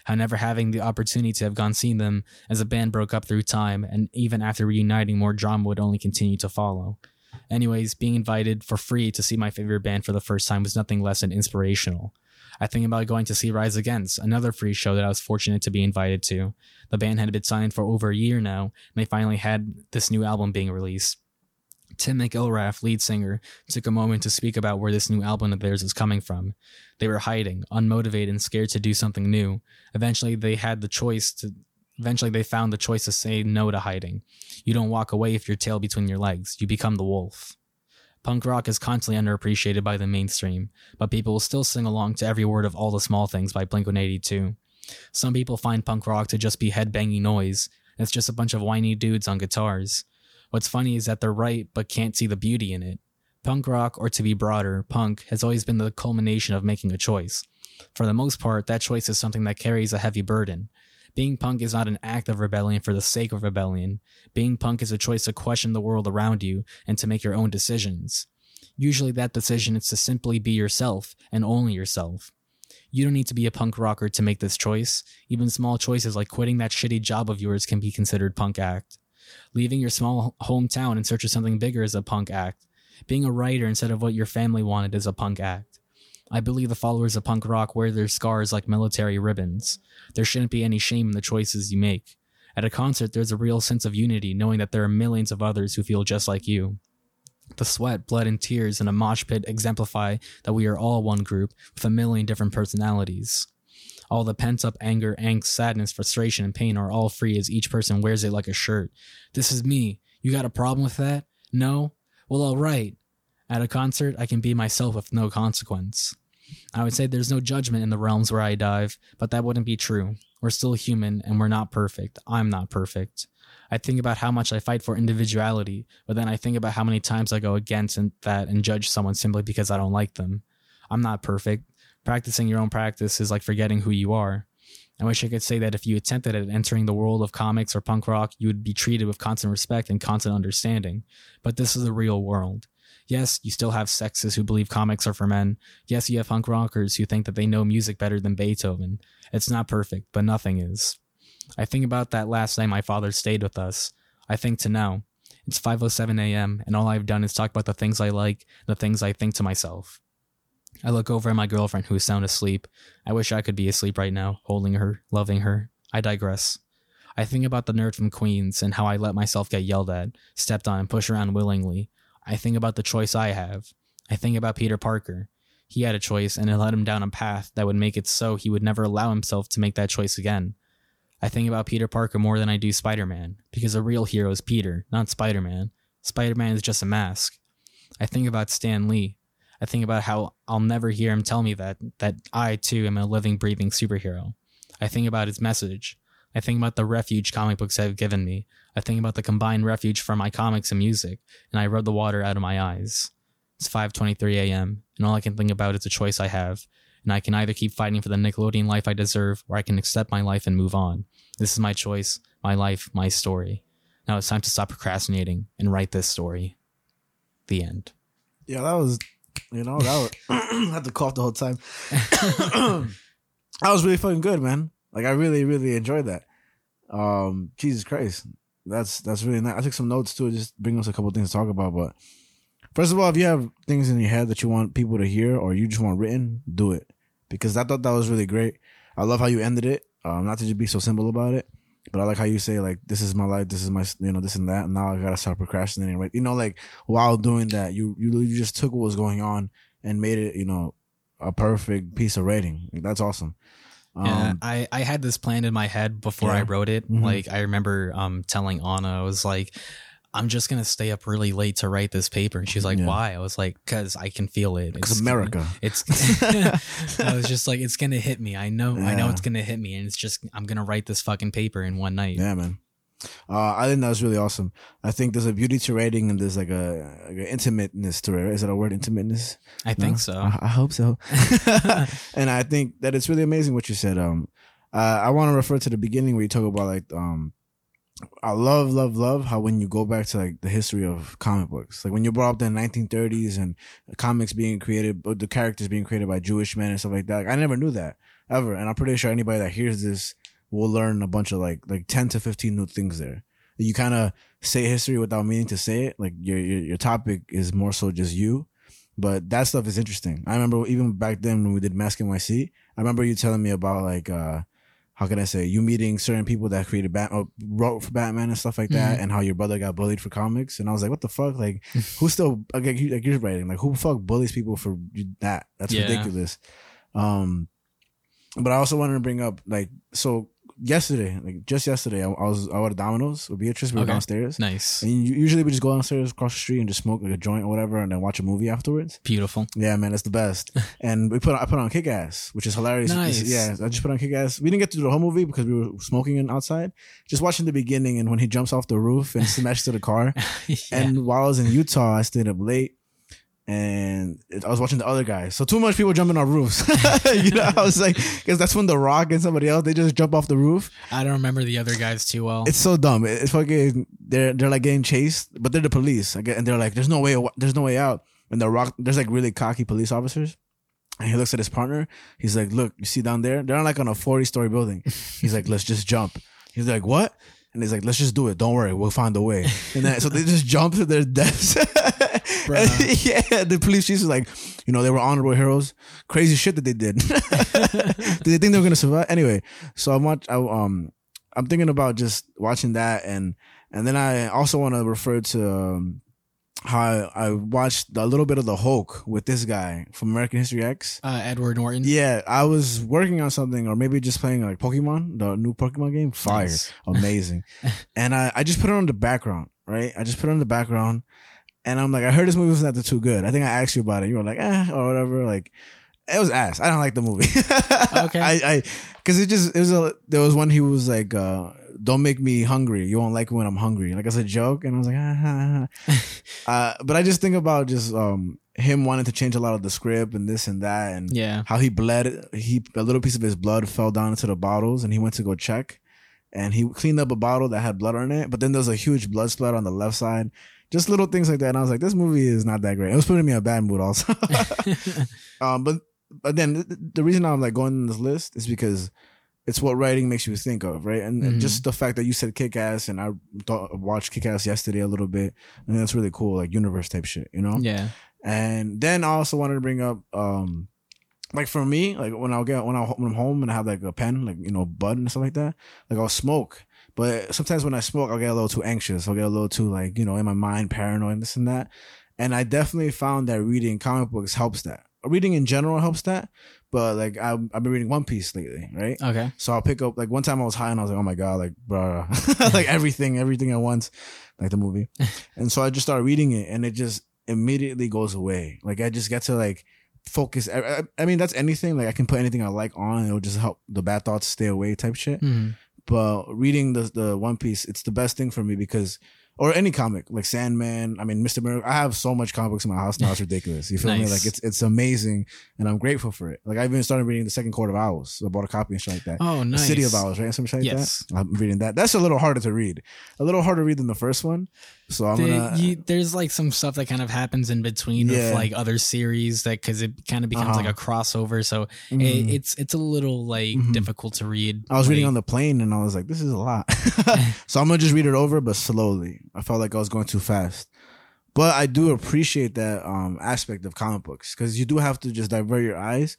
how never having the opportunity to have gone seen them as a band broke up through time, and even after reuniting, more drama would only continue to follow. Anyways, being invited for free to see my favorite band for the first time was nothing less than inspirational. I think about going to see Rise Against, another free show that I was fortunate to be invited to. The band had been signed for over a year now, and they finally had this new album being released. Tim McIlrath, lead singer, took a moment to speak about where this new album of theirs is coming from. They were hiding, unmotivated, and scared to do something new. Eventually, they had the choice to. Eventually, they found the choice to say no to hiding. You don't walk away with your tail between your legs. You become the wolf. Punk rock is constantly underappreciated by the mainstream, but people will still sing along to every word of All the Small Things by Blink 182. Some people find punk rock to just be headbanging noise, it's just a bunch of whiny dudes on guitars. What's funny is that they're right, but can't see the beauty in it. Punk rock, or to be broader, punk, has always been the culmination of making a choice. For the most part, that choice is something that carries a heavy burden. Being punk is not an act of rebellion for the sake of rebellion. Being punk is a choice to question the world around you and to make your own decisions. Usually, that decision is to simply be yourself and only yourself. You don't need to be a punk rocker to make this choice. Even small choices like quitting that shitty job of yours can be considered punk act. Leaving your small hometown in search of something bigger is a punk act. Being a writer instead of what your family wanted is a punk act. I believe the followers of punk rock wear their scars like military ribbons. There shouldn't be any shame in the choices you make. At a concert, there's a real sense of unity knowing that there are millions of others who feel just like you. The sweat, blood, and tears in a mosh pit exemplify that we are all one group with a million different personalities. All the pent up anger, angst, sadness, frustration, and pain are all free as each person wears it like a shirt. This is me. You got a problem with that? No? Well, alright. At a concert, I can be myself with no consequence. I would say there's no judgment in the realms where I dive, but that wouldn't be true. We're still human and we're not perfect. I'm not perfect. I think about how much I fight for individuality, but then I think about how many times I go against that and judge someone simply because I don't like them. I'm not perfect. Practicing your own practice is like forgetting who you are. I wish I could say that if you attempted at entering the world of comics or punk rock, you would be treated with constant respect and constant understanding. But this is the real world. Yes, you still have sexists who believe comics are for men. Yes, you have punk rockers who think that they know music better than Beethoven. It's not perfect, but nothing is. I think about that last night my father stayed with us. I think to now. It's 5:07 a.m. and all I've done is talk about the things I like, the things I think to myself. I look over at my girlfriend who is sound asleep. I wish I could be asleep right now, holding her, loving her. I digress. I think about the nerd from Queens and how I let myself get yelled at, stepped on, and pushed around willingly. I think about the choice I have. I think about Peter Parker. He had a choice and it led him down a path that would make it so he would never allow himself to make that choice again. I think about Peter Parker more than I do Spider Man, because a real hero is Peter, not Spider Man. Spider Man is just a mask. I think about Stan Lee. I think about how I'll never hear him tell me that that I too am a living, breathing superhero. I think about his message. I think about the refuge comic books have given me. I think about the combined refuge for my comics and music, and I rub the water out of my eyes. It's 5:23 a.m., and all I can think about is a choice I have, and I can either keep fighting for the Nickelodeon life I deserve, or I can accept my life and move on. This is my choice, my life, my story. Now it's time to stop procrastinating and write this story. The end. Yeah, that was, you know, that was, I had to cough the whole time. that was really fucking good, man. Like I really, really enjoyed that. Um, Jesus Christ, that's that's really nice. I took some notes too, just bring us a couple things to talk about. But first of all, if you have things in your head that you want people to hear, or you just want written, do it because I thought that was really great. I love how you ended it. Um, not to just be so simple about it, but I like how you say like, "This is my life. This is my you know this and that." And now I gotta start procrastinating. Right? You know, like while doing that, you you you just took what was going on and made it you know a perfect piece of writing. Like, that's awesome. Um, yeah, I, I had this plan in my head before Yeah. I wrote it. Mhm. Like I remember um telling Anna, I was like, I'm just gonna stay up really late to write this paper. And she's like, Yeah. Why? I was like, Cause I can feel it. It's America. It's I was just like, it's gonna hit me. I know I know it's gonna hit me and it's just I'm gonna write this fucking paper in one night. Yeah, man. Uh, I think that was really awesome. I think there's a beauty to writing and there's like a, like an intimateness to it. Is that a word, intimateness? I think so. I, I hope so. and I think that it's really amazing what you said. Um, uh, I want to refer to the beginning where you talk about like um, I love, love, love how when you go back to like the history of comic books, like when you brought up the 1930s and comics being created, but the characters being created by Jewish men and stuff like that. Like, I never knew that ever, and I'm pretty sure anybody that hears this will learn a bunch of like like 10 to 15 new things there. You kind of say history without meaning to say it. Like your, your your topic is more so just you, but that stuff is interesting. I remember even back then when we did Mask NYC, I remember you telling me about like uh how can I say you meeting certain people that created Bat or wrote for Batman and stuff like that, and how your brother got bullied for comics, and I was like, what the fuck? Like, who still like, you- like you're writing like who fuck bullies people for that? That's Yeah. ridiculous. Um, but I also wanted to bring up like so yesterday, like just yesterday, I, I was I was at Domino's with Beatrice. We were Okay. downstairs. Nice. And u- usually we just go downstairs across the street and just smoke like a joint or whatever, and then watch a movie afterwards. Beautiful. Yeah, man, that's the best. and we put on, I put on Kick Ass, which is hilarious. Nice. Yeah, I just put on Kick Ass. We didn't get to do the whole movie because we were smoking in outside. Just watching the beginning and when he jumps off the roof and smashes to the car. yeah. And while I was in Utah, I stayed up late. And it- I was watching the other guys. So too much people jumping on roofs. you know, I was like, because that's when The Rock and somebody else they just jump off the roof. I don't remember the other guys too well. It's so dumb. It's fucking. They're they're like getting chased, but they're the police. And they're like, "There's no way. There's no way out." And the rock, there's like really cocky police officers. And he looks at his partner. He's like, "Look, you see down there? They're like on a 40 story building." He's like, "Let's just jump." He's like, "What?" And he's like, "Let's just do it. Don't worry, we'll find a way." And then so they just jump to their deaths. Yeah, the police chiefs was like, you know, they were honorable heroes. Crazy shit that they did. did they think they were gonna survive? Anyway, so I'm watch. I, um, I'm thinking about just watching that, and and then I also want to refer to um, how I, I watched a little bit of the Hulk with this guy from American History X. Uh, Edward Norton. Yeah, I was working on something, or maybe just playing like Pokemon, the new Pokemon game. Fire, Nice. amazing. and I, I just put it on the background, right? I just put it on the background, and I'm like, I heard this movie was not too good. I think I asked you about it. You were like, eh, or whatever. Like, it was ass. I don't like the movie. Okay. I, I, because it just it was a. There was one he was like, uh, "Don't make me hungry. You won't like it when I'm hungry." Like as a joke, and I was like, ah, ah, ah. uh, but I just think about just um him wanting to change a lot of the script and this and that, and Yeah. how he bled he a little piece of his blood fell down into the bottles and he went to go check and he cleaned up a bottle that had blood on it but then there was a huge blood splat on the left side just little things like that and i was like this movie is not that great it was putting me in a bad mood also um but but then th- the reason i'm like going on this list is because it's what writing makes you think of right and, and Mhm. just the fact that you said kick-ass and i thought watched kick-ass yesterday a little bit and that's really cool like universe type shit you know yeah. and then I also wanted to bring up, um, like for me, like when I'll get when, I, when I'm home and I have like a pen, like you know, bud and stuff like that. Like I'll smoke, but sometimes when I smoke, I'll get a little too anxious. I'll get a little too like you know in my mind paranoid and this and that. And I definitely found that reading comic books helps that. Reading in general helps that, but like I've, I've been reading One Piece lately, right? Okay. So I'll pick up like one time I was high and I was like, oh my god, like bro, like everything, everything at once, like the movie. and so I just started reading it, and it just immediately goes away. Like I just get to like focus. I, I, I mean, that's anything. Like I can put anything I like on, and it'll just help the bad thoughts stay away, type shit. Mhm. But reading the the One Piece, it's the best thing for me because. Or any comic like Sandman. I mean, Mr. Miracle. I have so much comic books in my house now. It's ridiculous. You feel me? Like it's it's amazing, and I'm grateful for it. Like I've even started reading the Second Court of Owls. So I bought a copy and shit like that. Oh, The nice. City of Owls, right? Some shit like Yes. that. I'm reading that. That's a little harder to read. A little harder to read than the first one. So I'm The- gonna. you, there's like some stuff that kind of happens in between Yeah. with like other series that because it kind of becomes Uh-huh. like a crossover. So it, Mm. it's it's a little like Mhm. difficult to read. I was reading on the plane and I was like, this is a lot. so I'm gonna just read it over, but slowly. I felt like I was going too fast. But I do appreciate that um, aspect of comic books because you do have to just divert your eyes,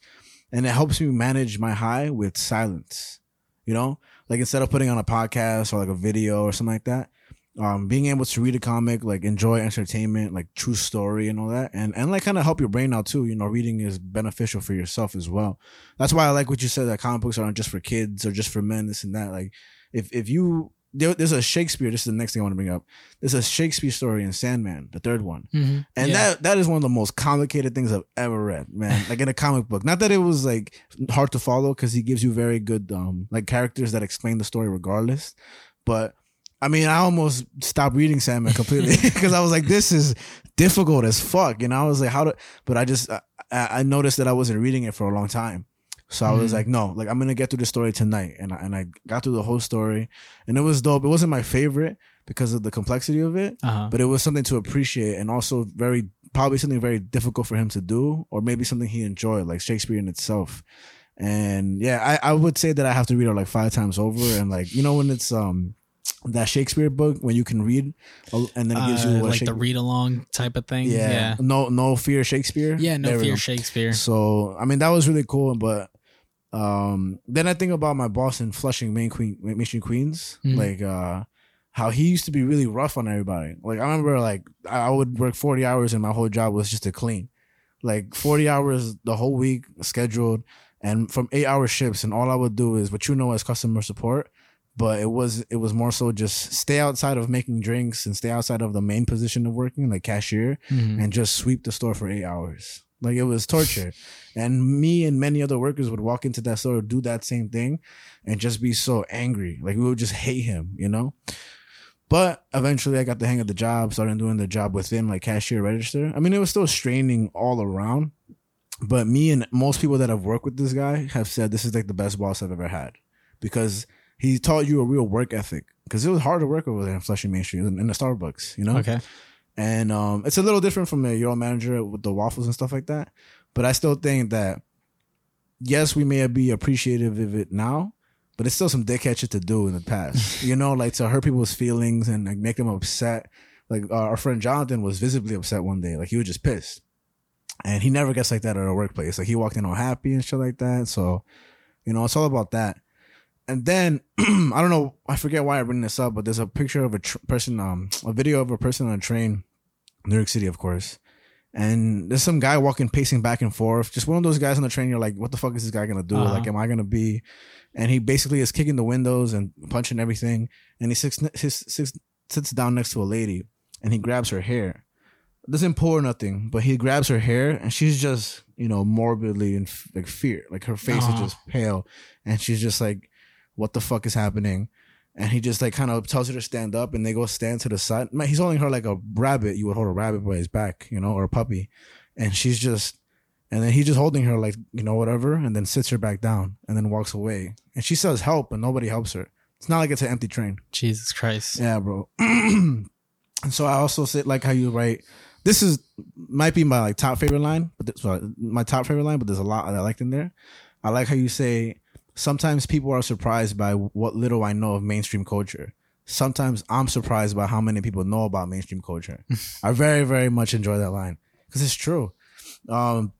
and it helps me manage my high with silence. You know, like instead of putting on a podcast or like a video or something like that, um, being able to read a comic, like enjoy entertainment, like true story and all that, and and like kind of help your brain out too. You know, reading is beneficial for yourself as well. That's why I like what you said that comic books aren't just for kids or just for men, this and that. Like, if if you there, there's a Shakespeare. This is the next thing I want to bring up. There's a Shakespeare story in Sandman, the third one, Mhm. and Yeah. that that is one of the most complicated things I've ever read, man. Like in a comic book. Not that it was like hard to follow because he gives you very good um like characters that explain the story regardless, but. I mean, I almost stopped reading Sandman completely because I was like, "This is difficult as fuck," and I was like, "How do?" But I just I, I noticed that I wasn't reading it for a long time, so I was Mhm. like, "No, like I'm gonna get through the story tonight," and I, and I got through the whole story, and it was dope. It wasn't my favorite because of the complexity of it, Uh-huh. but it was something to appreciate, and also very probably something very difficult for him to do, or maybe something he enjoyed, like Shakespeare in itself. And yeah, I, I would say that I have to read it like five times over, and like you know when it's um that Shakespeare book when you can read, and then it gives you Uh, like the read along type of thing. yeah, Yeah. no no fear Shakespeare, Yeah. No There fear. Shakespeare. So I mean that was really cool, but um then I think about my boss in Flushing, Main Queen, Street Queens, Mhm. like uh how he used to be really rough on everybody. Like I remember, like I I would work forty hours and my whole job was just to clean, like forty hours the whole week scheduled, and from eight hour shifts. And all I would do is what you know as customer support. But it was it was more so just stay outside of making drinks and stay outside of the main position of working, like cashier, Mhm. and just sweep the store for eight hours. Like it was torture. and me and many other workers would walk into that store, do that same thing, and just be so angry. Like we would just hate him, you know? But eventually I got the hang of the job, started doing the job within like cashier register. I mean, it was still straining all around. But me and most people that have worked with this guy have said this is like the best boss I've ever had. Because he taught you a real work ethic. Because it was hard to work over there in Flushing Main Street in in the Starbucks, you know? Okay. and um, it's a little different from a your manager with the waffles and stuff like that. But I still think that yes, we may be appreciative of it now, but it's still some dickhead shit to do in the past. you know, like to hurt people's feelings and like make them upset like uh, our friend Jonathan was visibly upset one day. Like he was just pissed, and he never gets like that at a workplace. Like he walked in all happy and shit like that. So, you know, it's all about that. And then I don't know, I forget why I bring this up, but there's a picture of a tr- person, um, a video of a person on a train, New York City, of course. And there's some guy walking, pacing back and forth. Just one of those guys on the train. You're like, what the fuck is this guy gonna do? Uh-huh. Like, am I gonna be? And he basically is kicking the windows and punching everything. And he sits, his, sits, sits down next to a lady, and he grabs her hair. Doesn't pull or nothing, but he grabs her hair, and she's just, you know, morbidly in like fear. Like her face Uh-huh. is just pale, and she's just like, what the fuck is happening? And he just like kind of tells her to stand up, and they go stand to the side. Man, he's holding her like a rabbit. You would hold a rabbit by his back, you know, or a puppy, and she's just, and then he's just holding her like you know whatever, and then sits her back down, and then walks away. And she says help, and nobody helps her. It's not like it's an empty train. Jesus Christ. Yeah, bro. and so I also say like how you write. This is might be my like top favorite line, but this, well, uh, my top favorite line, but there's a lot that I liked in there. I like how you say sometimes people are surprised by what little I know of mainstream culture. Sometimes I'm surprised by how many people know about mainstream culture. I very very much enjoy that line because it's true. Um,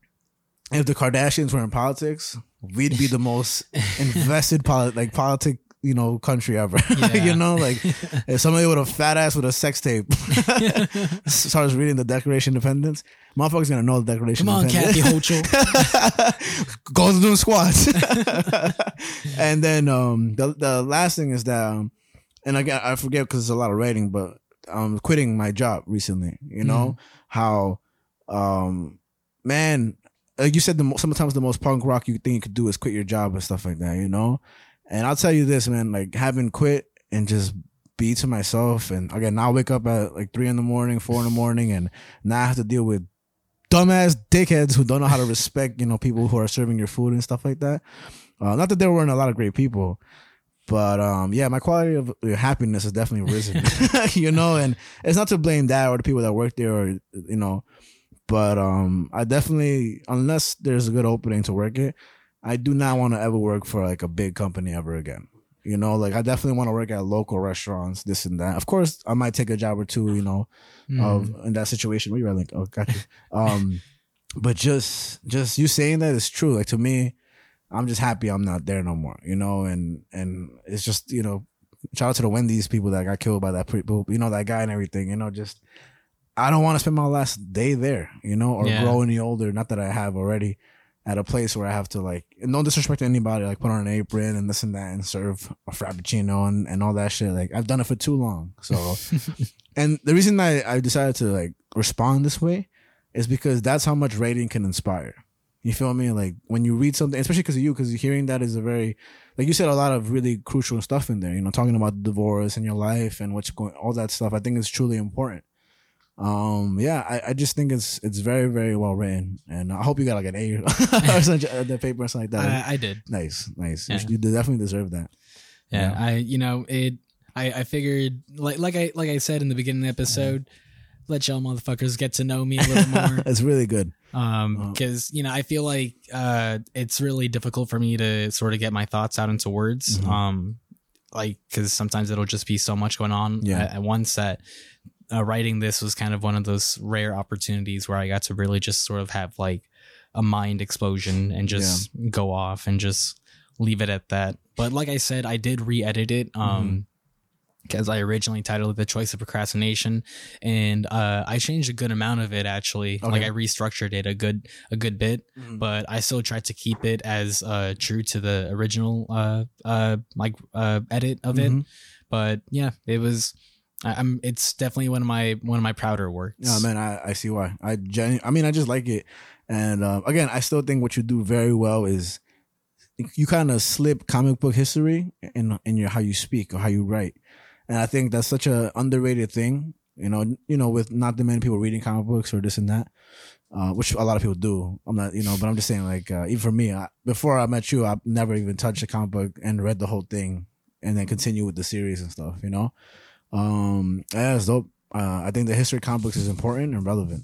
if the Kardashians were in politics, we'd be the most invested polit- like politic you know country ever. Yeah. you know, like if somebody with a fat ass with a sex tape starts reading the Declaration of Independence, motherfuckers gonna know the Declaration Come on, of Kathy Independence. Hochul. Goes doing squats. and then um the the last thing is that um and again I forget because it's a lot of writing, but I'm quitting my job recently. You know how um man like you said the mo- sometimes the most punk rock you think you could do is quit your job and stuff like that. You know, and I'll tell you this, man, like having quit and just be to myself. And again, now wake up at like three in the morning, four in the morning, and now I have to deal with dumbass dickheads who don't know how to respect, you know, people who are serving your food and stuff like that. Uh, not that there weren't a lot of great people, but um, yeah, my quality of uh, happiness has definitely risen, you know, and it's not to blame that or the people that work there or, you know, but um, I definitely, unless there's a good opening to work it, I do not want to ever work for like a big company ever again. You know, like I definitely want to work at local restaurants, this and that. Of course, I might take a job or two, you know, Mm. of in that situation. Where you're like, oh, got you. Um, but just, just you saying that is true. Like to me, I'm just happy I'm not there no more. You know, and and it's just you know, shout out to the Wendy's people that got killed by that people, you know, that guy and everything. You know, just I don't want to spend my last day there. You know, or Yeah. grow any older. Not that I have already. At a place where I have to like, no disrespect to anybody, like put on an apron and this and that and serve a frappuccino and, and all that shit. Like I've done it for too long. So and the reason I, I decided to like respond this way is because that's how much writing can inspire. You feel me? Like when you read something, especially because of you, because hearing that is a very, like you said, a lot of really crucial stuff in there. You know, talking about the divorce and your life and what's going, all that stuff. I think is truly important. Um, yeah, I, I just think it's it's very very well written, and I hope you got like an A or something, uh, the paper or something like that. I, I did. nice, nice. Yeah. You, definitely deserve that. Yeah, Yeah. I you know it. I I figured like like I like I said in the beginning of the episode, let y'all motherfuckers get to know me a little more. it's really good. um because you know i feel like uh it's really difficult for me to sort of get my thoughts out into words Mhm. um like because sometimes it'll just be so much going on Yeah. at, at once that uh, writing this was kind of one of those rare opportunities where i got to really just sort of have like a mind explosion and just go off and just leave it at that but like i said i did re-edit it Mm-hmm. um because I originally titled it "The Choice of Procrastination," and uh, I changed a good amount of it. Actually, like I restructured it a good a good bit, Mhm. but I still tried to keep it as uh, true to the original uh, uh, like uh, edit of it. Mhm. But yeah, it was. I, I'm. It's definitely one of my one of my prouder works. Yeah, man, I, I see why. I genu- I mean, I just like it, and uh, again, I still think what you do very well is you kind of slip comic book history in in your how you speak or how you write, and I think that's such a underrated thing. You know, you know, with not that many people reading comic books or this and that, uh, which a lot of people do. I'm not, you know, but I'm just saying, like, uh, even for me, I, before I met you, I've never even touched a comic book and read the whole thing, and then continue with the series and stuff. You know, um, it's dope. Uh, I think the history of comic books is important and relevant.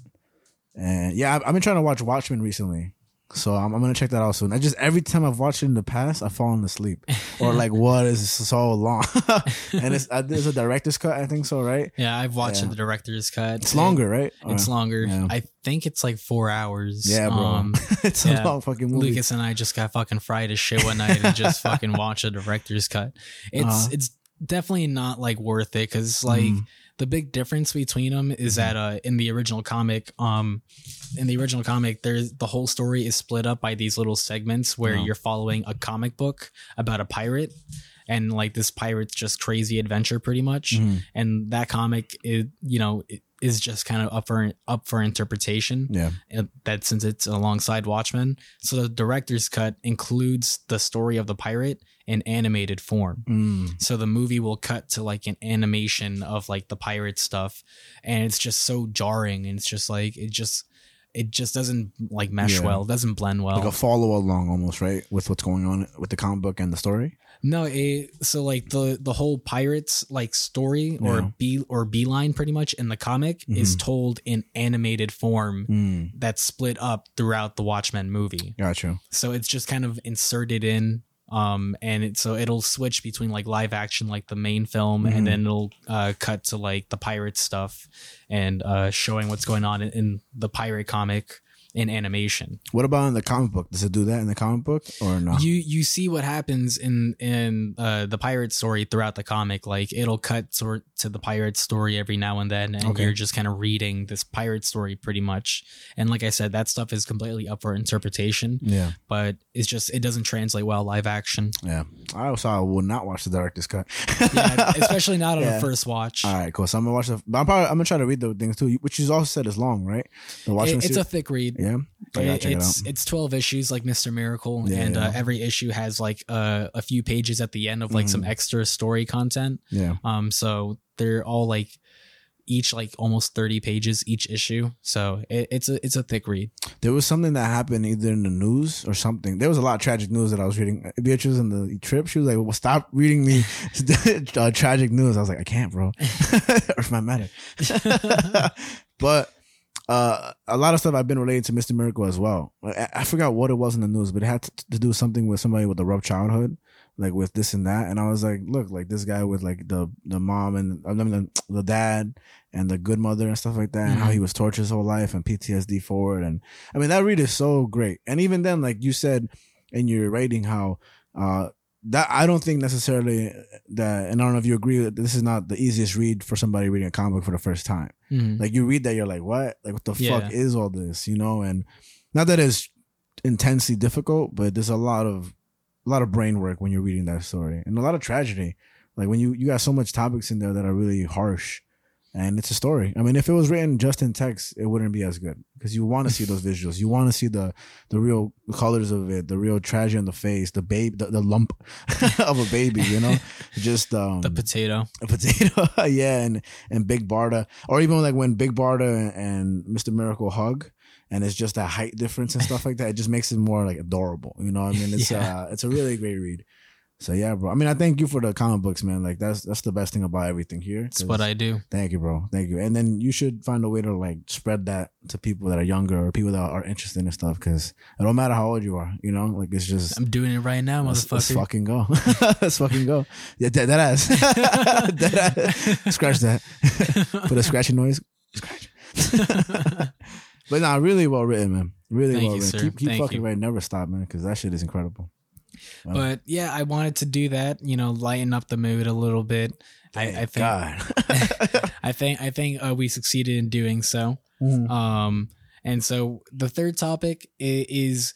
And yeah, I've, I've been trying to watch Watchmen recently. So I'm, I'm gonna check that out soon. I just every time I've watched it in the past, I've fallen asleep or like what is so long? and it's uh, there's a director's cut, I think so, right? Yeah, I've watched Yeah. the director's cut. It's longer, right? It's Or- longer. yeah. I think it's like four hours. Yeah, bro. Um, it's yeah. a long fucking movie. Lucas and I just got fucking fried as shit one night and just fucking watched a director's cut. It's Uh-huh. it's definitely not like worth it because like Mhm. the big difference between them is that uh in the original comic um in the original comic there's the whole story is split up by these little segments where Oh. you're following a comic book about a pirate and like this pirate's just crazy adventure pretty much Mhm. and that comic is you know it is just kind of up for up for interpretation Yeah. uh, that since it's alongside Watchmen. So the director's cut includes the story of the pirate in animated form. Mm. So the movie will cut to like an animation of like the pirate stuff, and it's just so jarring. And it's just like it just it just doesn't like mesh Yeah. well. It doesn't blend well. Like a follow along almost, right? With what's going on with the comic book and the story. No, it, so like the the whole pirates like story or Yeah. B or beeline pretty much in the comic is told in animated form Mm. that's split up throughout the Watchmen movie. Gotcha. so it's just kind of inserted in um and it so it'll switch between like live action like the main film Mhm. and then it'll uh cut to like the pirate stuff and uh showing what's going on in, in the pirate comic in animation What about in the comic book? Does it do that in the comic book or no? you you see what happens in in uh the pirate story throughout the comic like it'll cut sort to the pirate story every now and then and Okay. you're just kind of reading this pirate story pretty much and like i said that stuff is completely up for interpretation yeah. but it's just it doesn't translate well live action Yeah. I also I will not watch the director's cut. yeah, especially not on Yeah. the first watch. All right, cool. So I'm gonna watch the. But I'm probably I'm gonna try to read the things too, which you also said is long, right? The Watchmen It- it's a thick read. Yeah. I gotta check it it's it's twelve issues like Mister Miracle, Yeah, and yeah. Uh, every issue has like uh, a few pages at the end of like some Mhm. extra story content. Yeah. Um, so they're all like each like almost thirty pages each issue. So it, it's a it's a thick read. There was something that happened either in the news or something. There was a lot of tragic news that I was reading. Beatrice in the trip, she was like, "Well, stop reading me uh, tragic news." I was like, "I can't, bro." matter. but uh, a lot of stuff I've been related to Mr. Miracle as well. I, I forgot what it was in the news, but it had to, to do something with somebody with a rough childhood, like with this and that. And I was like, look, like this guy with like the the mom and I mean the, the dad and the good mother and stuff like that, and how he was tortured his whole life and PTSD forward. And I mean that read is so great. And even then, like you said in your rating, how uh that I don't think necessarily that, and I don't know if you agree that this is not the easiest read for somebody reading a comic book for the first time. Mhm. Like you read that, you're like, what? Like what the Yeah. fuck is all this? You know, and not that it's intensely difficult, but there's a lot of a lot of brain work when you're reading that story, and a lot of tragedy. Like when you you got so much topics in there that are really harsh, and it's a story. I mean, if it was written just in text, it wouldn't be as good because you want to see those visuals. You want to see the the real colors of it, the real tragedy on the face, the babe, the, the lump of a baby. You know, just um, the potato. a potato, yeah, and and Big Barda, or even like when Big Barda and, and Mr. Miracle hug, and it's just that height difference and stuff like that. It just makes it more like adorable, you know. what I mean, it's Yeah. uh, it's a really great read. So yeah, bro. I mean, I thank you for the comic books, man. Like that's that's the best thing about everything here. That's what I do. Thank you, bro. Thank you. And then you should find a way to like spread that to people that are younger or people that are interested in stuff because it don't matter how old you are, you know. Like it's just I'm doing it right now, Let's, let's motherfucker. fucking go. let's fucking go. Yeah, that, that ass. that ass. Scratch that. Put a scratching noise. Scratch. but nah, really well written, man. Really Thank well you, written. sir. Keep keep Thank fucking you. writing. Never stop, man, because that shit is incredible. But yeah, I wanted to do that. You know, lighten up the mood a little bit. I, I think. I think I think uh, we succeeded in doing so. Mhm. Um, and so the third topic i- is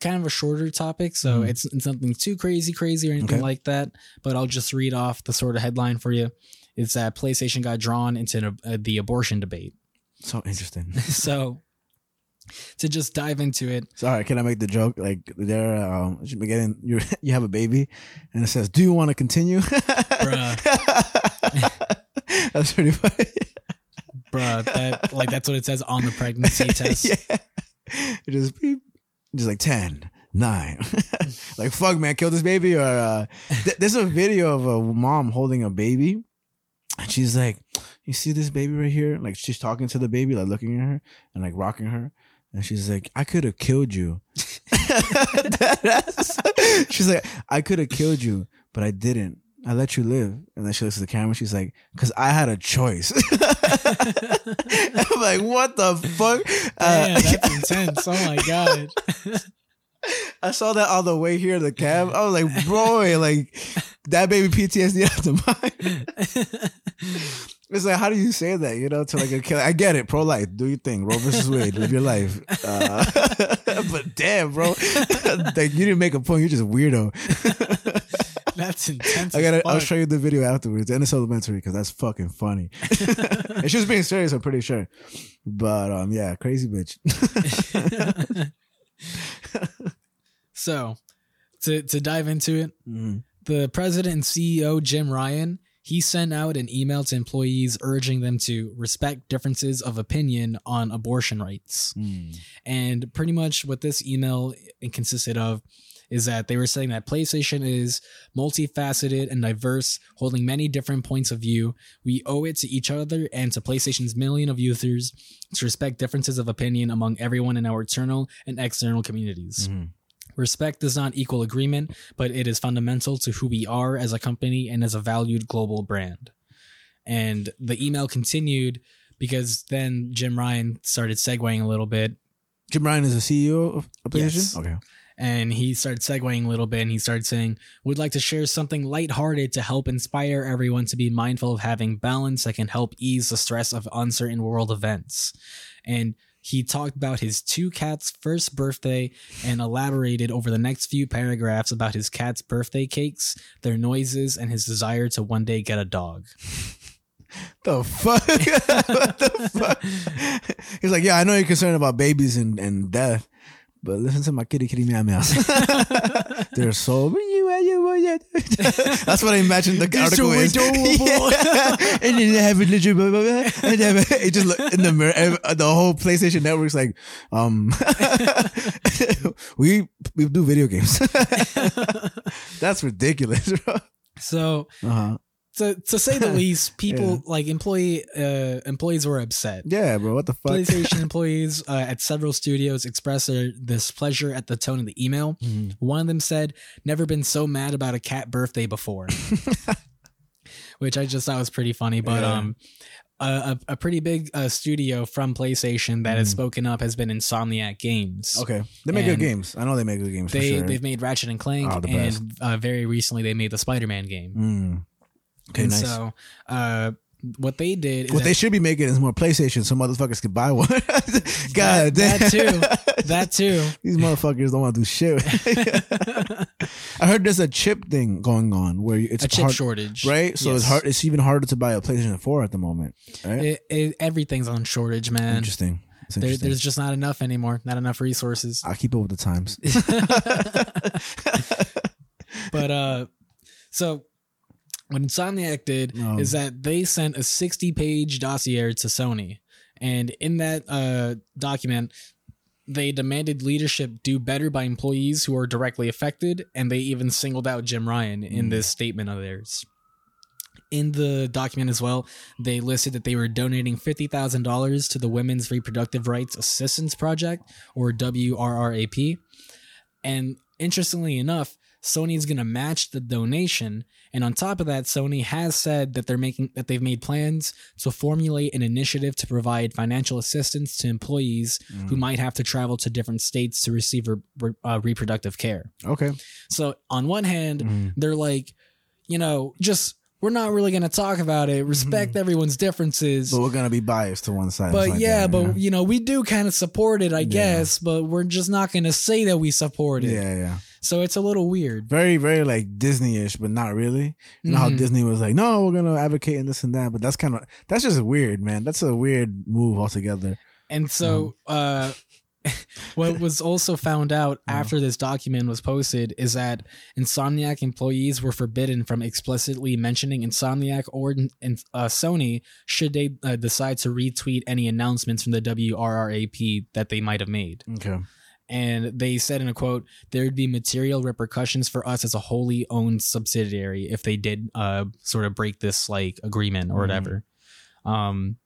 kind of a shorter topic, so Mhm. it's, it's nothing too crazy, crazy or anything Okay. like that. But I'll just read off the sort of headline for you. It's that PlayStation got drawn into uh, the abortion debate. so interesting. so to just dive into it, Sorry, can I make the joke? Like there, um, you getting you you have a baby, and it says, "Do you want to continue?" That's pretty funny. bruh, that like that's what it says on the pregnancy test. yeah. It just beep, just like 10, 9. like fuck man, kill this baby or uh th- there's a video of a mom holding a baby and she's like, "You see this baby right here?" Like she's talking to the baby like looking at her and like rocking her and she's like, "I could have killed you She's like, I could have killed you, but I didn't. I let you live. And then she looks at the camera. She's like, because I had a choice. I'm like, what the fuck? Damn, Uh, that's intense. Oh my god. I saw that on the way here in the cab. I was like, bro, like that baby PTSD the mind. It's like, how do you say that? You know, to like a killer. I get it, pro life, do your thing. Roe versus Wade, live your life. Uh, but damn, bro, like you didn't make a point. You're just a weirdo. That's intense. I gotta. I'll show you the video afterwards, the end of supplementary, because that's fucking funny. and she was being serious. I'm pretty sure. But um, yeah, crazy bitch. so, to to dive into it, Mhm. the president and CEO Jim Ryan he sent out an email to employees urging them to respect differences of opinion on abortion rights. Mm. And pretty much what this email consisted of is that they were saying that PlayStation is multifaceted and diverse, holding many different points of view. We owe it to each other and to PlayStation's million of users to respect differences of opinion among everyone in our internal and external communities. Mhm. Respect does not equal agreement, but it is fundamental to who we are as a company and as a valued global brand. And the email continued because then Jim Ryan started segueing a little bit Jim Ryan is the CEO of PlayStation. Yes. Okay. And he started segueing a little bit and he started saying, "We'd like to share something lighthearted to help inspire everyone to be mindful of having balance that can help ease the stress of uncertain world events. And he talked about his two cats' first birthday and elaborated over the next few paragraphs about his cat's birthday cakes, their noises, and his desire to one day get a dog. The fuck? what the fuck? He's like, yeah, I know you're concerned about babies and, and death, but listen to my kitty kitty meow meows. They're so. That's what I imagined the They're article so is. Yeah. And then they have religion. Blah, blah, blah. And then it just look in the mirror. The whole PlayStation Network's like, um, we we do video games. That's ridiculous. bro. So Uh-huh. To to say the least, people like employee uh employees were upset. Yeah, bro. What the fuck? PlayStation employees uh, at several studios expressed their displeasure at the tone of the email. Mhm. One of them said, "Never been so mad about a cat birthday before," which I just thought was pretty funny. But Yeah. um, a, a, a pretty big uh, studio from PlayStation that has Mhm. spoken up has been Insomniac Games. Okay, they make good games. I know they make good games. They for sure. they've made Ratchet and Clank, Oh, and uh, very recently they made the Spider-Man game. Mm. Okay, and nice. so, uh, what they did is what they should be making is more PlayStation, so motherfuckers could buy one. God That- damn. that too. that too. These motherfuckers don't want to do shit. I heard there's a chip thing going on where it's a chip hard, shortage, right? So it's hard. It's even harder to buy a PlayStation 4 at the moment. Right? It, it, everything's on shortage, man. interesting. There, there's just not enough anymore. Not enough resources. I'll keep up with the times. But uh, so what Insomniac did Um. is that they sent a 60 page dossier to Sony, and in that uh document. They demanded leadership do better by employees who are directly affected, and they even singled out Jim Ryan in Mm. this statement of theirs. In the document as well, they listed that they were donating $50,000 to the Women's Reproductive Rights Assistance Project, or WRRAP. And interestingly enough, Sony is going to match the donation. And on top of that, Sony has said that they're making that they've made plans to formulate an initiative to provide financial assistance to employees who Mm. might have to travel to different states to receive re- uh, reproductive care. Okay. So on one hand, Mhm. they're like, you know, just we're not really going to talk about it. Respect everyone's differences. But we're gonna be biased to one side. But like yeah, that, but you know, we do kind of support it, I guess, but we're just not going to say that we support it. yeah, yeah. So it's a little weird. Very, very like Disney-ish, but not really. You know how Mhm. Disney was like, no, we're gonna advocate and this and that, but that's kind of that's just weird, man. That's a weird move altogether. And so, uh, what was also found out Uh-huh. after this document was posted is that Insomniac employees were forbidden from explicitly mentioning Insomniac or uh, Sony should they uh, decide to retweet any announcements from the WRRAP that they might have made. Okay. And they said in a quote, there would be material repercussions for us as a wholly owned subsidiary if they did uh, sort of break this like agreement or Mhm. whatever. Um,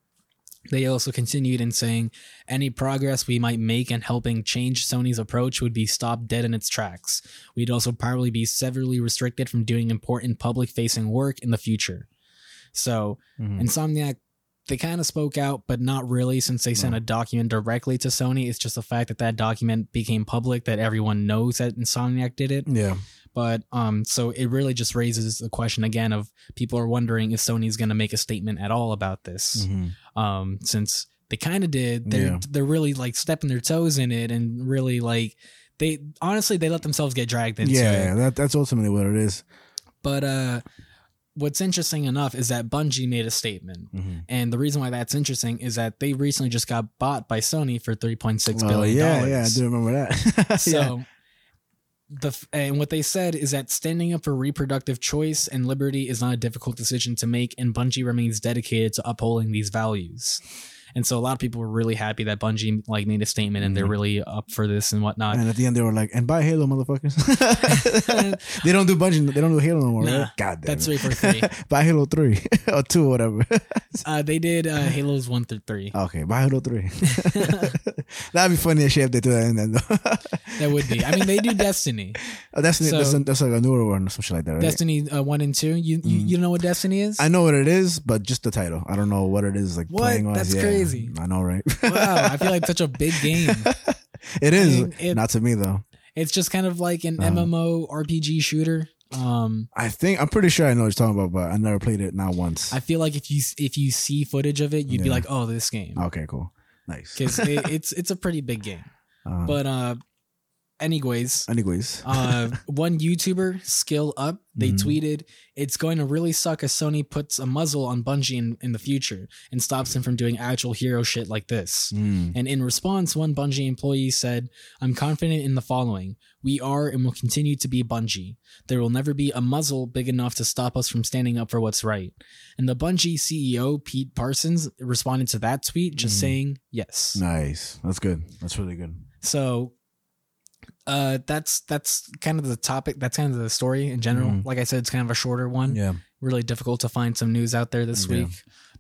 They also continued in saying any progress we might make in helping change Sony's approach would be stopped dead in its tracks. We'd also probably be severely restricted from doing important public facing work in the future. So, Mhm. Insomniac, they kind of spoke out, but not really since they sent a document directly to Sony. It's just the fact that that document became public, that everyone knows that Insomniac did it. yeah, But um, so it really just raises the question again of people are wondering if Sony's going to make a statement at all about this. Mhm. Um, since they kind of did, they're Yeah. they're really like stepping their toes in it and really like they honestly they let themselves get dragged into yeah. it. That that's ultimately what it is. But uh, what's interesting enough is that Bungie made a statement. Mhm. And the reason why that's interesting is that they recently just got bought by Sony for three point six Oh, billion yeah, dollars. yeah, I do remember that. So yeah. the and what they said is that standing up for reproductive choice and liberty is not a difficult decision to make, and Bungie remains dedicated to upholding these values. And so a lot of people were really happy that Bungie like made a statement and they're Mhm. really up for this and whatnot. And at the end, they were like, "And buy Halo, motherfuckers." they don't do Bungie. They don't do Halo no more. Nah, right? God damn That's it. three for three. buy Halo three or two or whatever. uh, they did uh, Halos one through three. okay, buy Halo three. That'd be funny as shit if they do that. In. That would be. I mean, they do Destiny. oh, that's, So- that's that's like a newer one or some shit like that, right? Destiny uh, one and two. You, you Mm. you know what Destiny is? I know what it is, but just the title. I don't know what it is like What? That's Yeah, crazy. I know, right? wow, I feel like such a big game. it is mean, it- not to me though. It's just kind of like an. MMO RPG shooter. Um, I think I'm pretty sure I know what you're talking about, but I never played it not once. I feel like if you if you see footage of it, you'd be like, "Oh, this game," okay, cool, nice. because it, it's it's a pretty big game. Uh, But uh, anyways, anyways, uh, one YouTuber, Skill Up, they Mhm. tweeted, "It's going to really suck as Sony puts a muzzle on Bungie in, in the future and stops them from doing actual hero shit like this." Mm, And in response, one Bungie employee said, I'm confident in the following. We are and will continue to be Bungie. There will never be a muzzle big enough to stop us from standing up for what's right. And the Bungie CEO, Pete Parsons, responded to that tweet just Mhm. saying yes. nice. That's good. That's really good. So uh that's that's kind of the topic that's kind of the story in general Mhm. like i said it's kind of a shorter one Yeah. really difficult to find some news out there this Yeah. week.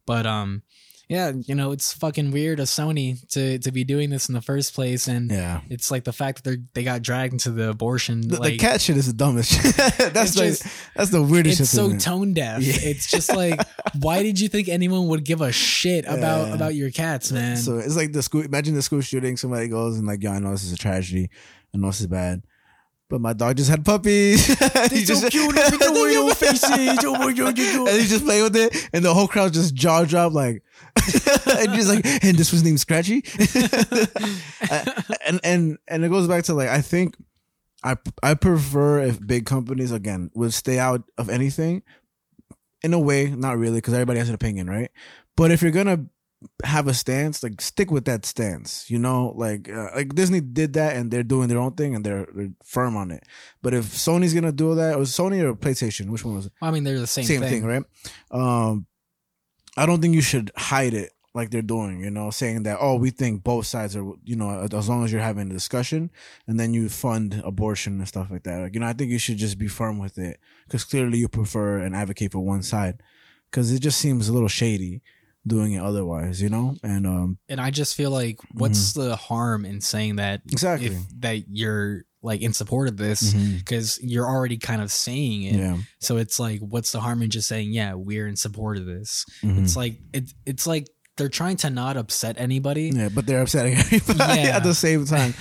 But um yeah, you know, it's fucking weird of Sony to to be doing this in the first place and Yeah. it's like the fact that they they got dragged into the abortion The, like the cat shit is the dumbest. shit. that's like just- that's the weirdest it's so tone deaf. Yeah. It's just like why did you think anyone would give a shit about Yeah. about your cats, man? So it's like the school. Imagine the school shooting. Somebody goes and like, "Yeah, I know this is a tragedy. I know this is bad, but my dog just had puppies. They're He so just- cute, look at your faces. Oh my God, you go. and he's just playing with it, and the whole crowd just jaw dropped, like, and he's like, and this was named Scratchy, and and and it goes back to like I think I I prefer if big companies again would stay out of anything, in a way, not really, because everybody has an opinion, right? But if you're gonna have a stance, like stick with that stance, you know, like uh, like Disney did that and they're doing their own thing and they're, they're firm on it. But if Sony's gonna do that, or Sony or PlayStation, which one was it? I mean, they're the same, same, thing. thing. right? Um, I don't think you should hide it like they're doing. You know, saying that oh, we think both sides are. You know, as long as you're having a discussion, and then you fund abortion and stuff like that. Like, you know, I think you should just be firm with it because clearly you prefer and advocate for one side. Because it just seems a little shady doing it otherwise. You know, and um, And I just feel like what's the harm in saying that Mm-hmm. exactly. if that you're like in support of this because you're already kind of saying it. Yeah, So it's like, what's the harm in just saying, yeah, we're in support of this? Mhm. It's like it, it's like they're trying to not upset anybody. Yeah, but they're upsetting everybody Yeah. at the same time.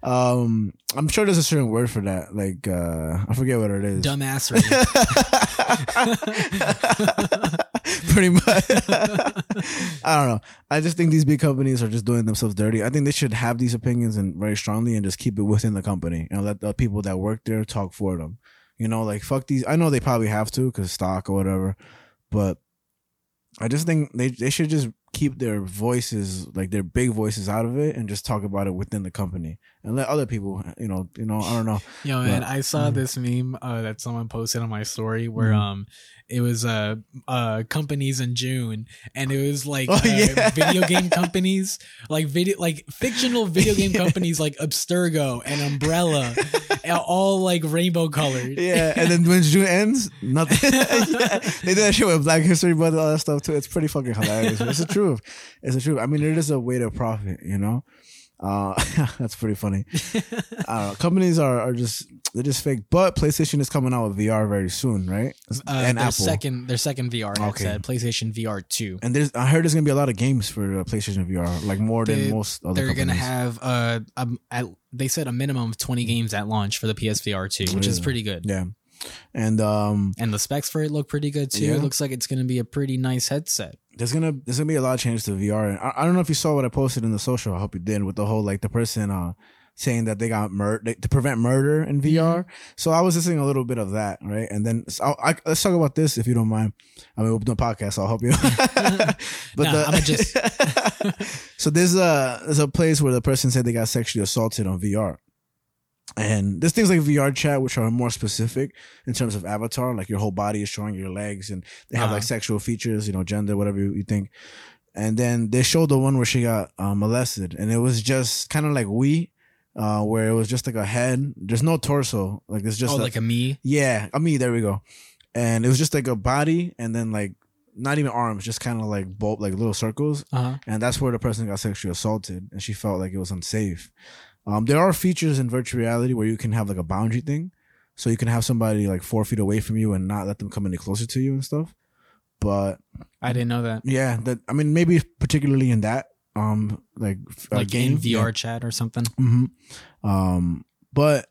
Um, I'm sure there's a certain word for that. Like, uh, I forget what it is. Dumbassery. Pretty much. I don't know. I just think these big companies are just doing themselves dirty. I think they should have these opinions and very strongly and just keep it within the company and let the people that work there talk for them. You know, like fuck these. I know they probably have to because stock or whatever, but I just think they they should just keep their voices like their big voices out of it and just talk about it within the company and let other people you know you know I don't know Yo, man, But- I saw Mhm. this meme uh, that someone posted on my story where Mhm. um it was uh uh companies in June, and it was like Oh, uh, yeah. video game companies, like video like fictional video game companies like Abstergo and Umbrella, all like rainbow colored. Yeah, and then when June ends, nothing. yeah, they did that shit with Black History Month and all that stuff too. It's pretty fucking hilarious. It's the truth. It's the truth. I mean, it is a way to profit, you know. Uh, that's pretty funny. I don't know. Companies are, are just they're just fake. But PlayStation is coming out with VR very soon, right? Uh, and their Apple. second their second VR Okay. headset, PlayStation VR two. and there's I heard there's gonna be a lot of games for uh, PlayStation VR, like more They- than most other They're gonna have uh um, at, they said a minimum of twenty games at launch for the PSVR two, which is pretty good. yeah, and um, And the specs for it look pretty good too. Yeah. It looks like it's gonna be a pretty nice headset. there's gonna there's gonna be a lot of changes to VR. And I, I don't know if you saw what I posted in the social. I hope you did with the whole like the person uh saying that they got murdered to prevent murder in VR. So I was listening a little bit of that, right? And then so I, let's talk about this if you don't mind. I mean, we're doing a podcast, so I'll help you. but Nah, the, just- so there's a there's a place where the person said they got sexually assaulted on VR. And there's things like VR chat, which are more specific in terms of avatar, like your whole body is showing your legs, and they have Uh-huh. like sexual features, you know, gender, whatever you, you think. And then they showed the one where she got uh, molested, and it was just kind of like we, uh, where it was just like a head. There's no torso, like it's just oh, a- like a me. yeah, A me. there we go. And it was just like a body, and then like not even arms, just kind of like bolt, like little circles Uh huh. and that's where the person got sexually assaulted and she felt like it was unsafe um, there are features in virtual reality where you can have like a boundary thing so you can have somebody like four feet away from you and not let them come any closer to you and stuff but I didn't know that. yeah that i mean maybe particularly in that um like uh, Like game in VR chat or something. Mm-hmm. um but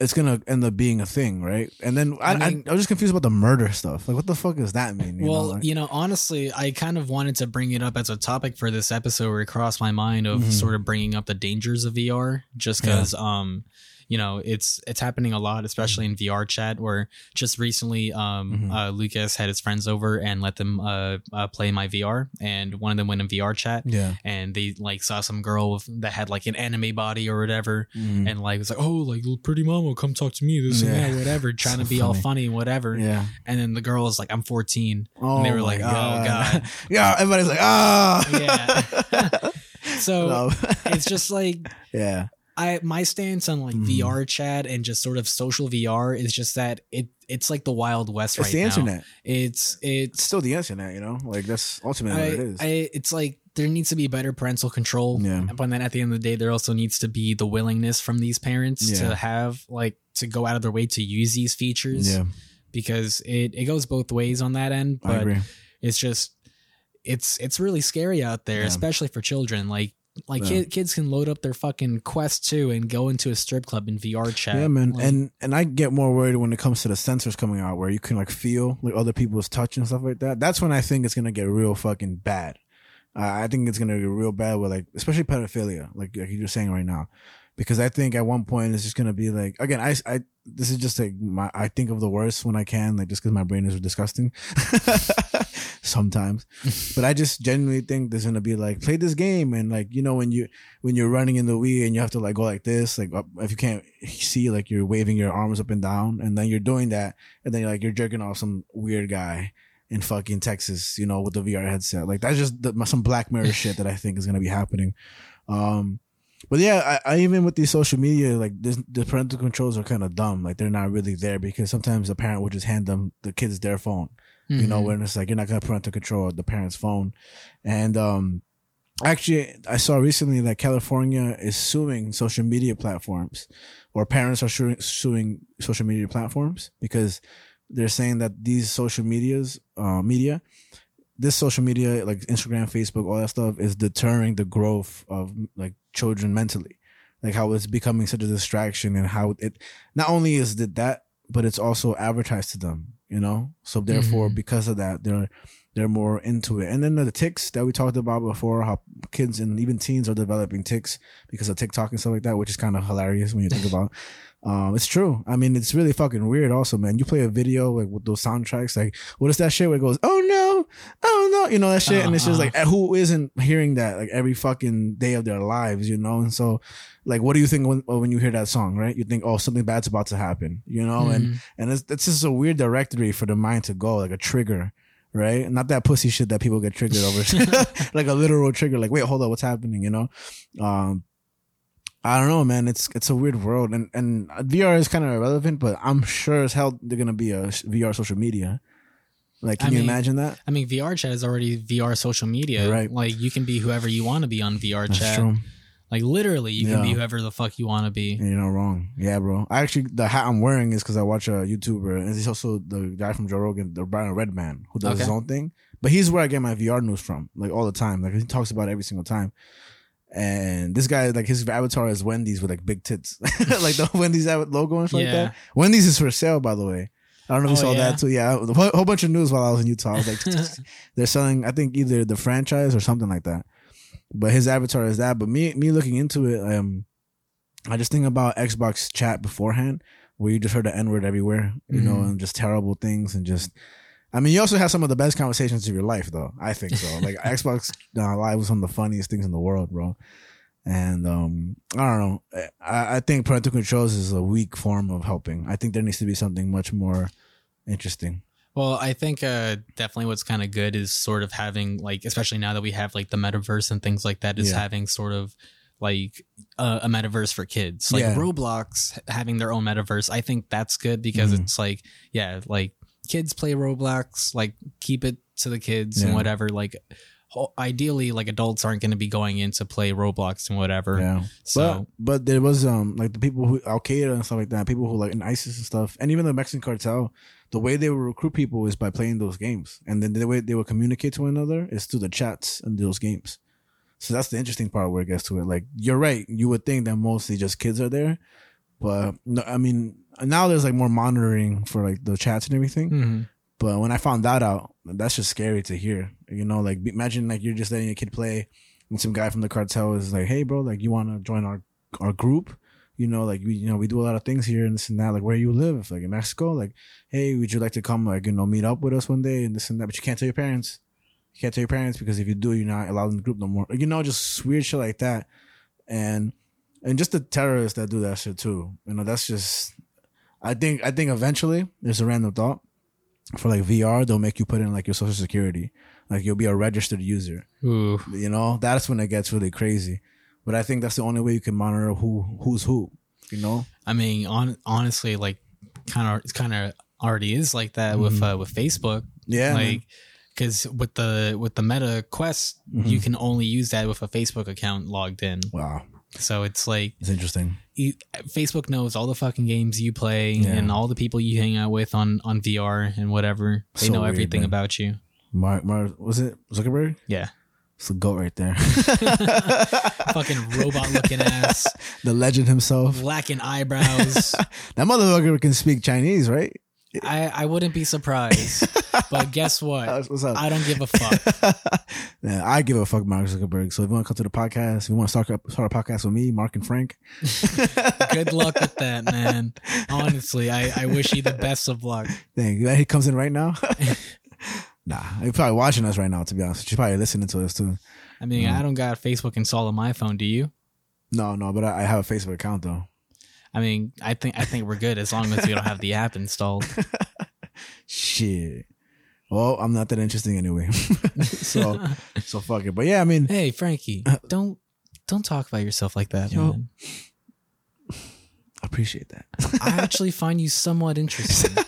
it's gonna end up being a thing right and then I, I mean- I, I, was just confused about the murder stuff like what the fuck does that mean you know, well, like- you know, honestly, I kind of wanted to bring it up as a topic for this episode where it crossed my mind of Mhm. sort of bringing up the dangers of VR just Yeah. because, um, you know, it's it's happening a lot, especially in VR chat. Where just recently, um, Mhm. uh, Lucas had his friends over and let them uh, uh play my VR, and one of them went in VR chat, yeah and they like saw some girl with, that had like an anime body or whatever, Mhm. and like was like, oh, like little pretty mama, come talk to me, this Yeah. and that, whatever, trying So to be all funny. funny and whatever. yeah And then the girl was like, I'm 14. oh they were like, oh, God. yeah everybody's like ah Yeah. So No. it's just like yeah I my stance on like Mhm. VR chat and just sort of social VR is just that it it's like the wild west it's right the now. internet It's it's it's still the internet you know like that's ultimately what it is. I, it's like there needs to be better parental control. Yeah. But then at the end of the day, there also needs to be the willingness from these parents Yeah. to have like to go out of their way to use these features. yeah Because it, it goes both ways on that end. i But it's just it's it's really scary out there, Yeah. especially for children. Like like Yeah. kid, kids can load up their fucking Quest 2 and go into a strip club in VR chat. yeah man Like, and and i get more worried when it comes to the sensors coming out where you can like feel like other people's touch and stuff like that that's when i think it's gonna get real fucking bad uh, i think it's gonna get real bad with like especially pedophilia like like you're saying right now because i think at one point it's just gonna be like again i i this is just like my i think of the worst when i can like just because my brain is disgusting sometimes but I just genuinely think there's gonna be like play this game and like you know when you when you're running in the Wii and you have to like go like this like if you can't see like you're waving your arms up and down and then you're doing that and then you're like you're jerking off some weird guy in fucking Texas you know with the VR headset like that's just the, some Black Mirror shit that I think is gonna be happening. Um, but yeah, I, I even with these social media like this, the parental controls are kind of dumb like they're not really there because sometimes the parent would just hand them the kids their phone you know mhm. when it's like you're not gonna parental control the parent's phone and um actually i saw recently that california is suing social media platforms or parents are suing, suing social media platforms because they're saying that these social medias uh media this social media like instagram facebook all that stuff is deterring the growth of like children mentally. Like how it's becoming such a distraction and how it not only is it that but it's also advertised to them you know so therefore Mhm. because of that they're they're more into it and then the ticks that we talked about before how kids and even teens are developing ticks because of TikTok and stuff like that, which is kind of hilarious when you think about. Um, it's true. I mean, it's really fucking weird. Also, man, you play a video like with those soundtracks. Like, what is that shit where it goes, "Oh no, oh no," you know that shit, and it's just Uh-huh. like, who isn't hearing that like every fucking day of their lives, you know? And so, like, what do you think when when you hear that song, right? You think, oh, something bad's about to happen, you know? And Mhm. and it's, it's just a weird directory for the mind to go, like a trigger, right? Not that pussy shit that people get triggered over, like a literal trigger. Like, wait, hold up, what's happening? You know? Um, I don't know, man. It's it's a weird world, and and VR is kind of irrelevant, but I'm sure as hell they're gonna be a VR social media. Like, can I you mean, imagine that? I mean, VR chat is already VR social media. Right. Like you can be whoever you want to be on VR That's chat. true. Like literally, you can be whoever the fuck you want to be. You're not wrong. Yeah, bro. I actually the hat I'm wearing is because I watch a YouTuber, and he's also the guy from Joe Rogan, the Brian Redban, who does his Okay. own thing. But he's where I get my VR news from, like all the time. Like he talks about it every single time. And this guy, like his avatar is Wendy's with like big tits, like the Wendy's av- logo and shit like Yeah. that. Wendy's is for sale, by the way. I don't know if you Oh, saw yeah? that too. Yeah, a whole, whole bunch of news while I was in Utah. I was like, they're selling, I think either the franchise or something like that. But his avatar is that. But me, me looking into it, um, I just think about Xbox chat beforehand, where you just heard the N word everywhere, you know, Mhm. and just terrible things and just. I mean, you also have some of the best conversations of your life, though. I think so. Like Xbox uh, Live was one of the funniest things in the world, bro. And um, I don't know. I, I think parental controls is a weak form of helping. I think there needs to be something much more interesting. Well, I think uh, definitely what's kind of good is sort of having like, especially now that we have like the metaverse and things like that, is Yeah. having sort of like a, a metaverse for kids, like Yeah. Roblox having their own metaverse. I think that's good because Mhm. it's like, yeah, like kids play Roblox, like keep it to the kids and whatever. Like, ideally, like adults aren't going to be going in to play Roblox and whatever. Yeah. So but but there was um like the people who Al Qaeda and stuff like that, people who like in ISIS and stuff, and even the Mexican cartel, the way they would recruit people is by playing those games, and then the way they would communicate to one another is through the chats and those games. So that's the interesting part where it gets to it. Like you're right, you would think that mostly just kids are there, but no, I mean now there's like more monitoring for like the chats and everything. Mhm. But when I found that out, that's just scary to hear. You know, like imagine like you're just letting a kid play, and some guy from the cartel is like, "Hey, bro, like you want to join our our group? You know, like we you know we do a lot of things here and this and that. Like where you live, like in Mexico. Like, hey, would you like to come like you know meet up with us one day and this and that? But you can't tell your parents. You can't tell your parents because if you do, you're not allowed in the group no more. You know, just weird shit like that, and and just the terrorists that do that shit too. You know, that's just. I think I think eventually there's a random thought for like VR, they'll make you put in like your social security. Like you'll be a registered user. Ooh. You know, that's when it gets really crazy. But I think that's the only way you can monitor who who's who. You know? I mean, on honestly, like, kind of, it's kind of already is like that with Mhm. uh, with Facebook. Yeah. like, because with the with the Meta Quest, Mhm. you can only use that with a Facebook account logged in. wow, So it's like it's interesting. you, Facebook knows all the fucking games you play Yeah. and all the people you hang out with on on VR and whatever. They So know weird, everything man. about you. Mark, Mark, was it Zuckerberg? Yeah, It's the goat right there. fucking robot looking ass, the legend himself. lacking eyebrows. That motherfucker can speak Chinese, right? I I wouldn't be surprised. But guess what? What's up? I don't give a fuck. I give a fuck, Mark Zuckerberg. So if you want to come to the podcast, if you want to start a, start a podcast with me, Mark and Frank. Good luck with that, man. Honestly, I, I wish you the best of luck. Thank. Dang, he comes in right now. nah, he's probably watching us right now. To be honest, she's probably listening to us too. I mean, Mm. I don't got Facebook installed on my phone. Do you? No, no, but I, I have a Facebook account though. I mean, I think I think we're good as long as we don't have the app installed. Shit. Well, I'm not that interesting anyway. so, so fuck it. But yeah, I mean, hey, Franky, uh, don't don't talk about yourself like that, Yo. man. I appreciate that. I actually find you somewhat interesting.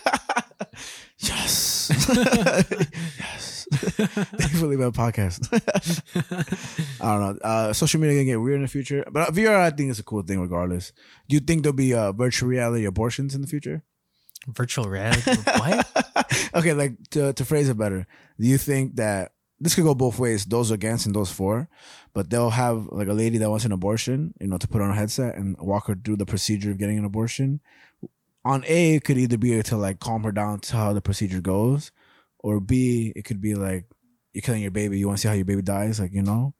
yes, yes. Thanks for leaving a podcast. I don't know. Uh, social media gonna get weird in the future, but VR I think is a cool thing regardless. Do you think there'll be uh, virtual reality abortions in the future? Virtual reality? What? okay, like to to phrase it better, do you think that this could go both ways, those against and those for, but they'll have like a lady that wants an abortion, you know, to put on a headset and walk her through the procedure of getting an abortion. On A, it could either be to like calm her down to how the procedure goes, or B, it could be like you're killing your baby, you want to see how your baby dies, like you know.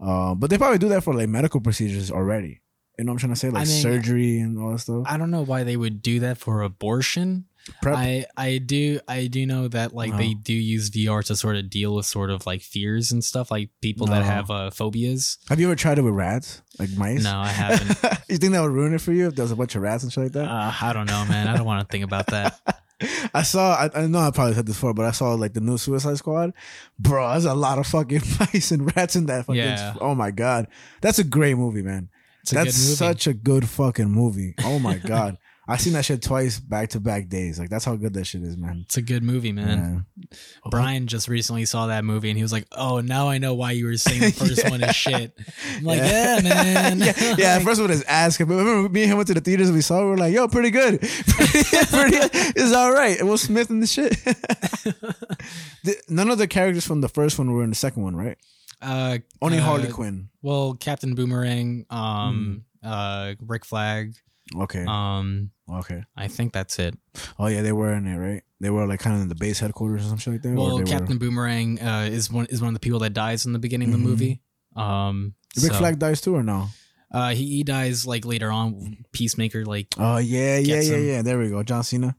Uh, but they probably do that for like medical procedures already. You know what I'm trying to say? Like mean, surgery and all that stuff. I don't know why they would do that for abortion. Prep. I I do I do know that like they Oh. do use VR to sort of deal with sort of like fears and stuff like people that have uh, phobias. Have you ever tried it with rats, like mice? No, I haven't. you think that would ruin it for you if there was a bunch of rats and shit like that? Uh, I don't know, man. I don't want to think about that. I saw. I, I know I probably said this before, but I saw like the new Suicide Squad. Bro, there's a lot of fucking mice and rats in that fucking. Yeah. Oh my god, that's a great movie, man. It's that's movie. such a good fucking movie. Oh my god, I seen that shit twice back to back days. Like that's how good that shit is, man. It's a good movie, man. Yeah. Brian just recently saw that movie and he was like, "Oh, now I know why you were saying the first one is shit." I'm like, "Yeah, man." yeah, yeah. The first one is ass. But remember, me and him went to the theaters and we saw. it, We were like, "Yo, pretty good. pretty, pretty, it's all right." And Will Smith and the shit. The- None of the characters from the first one were in the second one, right? uh, Only uh, Harley Quinn. Well, Captain Boomerang, um, uh, Rick Flag, Okay, um, okay. I think that's it. Oh yeah, they were in it, right? They were like kind of in the base headquarters or some shit like that. Well, Captain Boomerang uh, is one is one of the people that dies in the beginning of Mhm. the movie. Um, Were, Rick so, Flag dies too, or no? uh, he, he dies like later on. Peacemaker, like Oh yeah, yeah, yeah, him. yeah. There we go. John Cena.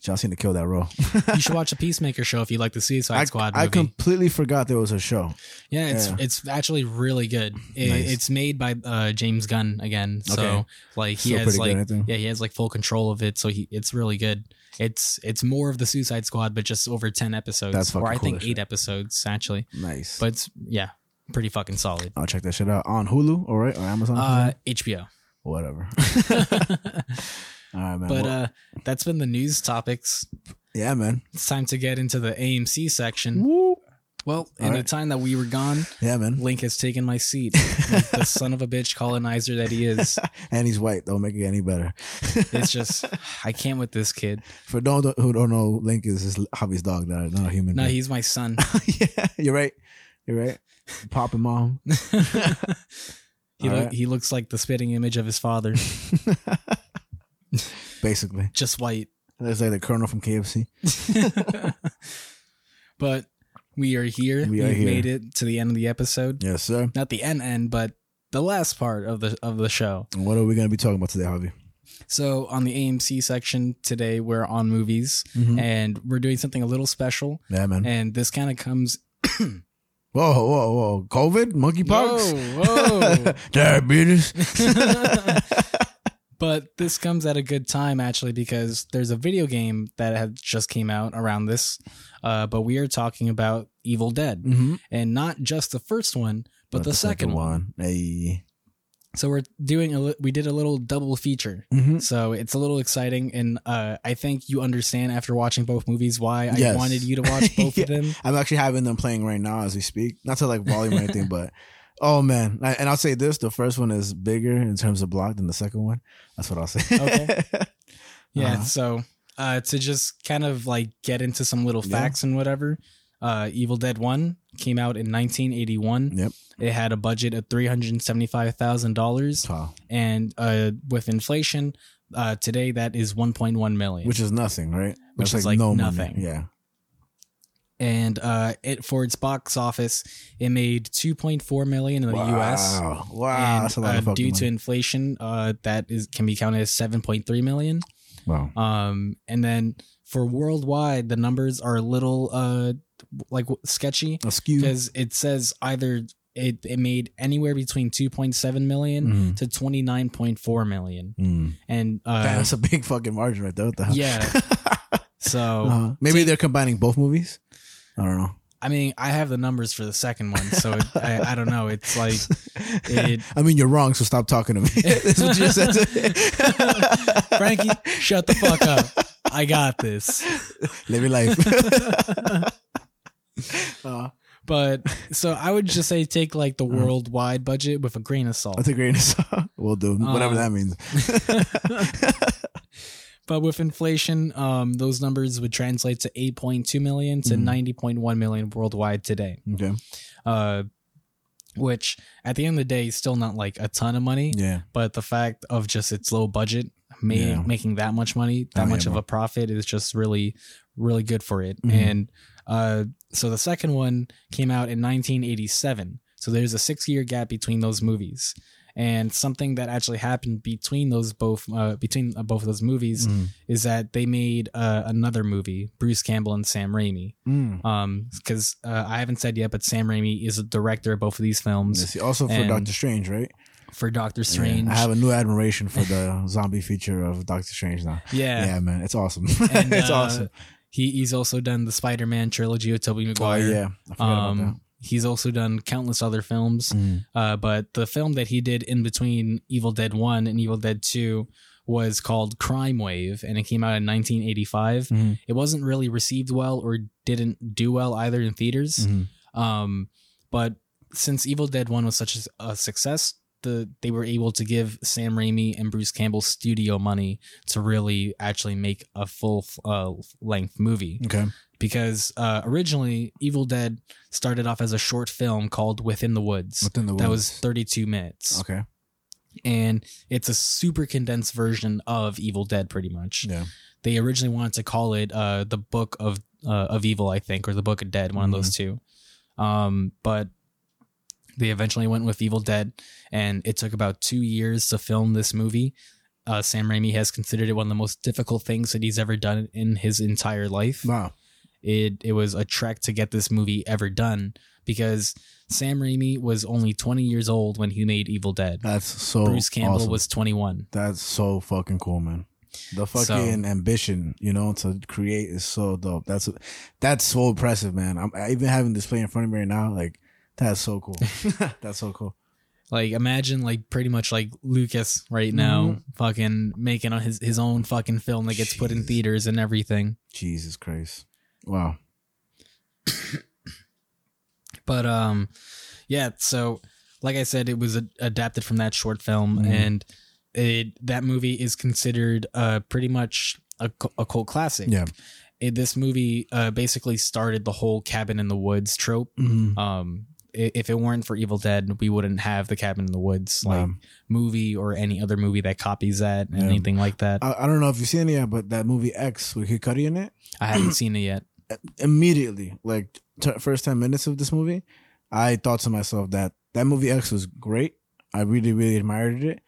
John Cena killed that role. you should watch the Peacemaker show if you like the Suicide I, Squad I completely forgot there was a show. yeah, it's yeah. it's actually really good. It, Nice. It's made by uh, James Gunn again, so Okay. like he Still has like good, yeah he has like full control of it. So he it's really good. It's it's more of the Suicide Squad, but just over ten episodes, That's or I cool think eight shit. episodes actually. Nice. But it's, yeah, pretty fucking solid. I'll check that shit out on Hulu, all right, or Amazon. Uh, HBO. Whatever. all right, man. but Well, uh, that's been the news topics. yeah, man. It's time to get into the AMC section. Woo. Well, in All the time that we were gone, Yeah, man. Link has taken my seat. like the son of a bitch colonizer that he is. And he's white. Don't make it any better. It's just I can't with this kid. For those who don't know, Link is his hobby's dog, not not a human. No, being. he's my son. yeah, you're right. You're right. Pop and mom. He All look, right. he looks like the spitting image of his father, Basically, just white. that's like the colonel from KFC. but we are here. We have here. made it to the end of the episode. Yes, sir. Not the end end, but the last part of the of the show. And what are we gonna be talking about today, Javi? So on the AMC section today, we're on movies, Mhm. and we're doing something a little special. Yeah, man. And this kind of comes. Whoa, whoa, whoa! COVID, monkeypox, Whoa, whoa. diabetes. But this comes at a good time actually because there's a video game that had just came out around this. Uh, but we are talking about Evil Dead, mm-hmm. and not just the first one, but, the, second, one. Hey. So we're doing a we did a little double feature. Mm-hmm. So it's a little exciting, and uh, I think you understand after watching both movies why I wanted you to watch both Yeah. of them. I'm actually having them playing right now as we speak. Not to like volume or anything, but oh man! I- And I'll say this: the first one is bigger in terms of block than the second one. That's what I'll say. Okay. Yeah. Uh-huh. So uh, to just kind of like get into some little Yeah. facts and whatever, uh, Evil Dead One came out in 1981. Yep. It had a budget of three hundred seventy-five thousand dollars, Wow. and uh, with inflation, uh, today that is one point one million. Which is nothing, right? Which That's is like money. nothing. Yeah. And uh, it for its box office, it made two point four million in the U.S. Wow. Wow. And That's a lot uh, due to inflation, uh, that is can be counted as seven point three million. Wow. Um, and then for worldwide, the numbers are a little uh like sketchy because it says either it, it made anywhere between 2.7 million Mhm. to 29.4 million, Mm. and uh, that's a big fucking margin right there. What the hell? yeah. So Uh-huh. Maybe they're combining both movies. I don't know. I mean, I have the numbers for the second one, so it, I, I don't know. It's like it- I mean, you're wrong, so stop talking to me. That's what you said. To Franky, shut the fuck up. I got this. Live your life. uh, But so I would just say take like the worldwide budget with a grain of salt. With a grain of salt, We'll do whatever Uh, that means. But with inflation, um, those numbers would translate to 8.2 million to Mhm. 90.1 million worldwide today. Okay. Uh, which at the end of the day is still not like a ton of money, Yeah. but the fact of just its low budget, Yeah. making that much money, that Oh, yeah, much of bro. a profit is just really, really good for it. Mhm. And uh, so the second one came out in 1987. So there's a six year gap between those movies. And something that actually happened between those both uh, between uh, both of those movies Mm. is that they made uh, another movie, Bruce Campbell and Sam Raimi. Mm. Um, because uh, I haven't said yet, but Sam Raimi is a director of both of these films Yes, Also for And- Doctor Strange, right? for Doctor Yeah. Strange. I have a new admiration for the zombie feature of Doctor Strange now. yeah, Yeah, man, it's awesome. And, it's uh, awesome. He he's also done the Spider-Man trilogy with Tobey Oh Maguire. yeah, I forgot about that. He's also done countless other films. Mm. Uh, but the film that he did in between Evil Dead 1 and Evil Dead 2 was called Crime Wave, and it came out in 1985. Mhm. It wasn't really received well or didn't do well either in theaters. Mhm. Um, but since Evil Dead 1 was such a, a success, the they were able to give Sam Raimi and Bruce Campbell studio money to really actually make a full uh, length movie Okay. Because uh, originally Evil Dead started off as a short film called Within the Woods. Within the That was 32 minutes. Okay. And it's a super condensed version of Evil Dead, pretty much. Yeah. They originally wanted to call it uh, the Book of uh, of Evil, I think, or the Book of Dead, one of those two. Um, but they eventually went with Evil Dead, and it took about two years to film this movie. Uh, Sam Raimi has considered it one of the most difficult things that he's ever done in his entire life Wow. It it was a trek to get this movie ever done because Sam Raimi was only 20 years old when he made Evil Dead. That's so. Bruce Campbell awesome. was 21. That's so fucking cool, man. The So- fucking ambition, you know, to create is so dope. That's that's so impressive, man. I'm I even having this play in front of me right now. Like that's so cool. that's so cool. Like imagine like pretty much like Lucas right now Mm-hmm. fucking making his his own fucking film that gets put in theaters and everything. Jesus Christ. Wow. But um yeah, so like I said it was a, adapted from that short film Mhm. and it that movie is considered uh pretty much a, a cult classic. Yeah. it, this movie uh, basically started the whole cabin in the woods trope. Mhm. Um, if it weren't for Evil Dead, we wouldn't have the cabin in the woods like Um, movie or any other movie that copies that and Yeah. anything like that. I, I don't know if you've seen it yet, but that movie X with Cudi in it, I haven't seen it yet. Immediately, like t- first ten minutes of this movie, I thought to myself that that movie X was great. I really, really admired it,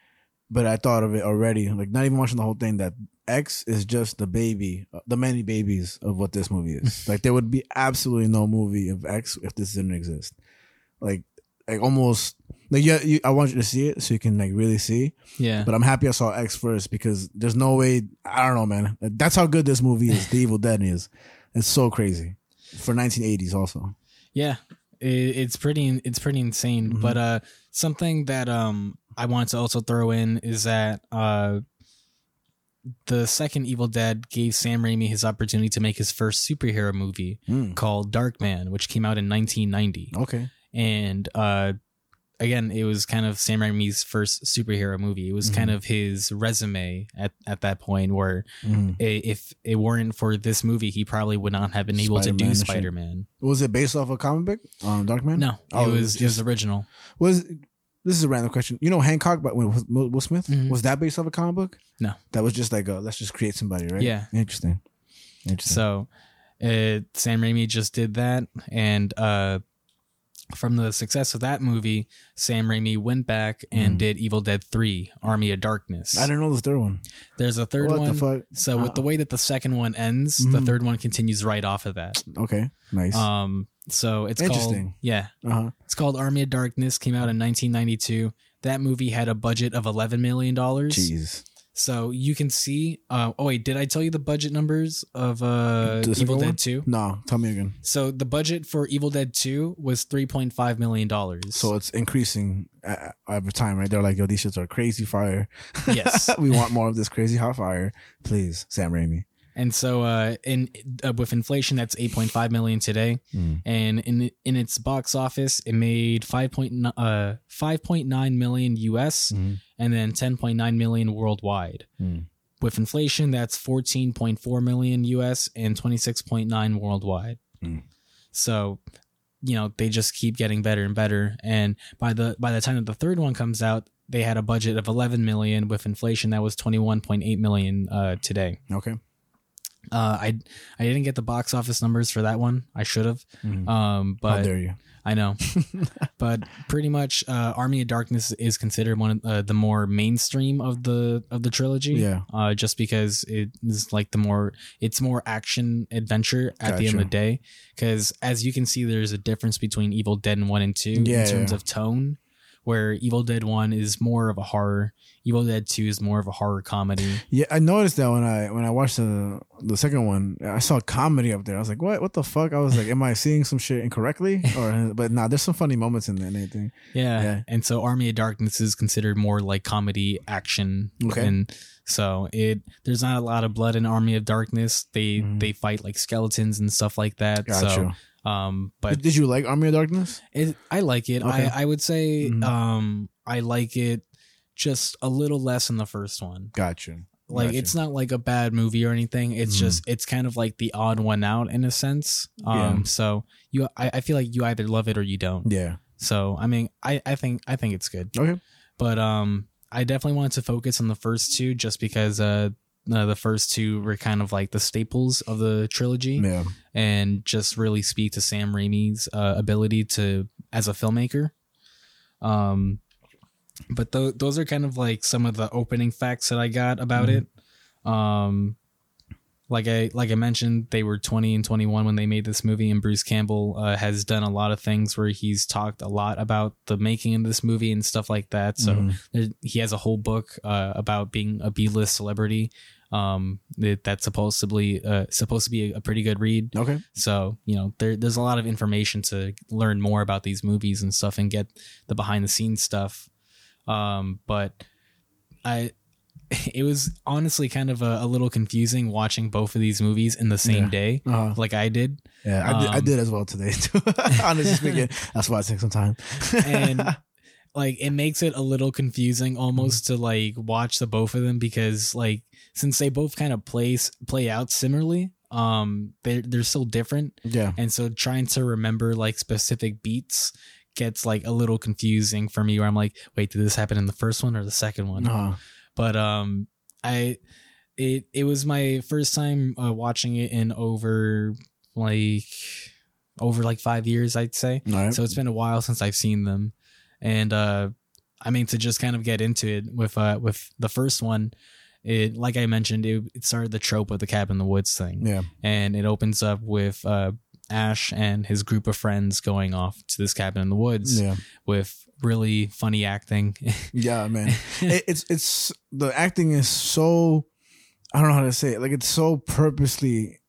but I thought of it already, like not even watching the whole thing. That X is just the baby, uh, the many babies of what this movie is. like there would be absolutely no movie of X if this didn't exist. Like, like almost like yeah, you, I want you to see it so you can like really see. Yeah, But I'm happy I saw X first because there's no way. I don't know, man. That's how good this movie is. The Evil Dead is. It's so crazy for 1980s. Also, yeah, it, it's pretty. It's pretty insane. Mhm. But uh, something that um I wanted to also throw in is that uh. The second Evil Dead gave Sam Raimi his opportunity to make his first superhero movie Mm. called Darkman, which came out in 1990. okay. and uh again it was kind of sam raimi's first superhero movie it was Mhm. kind of his resume at, at that point where i- if it weren't for this movie he probably would not have been able to Spider-Man do and shit. spider-man Was it based off a comic book? Um, Darkman. no Oh, it was just it was original was. This is a random question. You know Hancock, but Will Smith Mhm. was that based off a comic book? No. that was just like a, let's just create somebody, right? Yeah. Interesting. Interesting. so uh, sam raimi just did that and uh from the success of that movie sam raimi went back and Mhm. did evil dead 3 army of darkness I didn't know the third one. there's a third what one the fuck? so with Uh, the way that the second one ends the Mhm. third one continues right off of that Okay, nice. Um, so it's called Interesting. yeah, huh. it's called Army of Darkness. Came out in 1992. That movie had a budget of 11 million dollars. Jeez. So you can see. Uh, oh wait, did I tell you the budget numbers of uh, Evil? Dead 2? No, tell me again. So the budget for Evil Dead 2 was 3.5 million dollars. So it's increasing uh, every time, right? They're like, yo, these shits are crazy fire. Yes. we want more of this crazy hot fire. Please, Sam Raimi. And so uh, in uh, with inflation, that's 8.5 million today. Mm. and in in its box office, it made 5.9 uh 5.9 million US Mhm. and then 10.9 million worldwide. Mm. With inflation, that's 14.4 million US and 26.9 worldwide. Mm. So, you know, they just keep getting better and better. And by the by the time that the third one comes out, they had a budget of 11 million. With inflation, that was 21.8 million uh, today. Okay. Uh, I I didn't get the box office numbers for that one. I should have. Mhm. Um, How but dare you? I know, but pretty much, uh, Army of Darkness is considered one of uh, the more mainstream of the of the trilogy. Yeah. Uh, just because it is like the more it's more action adventure at the end of the day. Because as you can see, there's a difference between Evil Dead and one and two Yeah, in terms yeah. of tone. Where Evil Dead one is more of a horror, Evil Dead two is more of a horror comedy. Yeah, I noticed that when I when I watched the the second one, I saw comedy up there. I was like, "What? What the fuck?" I was like, "Am I seeing some shit incorrectly?" Or, but nah, there's some funny moments in there and anything. Yeah. Yeah. And so Army of Darkness is considered more like comedy action. Okay. And so it there's not a lot of blood in Army of Darkness. They Mhm. they fight like skeletons and stuff like that. So um but Did, did you like Army of Darkness? it, I like it. Okay. I I would say Mhm. um I like it just a little less than the first one. Gotcha. Like Gotcha. it's not like a bad movie or anything. It's Mhm. just it's kind of like the odd one out in a sense. Um Yeah. so you I, I feel like you either love it or you don't. Yeah. So I mean I, I think I think it's good Okay. but um i definitely wanted to focus on the first two just because uh, uh the first two were kind of like the staples of the trilogy Yeah. and just really speak to sam raimi's uh, ability to as a filmmaker um but th- those are kind of like some of the opening facts that i got about Mhm. it um like I like I mentioned, they were 20 and 21 when they made this movie, and Bruce Campbell uh, has done a lot of things where he's talked a lot about the making of this movie and stuff like that. So Mhm. there, he has a whole book uh, about being a B-list celebrity. Um, that, that's supposedly uh, supposed to be a, a pretty good read. Okay. So you know, there, there's a lot of information to learn more about these movies and stuff, and get the behind the scenes stuff. Um, but I, it was honestly kind of a, a little confusing watching both of these movies in the same Yeah. day, Uh, like I did. yeah, I, did, I Um, did as well today too. Honestly speaking, that's why it took some time. and like it makes it a little confusing almost to like watch the both of them because like since they both kind of play play out similarly um they're, they're still different yeah. and so trying to remember like specific beats gets like a little confusing for me where i'm like wait did this happen in the first one or the second one Uh, but um i it it was my first time uh, watching it in over like over like five years i'd say right. so it's been a while since I've seen them, and uh, I mean to just kind of get into it with uh, with the first one. It like I mentioned, it, it started the trope of the cabin in the woods thing, yeah. and it opens up with uh, Ash and his group of friends going off to this cabin in the woods Yeah. with really funny acting. Yeah, man. it, it's it's the acting is so I don't know how to say it. Like it's so purposely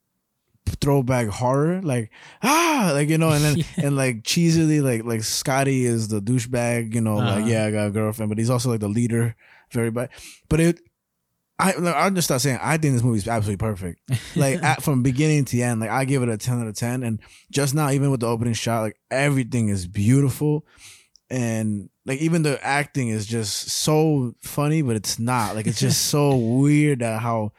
throwback horror. Like ah, like you know, and then Yeah. and like cheesily, like like Scotty is the douchebag. You know, like Uh-huh. yeah, I got a girlfriend, but he's also like the leader. Very bad, but it. I I'll just start saying I think this movie is absolutely perfect. Like at, from beginning to end, like I give it a ten out of ten. And just now, even with the opening shot, like everything is beautiful, and like even the acting is just so funny, but it's not. Like it's just so weird at how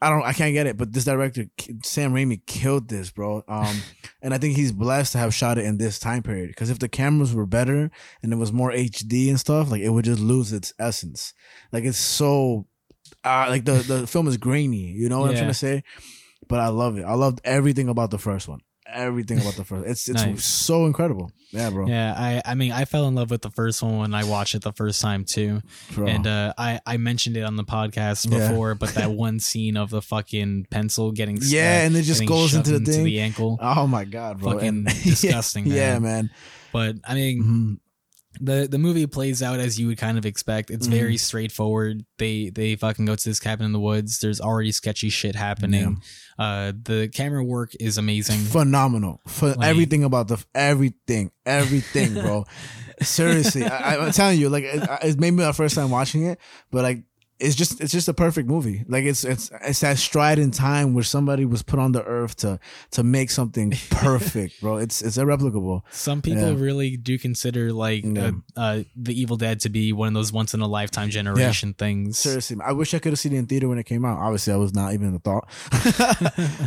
I don't I can't get it. But this director Sam Raimi killed this, bro. Um, and I think he's blessed to have shot it in this time period. Because if the cameras were better and it was more HD and stuff, like it would just lose its essence. Like it's so, uh, like the the film is grainy. You know what I'm Yeah. trying to say? But I love it. I loved everything about the first one. Everything about the first. It's it's Nice. so incredible. Yeah, bro. yeah, I I mean I fell in love with the first one when I watched it the first time too. Bro. And uh, I I mentioned it on the podcast Yeah. before, but that one scene of the fucking pencil getting yeah, uh, and it just getting goes shoved into the thing. ankle. oh my god, bro. Fucking And- disgusting, yeah, man. man. But I mean, Mhm. The the movie plays out as you would kind of expect. It's Mhm. very straightforward. They they fucking go to this cabin in the woods. There's already sketchy shit happening. Uh, the camera work is amazing. Phenomenal. For Like- everything about the everything, everything, bro. Seriously, I, I'm telling you, like it, it made me my first time watching it, but like it's just it's just a perfect movie. Like it's it's it's that stride in time where somebody was put on the earth to to make something perfect, bro. It's it's irreplicable. Some people Yeah. really do consider like Yeah. uh, uh, the Evil Dead to be one of those once in a lifetime generation things. Seriously, I wish I could have seen it in theater when it came out. Obviously, I was not even a thought.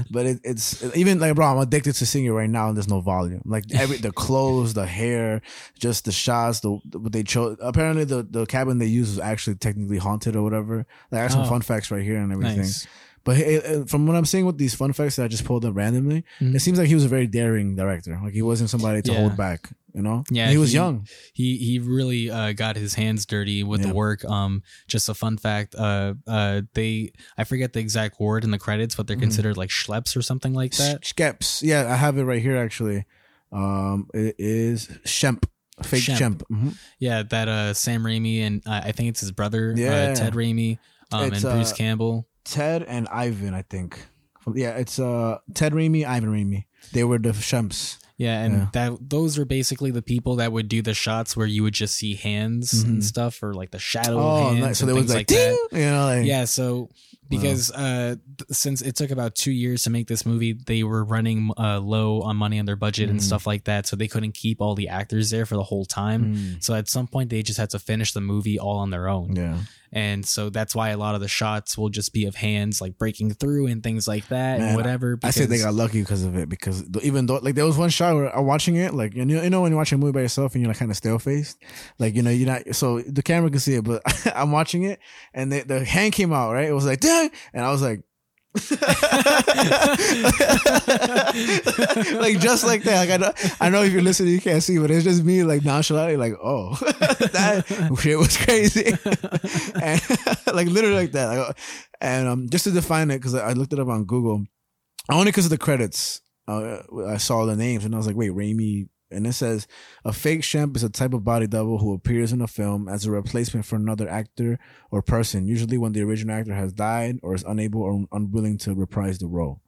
but it, it's even like, bro, I'm addicted to seeing it right now, and there's no volume. Like every the clothes, the hair, just the shots, the what they chose. Apparently, the the cabin they used was actually technically haunted or whatever. Like, I have some Oh. fun facts right here and everything. nice. But uh, from what I'm seeing with these fun facts that I just pulled up randomly, Mhm. it seems like he was a very daring director. Like he wasn't somebody to Yeah. hold back. You know? Yeah, And he was he- young. he he really uh, got his hands dirty with Yeah. the work. Um, just a fun fact. Uh, uh, they I forget the exact word in the credits, but they're Mhm. considered like schleps or something like that. Skeps. Yeah, I have it right here actually. Um, it is Shemp, fake Shemp. Shemp. Mhm. Yeah, that uh Sam Raimi and uh, I think it's his brother, Yeah. uh, Ted Raimi, um, and Bruce uh, Campbell. Ted and Ivan, I think. Yeah, it's uh Ted Raimi, Ivan Raimi. They were the Shemps. Yeah, and Yeah. that those are basically the people that would do the shots where you would just see hands and Mhm. stuff, or like the shadow Oh, of hands nice. so and they was like, like, that. you know, like Yeah, so because uh since it took about two years to make this movie, they were running uh, low on money on their budget and Mhm. stuff like that, so they couldn't keep all the actors there for the whole time. Mm, So at some point, they just had to finish the movie all on their own, yeah. and so that's why a lot of the shots will just be of hands like breaking through and things like that Man, and whatever. I say they got lucky because of it because even though like there was one shot where I'm watching it like you know you know when you're watching a movie by yourself and you're like kind of stale faced like you know you're not so the camera can see it but I'm watching it and the, the hand came out right it was like and I was like like just like that like I know, I know if you're listening you can't see but it's just me like nonchalantly like oh that shit was crazy and like literally like that like, and um just to define it because I looked it up on Google only because of the credits. Uh, I saw the names and I was like, wait, Raimi. And it says a fake Shemp is a type of body double who appears in a film as a replacement for another actor or person, usually when the original actor has died or is unable or unwilling to reprise the role.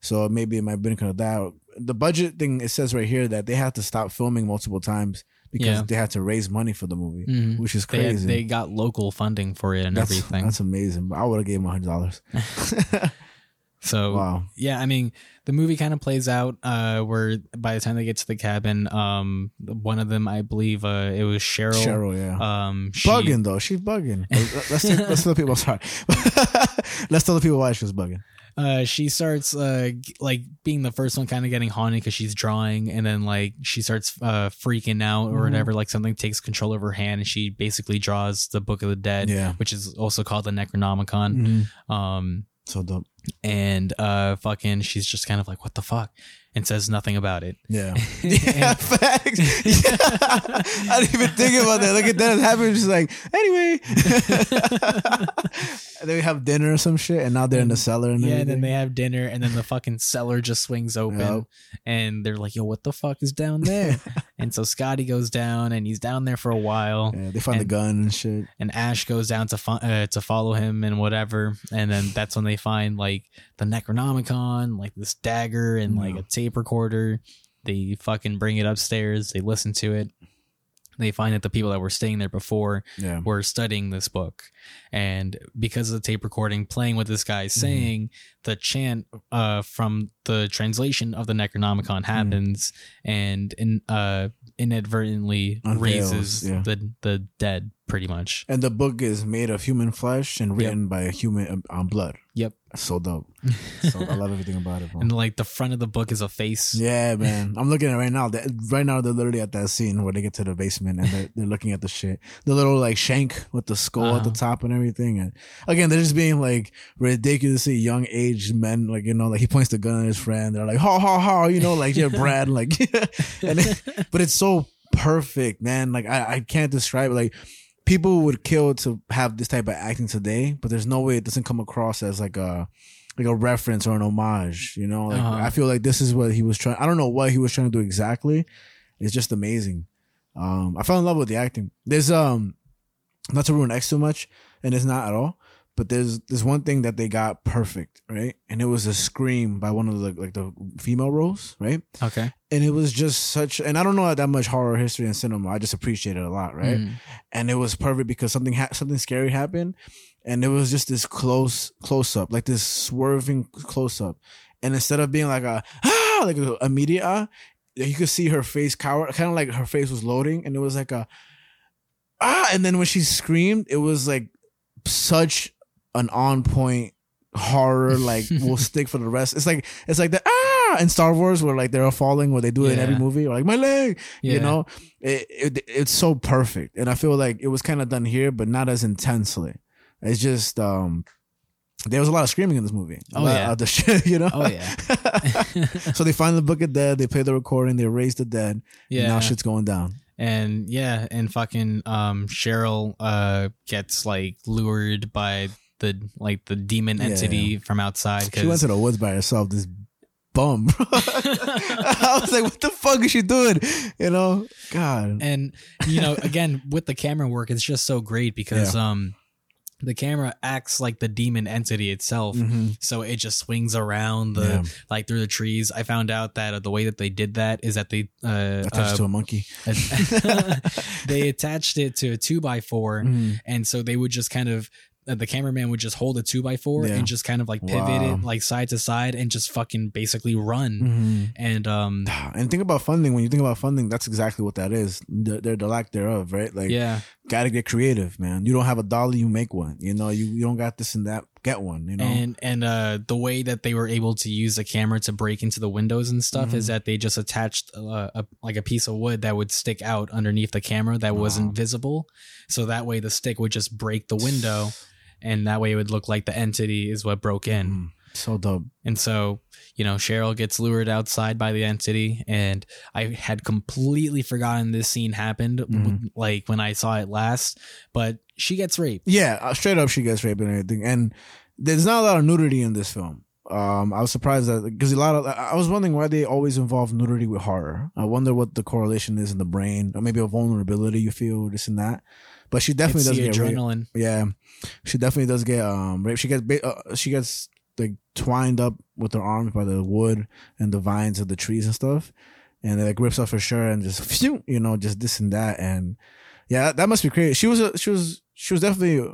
So maybe it might have been kind of that. The budget thing, it says right here that they had to stop filming multiple times because Yeah. they had to raise money for the movie, Mhm. which is They, had- crazy. they got local funding for it and that's, everything. that's amazing. I would have gave him a hundred dollars. so wow. yeah, I mean, the movie kind of plays out uh, where by the time they get to the cabin, um, one of them, I believe, uh, it was Cheryl. Cheryl, yeah. Um, she, bugging though. She's bugging. Let's take, let's tell the people. Sorry. let's tell the people why she was bugging. Uh, she starts uh like being the first one, kind of getting haunted because she's drawing, and then like she starts uh freaking out or Mhm. whatever. Like something takes control of her hand, and she basically draws the Book of the Dead, Yeah. which is also called the Necronomicon. Um, So dope. And uh, fucking, she's just kind of like, "What the fuck," and says nothing about it. Yeah. Yeah, facts. Yeah. I didn't even think about that. Look at that. It happened. She's like, anyway. and then we have dinner or some shit, and now they're in the cellar. And yeah, and then they have dinner, and then the fucking cellar just swings open, Yep. and they're like, "Yo, what the fuck is down there?" and so Scotty goes down, and he's down there for a while, yeah, they find the gun and shit. and Ash goes down to fo- uh, to follow him and whatever, and then that's when they find like the Necronomicon, like this dagger and like a tape recorder. They fucking bring it upstairs. They listen to it. They find that the people that were staying there before Yeah. were studying this book, and because of the tape recording playing what this guy is Mhm. saying, the chant uh, from the translation of the Necronomicon Mm-hmm. happens, and in, uh, inadvertently Unveils, raises yeah. the the dead, pretty much. And the book is made of human flesh and written by a human um, blood. Yep. So dope. So I love everything about it. bro. And like the front of the book is a face. Yeah, man. I'm looking at it right now. Right now, they're literally at that scene where they get to the basement and they're, they're looking at the shit. The little like shank with the skull at the Uh-huh. top and everything. And again, they're just being like ridiculously young age men. Like, you know, like he points the gun at his friend. They're like, ha, ha, ha, you know, like, yeah, Brad. Like, and but it's so perfect, man. Like, I, I can't describe it. Like, people would kill to have this type of acting today, but there's no way it doesn't come across as like a, like a reference or an homage, you know. Like Uh-huh. I feel like this is what he was trying. I don't know what he was trying to do exactly. It's just amazing. Um, I fell in love with the acting. There's um, not to ruin X too much, and it's not at all. But there's there's one thing that they got perfect, right? And it was a scream by one of the like the female roles, right? Okay. And it was just such. And I don't know that much horror history in cinema. I just appreciate it a lot, right? Mm. and it was perfect because something ha- something scary happened, and it was just this close close up, like this swerving close up, and instead of being like a ah like a immediate ah, you could see her face cower, kind of like her face was loading, and it was like a ah, and then when she screamed, it was like such an on point horror like will stick for the rest. It's like it's like the ah in Star Wars where like they're all falling where they do it in every movie or like my leg Yeah. you know it, it it's so perfect and i feel like it was kind of done here but not as intensely it's just um there was a lot of screaming in this movie. Oh, lot yeah. the shit, you know. Oh, yeah. so they find the book of dead. They play the recording. They raise the dead. Yeah. And now shit's going down. and yeah, and fucking um Cheryl uh gets like lured by the like the demon Yeah. entity from outside She went to the woods by herself. This bum. I was like, what the fuck is she doing? You know, God. and you know again with the camera work it's just so great because um the camera acts like the demon entity itself Mhm. so it just swings around the Yeah. like through the trees i found out that uh, the way that they did that is that they uh, Attached uh to a monkey. they attached it to a two by 4 Mhm. and so they would just kind of uh, the cameraman would just hold a two by four Yeah. and just kind of like pivot Wow. it like side to side and just fucking basically run Mhm. and um And think about funding. When you think about funding, that's exactly what that is. The, they're the lack thereof, right? Like, yeah gotta get creative, man. You don't have a dollar, you make one. You know, you, you don't got this and that, get one. You know, and and uh the way that they were able to use the camera to break into the windows and stuff is Mhm. that they just attached uh, a like a piece of wood that would stick out underneath the camera that wasn't visible so that way the stick would just break the window and that way it would look like the entity is what broke in Mm, so dope. and so you know cheryl gets lured outside by the entity and i had completely forgotten this scene happened Mhm. like when i saw it last but she gets raped Yeah, uh, straight up, she gets raped and everything. And there's not a lot of nudity in this film. Um, I was surprised that because a lot of I was wondering why they always involve nudity with horror. I wonder what the correlation is in the brain, or maybe a vulnerability you feel, this and that. But she definitely it's does get raped. adrenaline Yeah, she definitely does get um raped. She gets uh, she gets like twined up with her arms by the wood and the vines of the trees and stuff, and it like rips off her shirt and just phew, you know just this and that and yeah that, that must be crazy. She was a, she was she was definitely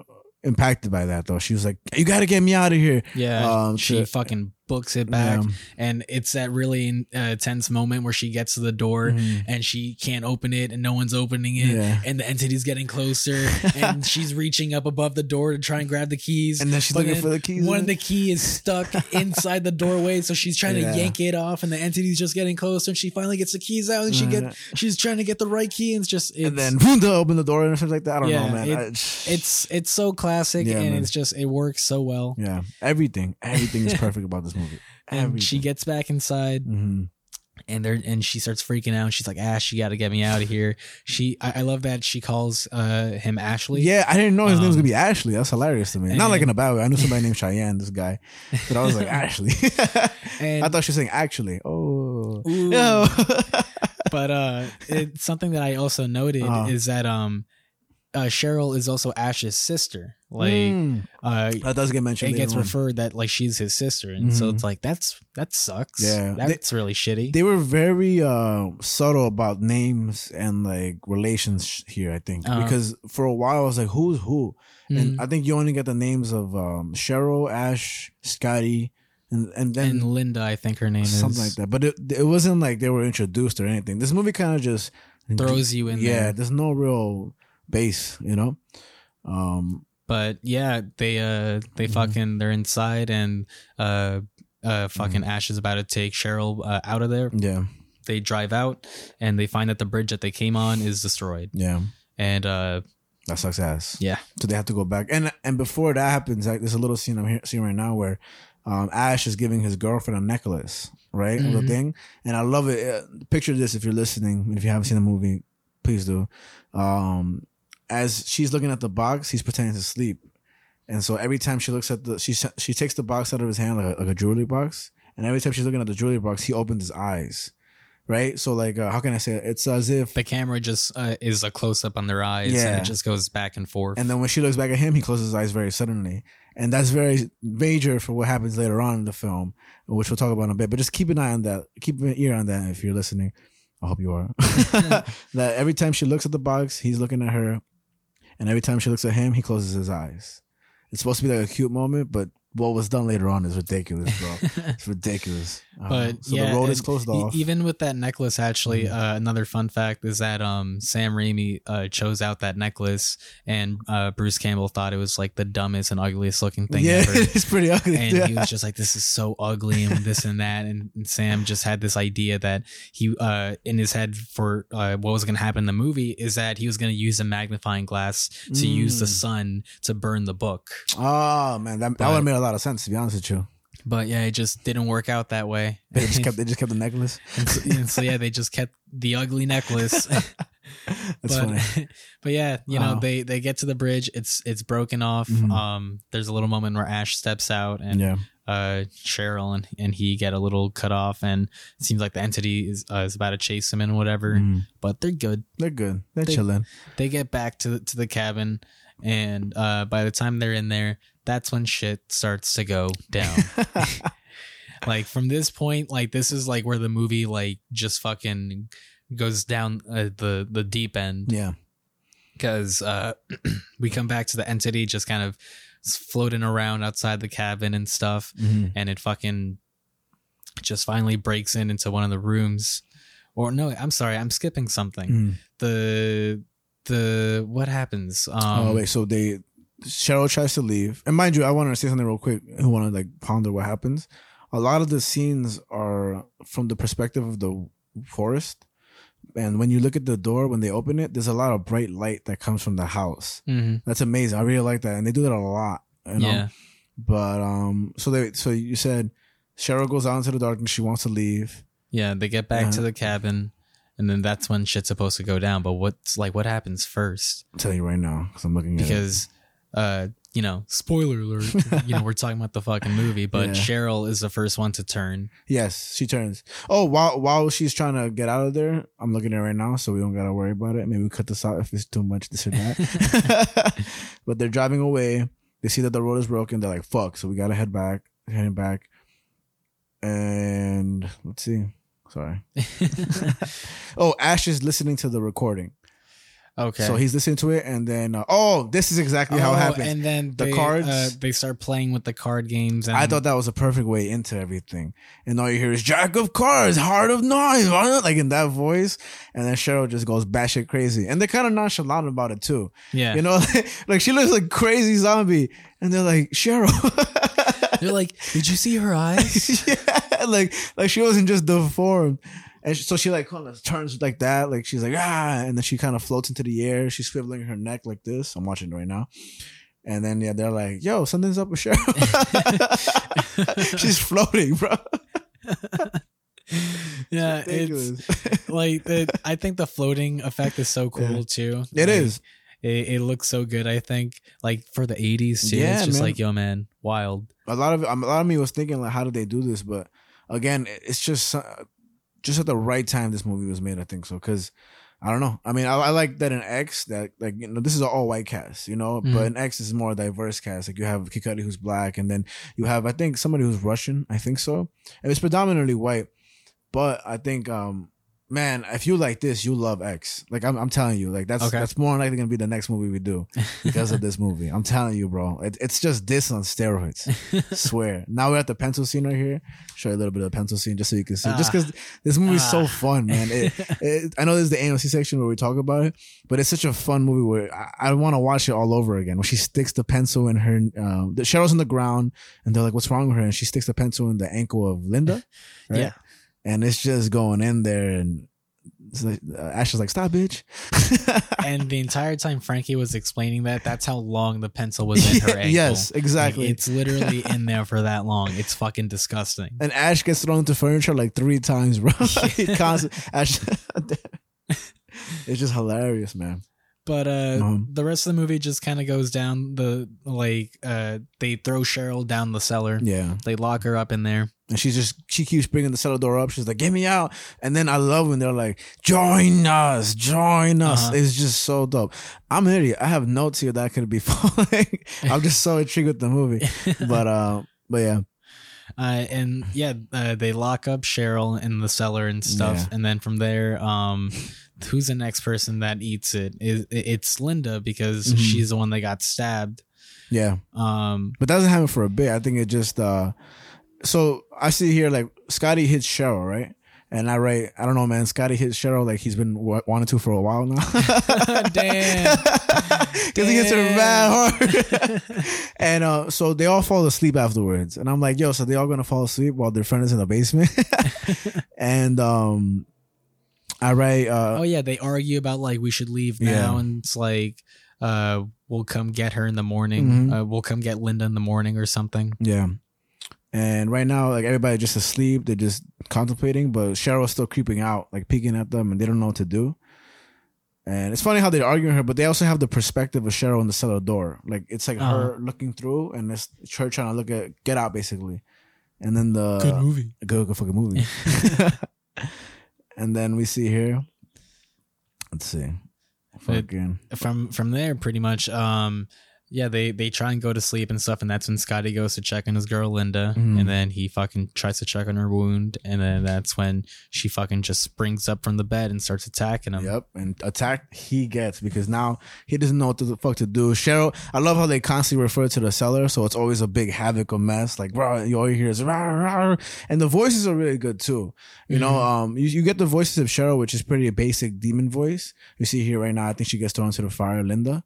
impacted by that though. She was like, "You got to get me out of here." Yeah, Um, she to- fucking books it back, Yeah. and it's that really uh, tense moment where she gets to the door Mhm. and she can't open it, and no one's opening it, Yeah. and the entity's getting closer, and she's reaching up above the door to try and grab the keys, And then she's but looking then for the keys. One of the key is stuck inside the doorway, so she's trying Yeah. to yank it off, and the entity's just getting closer, and she finally gets the keys out, and she get she's trying to get the right key, and it's just it's, and then boom, to open the door and stuff like that. I don't know, man. it- I- it's it's so classic, and man. it's just it works so well. yeah, everything, everything is perfect about this movie. And she gets back inside, hmm and there and she starts freaking out. She's like, "Ash, you got to get me out of here." She, I, I love that she calls uh him Ashley. Yeah, I didn't know his name was Um, gonna be Ashley. That's hilarious to me. Not like in a bad way. I knew somebody named Cheyenne, this guy, but I was like Ashley. And- I thought she was saying actually. Oh, Ooh. But uh, it's something that I also noted Uh-huh. is that um, uh, Cheryl is also Ash's sister. Like, Mm. uh, that does get mentioned. it gets on. referred that like she's his sister, and so Mhm. it's like that's that sucks. Yeah. They- that's really shitty. They were very uh, subtle about names and like relations here. I think Uh-huh. because for a while I was like, who's who? Mhm. And I think you only get the names of um, Cheryl, Ash, Scotty, and and then and Linda, I think her name something is something like that. But it it wasn't like they were introduced or anything. This movie kind of just throws you in yeah. there. There's no real base, you know. Um, but yeah, they uh they Mhm. fucking they're inside and uh uh fucking Mm-hmm. Ash is about to take Cheryl uh, out of there. yeah, They drive out and they find that the bridge that they came on is destroyed. yeah, And uh that sucks ass. yeah, So they have to go back. And and before that happens, like there's a little scene I'm here, seeing right now where um, Ash is giving his girlfriend a necklace, right? A Mhm. little thing. And I love it. Uh, picture this if you're listening. If you haven't seen the movie, please do. Um, as she's looking at the box, he's pretending to sleep. And so every time she looks at the, she she takes the box out of his hand like a, like a jewelry box, and every time she's looking at the jewelry box, he opens his eyes, right? So like, uh, how can I say it? It's as if the camera just uh, is a close up on their eyes and Yeah. it just goes back and forth. And then when she looks back at him, he closes his eyes very suddenly. And that's very major for what happens later on in the film, which we'll talk about in a bit. But just keep an eye on that. Keep an ear on that if you're listening. I hope you are. that every time she looks at the box, he's looking at her. And every time she looks at him, he closes his eyes. It's supposed to be like a cute moment, but what was done later on is ridiculous, bro. it's ridiculous. Uh, but so yeah, the road is closed off. even with that necklace, actually, Mhm. uh, another fun fact is that um, Sam Raimi uh, chose out that necklace, and uh, Bruce Campbell thought it was like the dumbest and ugliest looking thing yeah, ever. it's pretty ugly. and yeah. he was just like, "This is so ugly," and this and that. And, and Sam just had this idea that he, uh, in his head for uh, what was going to happen in the movie is that he was going to use a magnifying glass to use the Mm. sun to burn the book. Oh man, that, that would have made a lot of sense to be honest with you. But yeah, it just didn't work out that way. They just kept they just kept the necklace. and, so, and so, yeah, they just kept the ugly necklace. That's but funny. but yeah, you know Wow. they they get to the bridge. It's it's broken off. Mhm. Um, there's a little moment where Ash steps out and yeah. uh Cheryl and, and he get a little cut off, and it seems like the entity is uh, is about to chase him and whatever. Mhm. But they're good. They're good. They're They- chilling. They get back to to the cabin, and uh, by the time they're in there, that's when shit starts to go down. like from this point, like this is like where the movie like just fucking goes down uh, the the deep end. yeah. because uh, we come back to the entity just kind of floating around outside the cabin and stuff, Mhm. and it fucking just finally breaks in into one of the rooms. Or no, I'm sorry, I'm skipping something. Mhm. The the what happens? Um, oh wait, so they Cheryl tries to leave, and mind you, I want to say something real quick. Who want to like ponder what happens? A lot of the scenes are from the perspective of the forest, and when you look at the door when they open it, there's a lot of bright light that comes from the house. mhm, That's amazing. I really like that, and they do that a lot. You know? yeah, But um, so they so you said Cheryl goes out into the darkness. She wants to leave. yeah. They get back to Uh-huh. the cabin, and then that's when shit's supposed to go down. But what's like what happens first? I'm telling you right now because I'm looking at it. because uh you know spoiler alert you know we're talking about the fucking movie but Yeah. cheryl is the first one to turn Yes, she turns. Oh, while while she's trying to get out of there, I'm looking at it right now, so we don't gotta worry about it. Maybe we cut this out if it's too much this or that. but they're driving away. They see that the road is broken. They're like, "Fuck!" So we gotta head back. Heading back, and let's see. Sorry. oh, Ash is listening to the recording, okay so he's listening to it, and then uh, oh, this is exactly how it Oh, happened. and then The they, cards- uh, they start playing with the card games and I thought that was a perfect way into everything. And all you hear is Jack of Cards, Heart of Knives, like in that voice. And then Cheryl just goes batshit crazy. And they're kind of nonchalant about it too. yeah You know, like she looks like crazy zombie. And they're like, Cheryl. they're like did you see her eyes yeah, like like she wasn't just deformed. And so she like kind of turns like that, like she's like ah, and then she kind of floats into the air. She's swiveling her neck like this. I'm watching it right now, and then yeah, they're like, "Yo, something's up with Cheryl." she's floating, bro. yeah it's Ridiculous. like the, i think the floating effect is so cool Yeah. too It Like, is. it, it looks so good i think like for the 80s too Yeah, it's just man. like yo man wild a lot of a lot of me was thinking like, how did they do this? But again, it's just uh, just at the right time this movie was made. I think so because I don't know. I mean, I, I like that in X that like you know this is an all white cast, you know, Mhm. but in X is more a diverse cast. Like you have Kid Cudi who's black, and then you have I think somebody who's Russian. I think so. And it's predominantly white, but I think um man, if you like this, you love X. Like I'm, I'm telling you, like that's Okay. that's more likely gonna be the next movie we do because of this movie. I'm telling you, bro. It, it's just this on steroids. Swear. Now we're at the pencil scene right here. Show you a little bit of the pencil scene just so you can see. just because this movie's so Ah. fun, man. It, it, I know this is the AMC section where we talk about it, but it's such a fun movie where I, I want to watch it all over again. When she sticks the pencil in her, um, the Cheryl's on the ground, and they're like, "What's wrong with her?" And she sticks the pencil in the ankle of Linda. Right? Yeah. And it's just going in there, and like, uh, Ash is like, "Stop, bitch." and the entire time Franky was explaining that, that's how long the pencil was in her ankle. yes, Like, exactly. it's literally in there for that long. It's fucking disgusting. And Ash gets thrown to furniture like three times, bro. Constant, Ash, it's just hilarious, man. But uh Um, the rest of the movie just kind of goes down the like uh they throw Cheryl down the cellar. Yeah, They lock her up in there. And she's just she keeps bringing the cellar door up. She's like, "Get me out!" And then I love when they're like, "Join us, join us." Uh-huh. It's just so dope. I'm an idiot. I have notes here that could be falling. I'm just so intrigued with the movie, but uh, but yeah, Uh, and yeah, uh, they lock up Cheryl in the cellar and stuff, Yeah. and then from there, um, who's the next person that eats it? Is it's Linda because Mhm. she's the one that got stabbed. yeah. Um, But that doesn't happen for a bit. I think it just uh so I see here like Scotty hits Cheryl, right? And I write, I don't know, man. Scotty hits Cheryl like he's been wa- wanting to for a while now. Damn. because he hits her mad hard. and uh, so they all fall asleep afterwards, and I'm like, yo, so they all gonna fall asleep while their friend is in the basement. and um, I write, uh, oh yeah, they argue about like we should leave now, Yeah. and it's like, uh, we'll come get her in the morning. Mhm. Uh, we'll come get Linda in the morning or something. Yeah. And right now, like everybody just asleep, they're just contemplating, but Cheryl's still creeping out, like peeking at them, and they don't know what to do. And it's funny how they're arguing her, but they also have the perspective of Cheryl in the cellar door. Like it's like her looking through, and it's her trying to look at get out basically. And then the good movie. good, good fucking movie. and then we see here. Let's see. Fucking From from there, pretty much. Um, yeah, they they try and go to sleep and stuff, and that's when Scotty goes to check on his girl Linda, Mhm. and then he fucking tries to check on her wound, and then that's when she fucking just springs up from the bed and starts attacking him. Yep, and attack he gets because now he doesn't know what the fuck to do. Cheryl, I love how they constantly refer to the cellar, so it's always a big havoc, a mess. Like, bro, you all you hear is rah, rah, and the voices are really good too. You know, um, you, you get the voices of Cheryl, which is pretty basic demon voice. You see here right now, I think she gets thrown into the fire, Linda.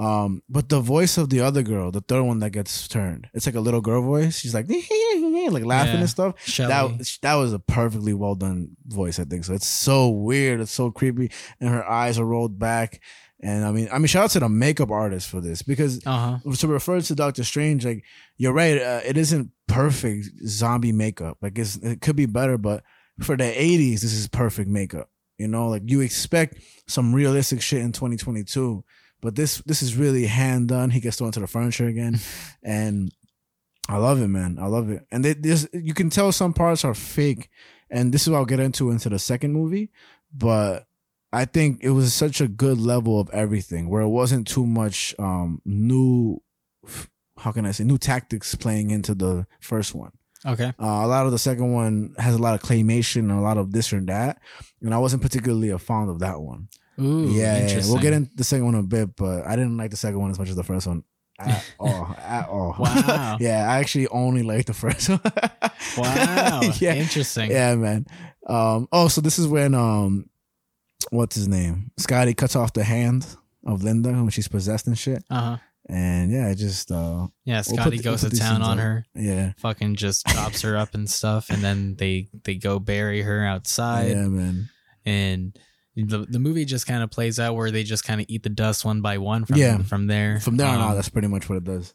Um, but the voice of the other girl, the third one that gets turned, it's like a little girl voice. She's like, like laughing Yeah. and stuff. Shelly. That that was a perfectly well done voice, I think. So it's so weird, it's so creepy, and her eyes are rolled back. And I mean, I mean, shout out to the makeup artist for this because Uh huh. to refer to Doctor Strange, like you're right, uh, it isn't perfect zombie makeup. Like it's, it could be better, but for the '80s, this is perfect makeup. You know, like you expect some realistic shit in 2022, but this this is really hand done. He gets thrown into the furniture again, and I love it, man. I love it. And they, this you can tell some parts are fake, and this is what I'll get into into the second movie, but. I think it was such a good level of everything where it wasn't too much um new how can I say new tactics playing into the first one. Okay. Uh, a lot of the second one has a lot of claymation and a lot of this and that, and I wasn't particularly a fond of that one. Ooh. yeah, yeah, we'll get into the second one in a bit, but I didn't like the second one as much as the first one at all. At all. Wow. yeah, I actually only like the first one. Wow. yeah, Interesting. yeah, man. Um. Oh, so this is when um, what's his name? Scotty cuts off the hand of Linda when she's possessed and shit. Uh huh. And yeah, I just uh, Yeah. We'll Scotty put- goes we'll to town on up. her. yeah, Fucking just chops her up and stuff, and then they they go bury her outside. yeah, man. and the the movie just kind of plays out where they just kind of eat the dust one by one from Yeah. from there. From there on Um, out, that's pretty much what it does.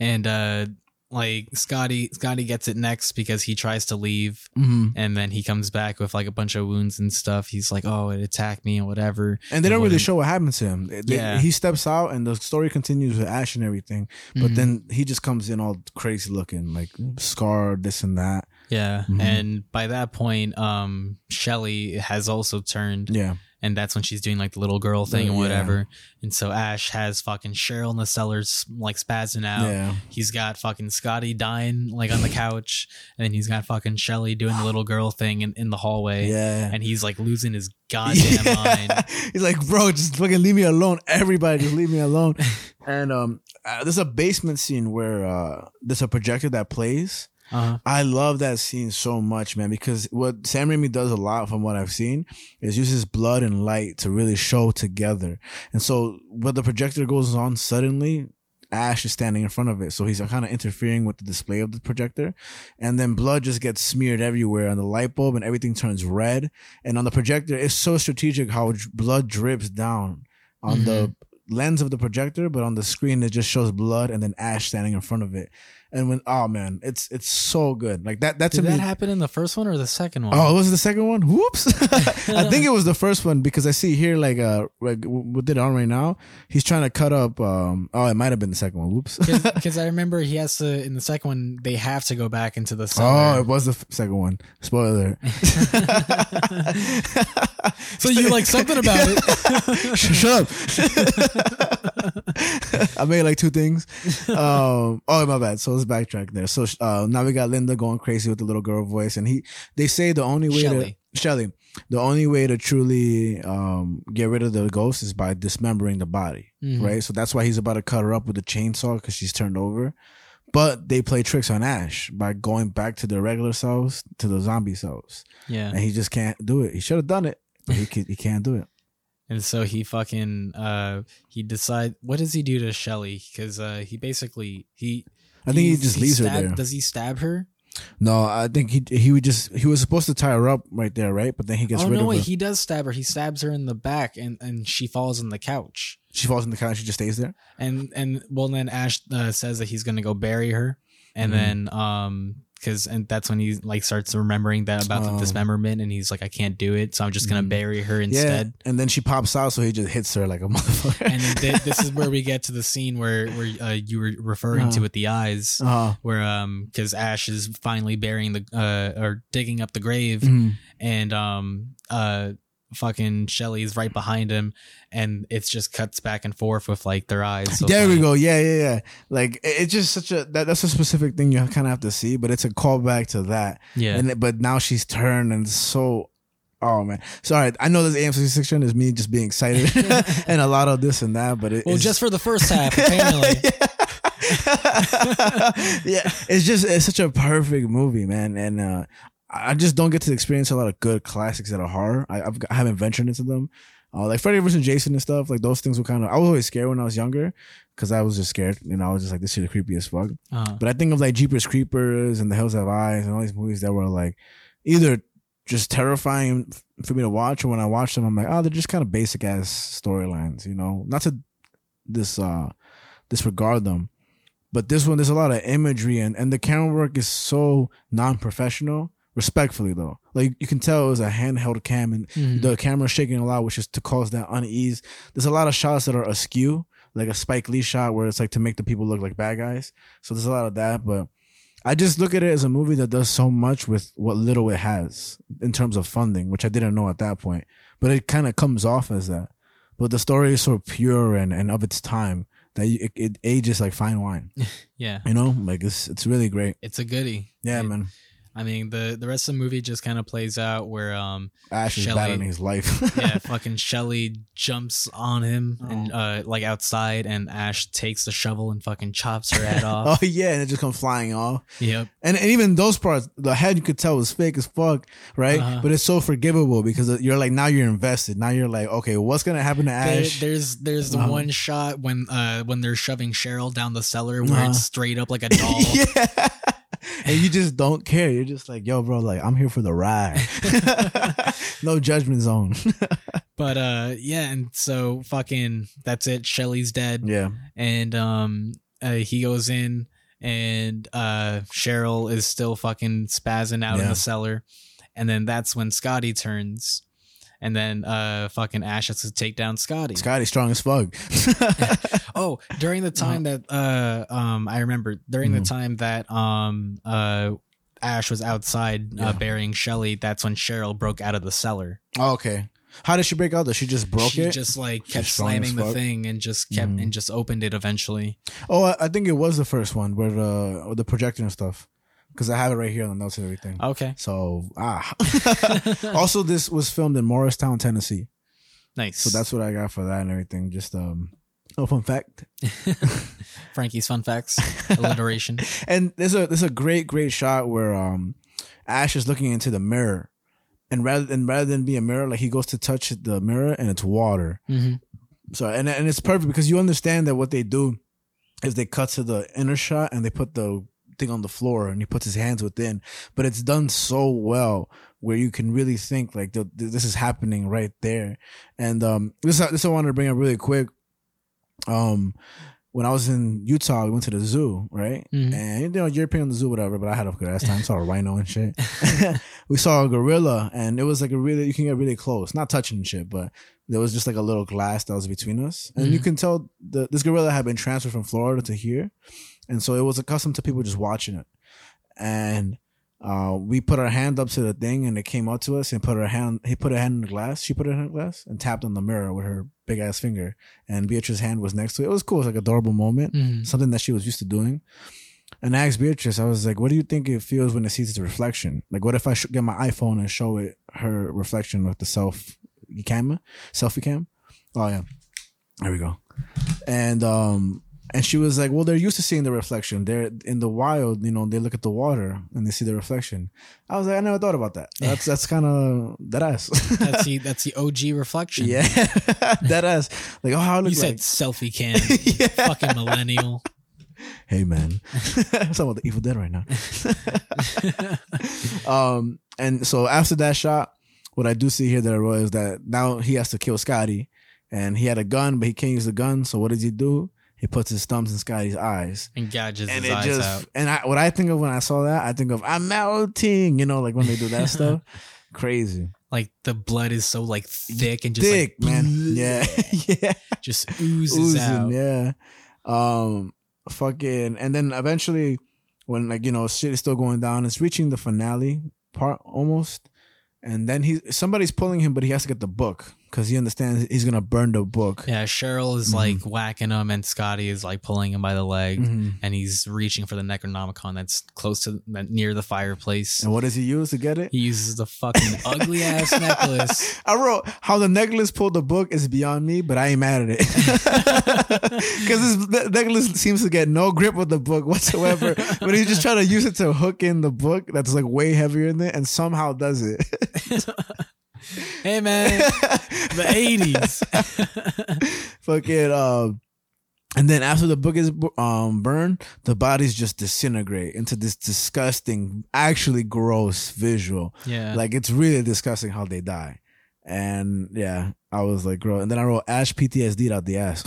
and uh like Scotty Scotty gets it next because he tries to leave Mm-hmm. and then he comes back with like a bunch of wounds and stuff. He's like, "Oh, it attacked me and whatever." And they don't really show what happens to him. They- Yeah. he steps out, and the story continues with Ash and everything. But Mhm. then he just comes in all crazy looking, like scarred, this and that. Yeah, Mhm. and by that point, um, Shelly has also turned, Yeah, and that's when she's doing like the little girl thing and yeah. whatever. And so Ash has fucking Cheryl in the cellars like spazzing out. yeah, He's got fucking Scotty dying like on the couch, and then he's got fucking Shelly doing the little girl thing in, in the hallway, yeah. and he's like losing his goddamn Yeah. mind. He's like, bro, just fucking leave me alone. Everybody, just leave me alone. and um, uh, there's a basement scene where uh, there's a projector that plays. Uh-huh. I love that scene so much, man, because what Sam Raimi does a lot from what I've seen is uses blood and light to really show together. And so when the projector goes on suddenly, Ash is standing in front of it. So he's kind of interfering with the display of the projector. And then blood just gets smeared everywhere on the light bulb and everything turns red. And on the projector, it's so strategic how blood drips down on the lens of the projector, but on the screen it just shows blood and then Ash standing in front of it. And when oh man, it's it's so good. Like that that to Did me that happen in the first one or the second one? Oh, it was the second one? Whoops! I think it was the first one because I see here like uh like did it on right now. He's trying to cut up. um Oh, it might have been the second one. Whoops! Because I remember he has to in the second one they have to go back into the oh, it was the f- second one. Spoiler. so you like something about it? Shut up. I made like two things. Um, oh, my bad. So let's backtrack there. So uh, now we got Linda going crazy with the little girl voice, and he they say the only way Shelly. to Shelly, the only way to truly um, get rid of the ghost is by dismembering the body, Mhm. right? So that's why he's about to cut her up with a chainsaw because she's turned over. But they play tricks on Ash by going back to the regular cells to the zombie cells, Yeah. and he just can't do it. He should have done it, but he can, he can't do it. And so he fucking uh he decide what does he do to Shelly? Because uh he basically he I think he just leaves her there. Does he stab her? No, I think he he would just he was supposed to tie her up right there, right? But then he gets oh rid no, of wait, her. he does stab her. He stabs her in the back, and and she falls on the couch. she falls on the couch. She just stays there. And and well, then Ash uh, says that he's gonna go bury her, and Mhm. then um. Because and that's when he like starts remembering that about Oh. the dismemberment, and he's like, "I can't do it, so I'm just gonna Mhm. bury her instead." Yeah, and then she pops out, so he just hits her like a motherfucker. and then th- this is where we get to the scene where where uh, you were referring to Uh-huh. with the eyes, uh, where um because Ash is finally burying the uh or digging up the grave, mhm. and um uh fucking Shelly's right behind him, and it's just cuts back and forth with like their eyes. So there we go. Yeah, yeah, yeah. Like it- it's just such a that, that's a specific thing you kind of have to see, but it's a callback to that. Yeah, And but now she's turned and so. Oh man, sorry. I know this AMC section is me just being excited and a lot of this and that, but it, well, just for the first half, apparently. yeah, it's just it's such a perfect movie, man, and uh, I just don't get to experience a lot of good classics that are horror. I, I've, I haven't ventured into them, uh, like Freddy vs. Jason and stuff. Like those things were kind of I was always scared when I was younger because I was just scared. You know, I was just like this shit is creepy as fuck. Uh, But I think of like Jeepers Creepers and The Hills Have Eyes and all these movies that were like either just terrifying for me to watch, or when I watch them, I'm like, oh, they're just kind of basic ass storylines, you know. Not to this uh disregard them, but this one there's a lot of imagery and and the camera work is so non professional. Respectfully though, like you can tell it was a handheld cam and mhm. the camera shaking a lot, which is to cause that unease. There's a lot of shots that are askew, like a Spike Lee shot where it's like to make the people look like bad guys. So there's a lot of that, but I just look at it as a movie that does so much with what little it has in terms of funding, which I didn't know at that point. But it kind of comes off as that. But the story is so pure and, and of its time that it, it ages like fine wine. yeah, You know, like it's it's really great. it's a goodie. Yeah, It- man. I mean, the the rest of the movie just kind of plays out where um Ash is Shelly- battling his life. yeah, fucking Shelly jumps on him and uh like outside and Ash takes the shovel and fucking chops her head off. oh yeah, and it just comes flying off. Yep. And, and even those parts, the head you could tell was fake as fuck, right? Uh-huh. But it's so forgivable because you're like now you're invested. Now you're like, okay, what's gonna happen to There, Ash? there's there's the Uh-huh. one shot when uh when they're shoving Cheryl down the cellar where Uh-huh. it's straight up like a doll. yeah. And you just don't care. You're just like, yo, bro, like I'm here for the ride. no judgment zone. But uh yeah, and so fucking that's it. Shelly's dead. yeah. and um uh, he goes in and uh Cheryl is still fucking spazzing out in the cellar and then that's when Scotty turns and then uh fucking Ash has to take down Scotty. Scotty strong as fuck. oh, during the time that uh um I remember during Mhm. the time that um uh Ash was outside Yeah. uh, burying Shelly, that's when Cheryl broke out of the cellar. oh, okay. How did she break out though? She just broke she it? just like kept slamming the thing and just kept Mhm. and just opened it eventually. oh, I, I think it was the first one where the the projector and stuff. Because I have it right here on the notes and everything. Okay. So ah. also, this was filmed in Morristown, Tennessee. Nice. So that's what I got for that and everything. Just um, oh, fun fact. Franky's fun facts, alliteration. And there's a there's a great great shot where um, Ash is looking into the mirror, and rather than rather than be a mirror, like he goes to touch the mirror and it's water. Mm-hmm. So and and it's perfect because you understand that what they do is they cut to the inner shot and they put the thing on the floor and he puts his hands within, but it's done so well where you can really think like th- th- this is happening right there. And um, this this I wanted to bring up really quick. Um, when I was in Utah, we went to the zoo, right? Mhm. And you know, European the zoo, whatever. But I had a good ass time. Saw a rhino and shit. we saw a gorilla, and it was like a really you can get really close, not touching shit, but there was just like a little glass that was between us, and you Mhm. can tell the this gorilla had been transferred from Florida to here, and so it was accustomed to people just watching it, and. Uh, we put our hand up to the thing and it came up to us and put her hand he put her hand in the glass she put her hand in the glass and tapped on the mirror with her big ass finger and Beatrice's hand was next to it it was cool it was like adorable moment Mhm. something that she was used to doing. And I asked Beatrice, I was like, what do you think it feels when it sees its reflection? Like, what if I sh- get my iPhone and show it her reflection with the self camera, selfie cam? Oh, yeah. There we go. And, um, and she was like, well, they're used to seeing the reflection. They're in the wild, you know, they look at the water and they see the reflection. I was like, I never thought about that. That's, that's kind of that ass. That's the that's the OG reflection. yeah. that ass. Like, oh, how You like. said selfie cam. yeah. Fucking millennial. hey man, talking about the Evil Dead right now. um, and so after that shot, what I do see here that I wrote is that now he has to kill Scotty, and he had a gun, but he can't use the gun. So what does he do? He puts his thumbs in Scotty's eyes, and gouges and his it eyes just out. and I, what I think of when I saw that, I think of I'm melting. You know, like when they do that stuff, crazy, Like the blood is so like thick and just thick, like man. Yeah, yeah. just oozes out. yeah. Um, fucking, and then eventually, when like you know shit is still going down, it's reaching the finale part almost, and then he somebody's pulling him, but he has to get the book because he understands he's gonna burn the book. Yeah, Cheryl is Mhm. like whacking him, and Scotty is like pulling him by the leg, Mhm. and he's reaching for the Necronomicon that's close to that near the fireplace. And what does he use to get it? He uses the fucking ugly ass necklace. I wrote how the necklace pulled the book is beyond me, but I ain't mad at it because this necklace seems to get no grip with the book whatsoever. but he's just trying to use it to hook in the book that's like way heavier than it, and somehow does it. hey man, the eighties. Fucking um, and then after the book is um burned, the bodies just disintegrate into this disgusting, actually gross visual. yeah, Like it's really disgusting how they die. And yeah, I was like, gross. And then I wrote Ash PTSD out the ass.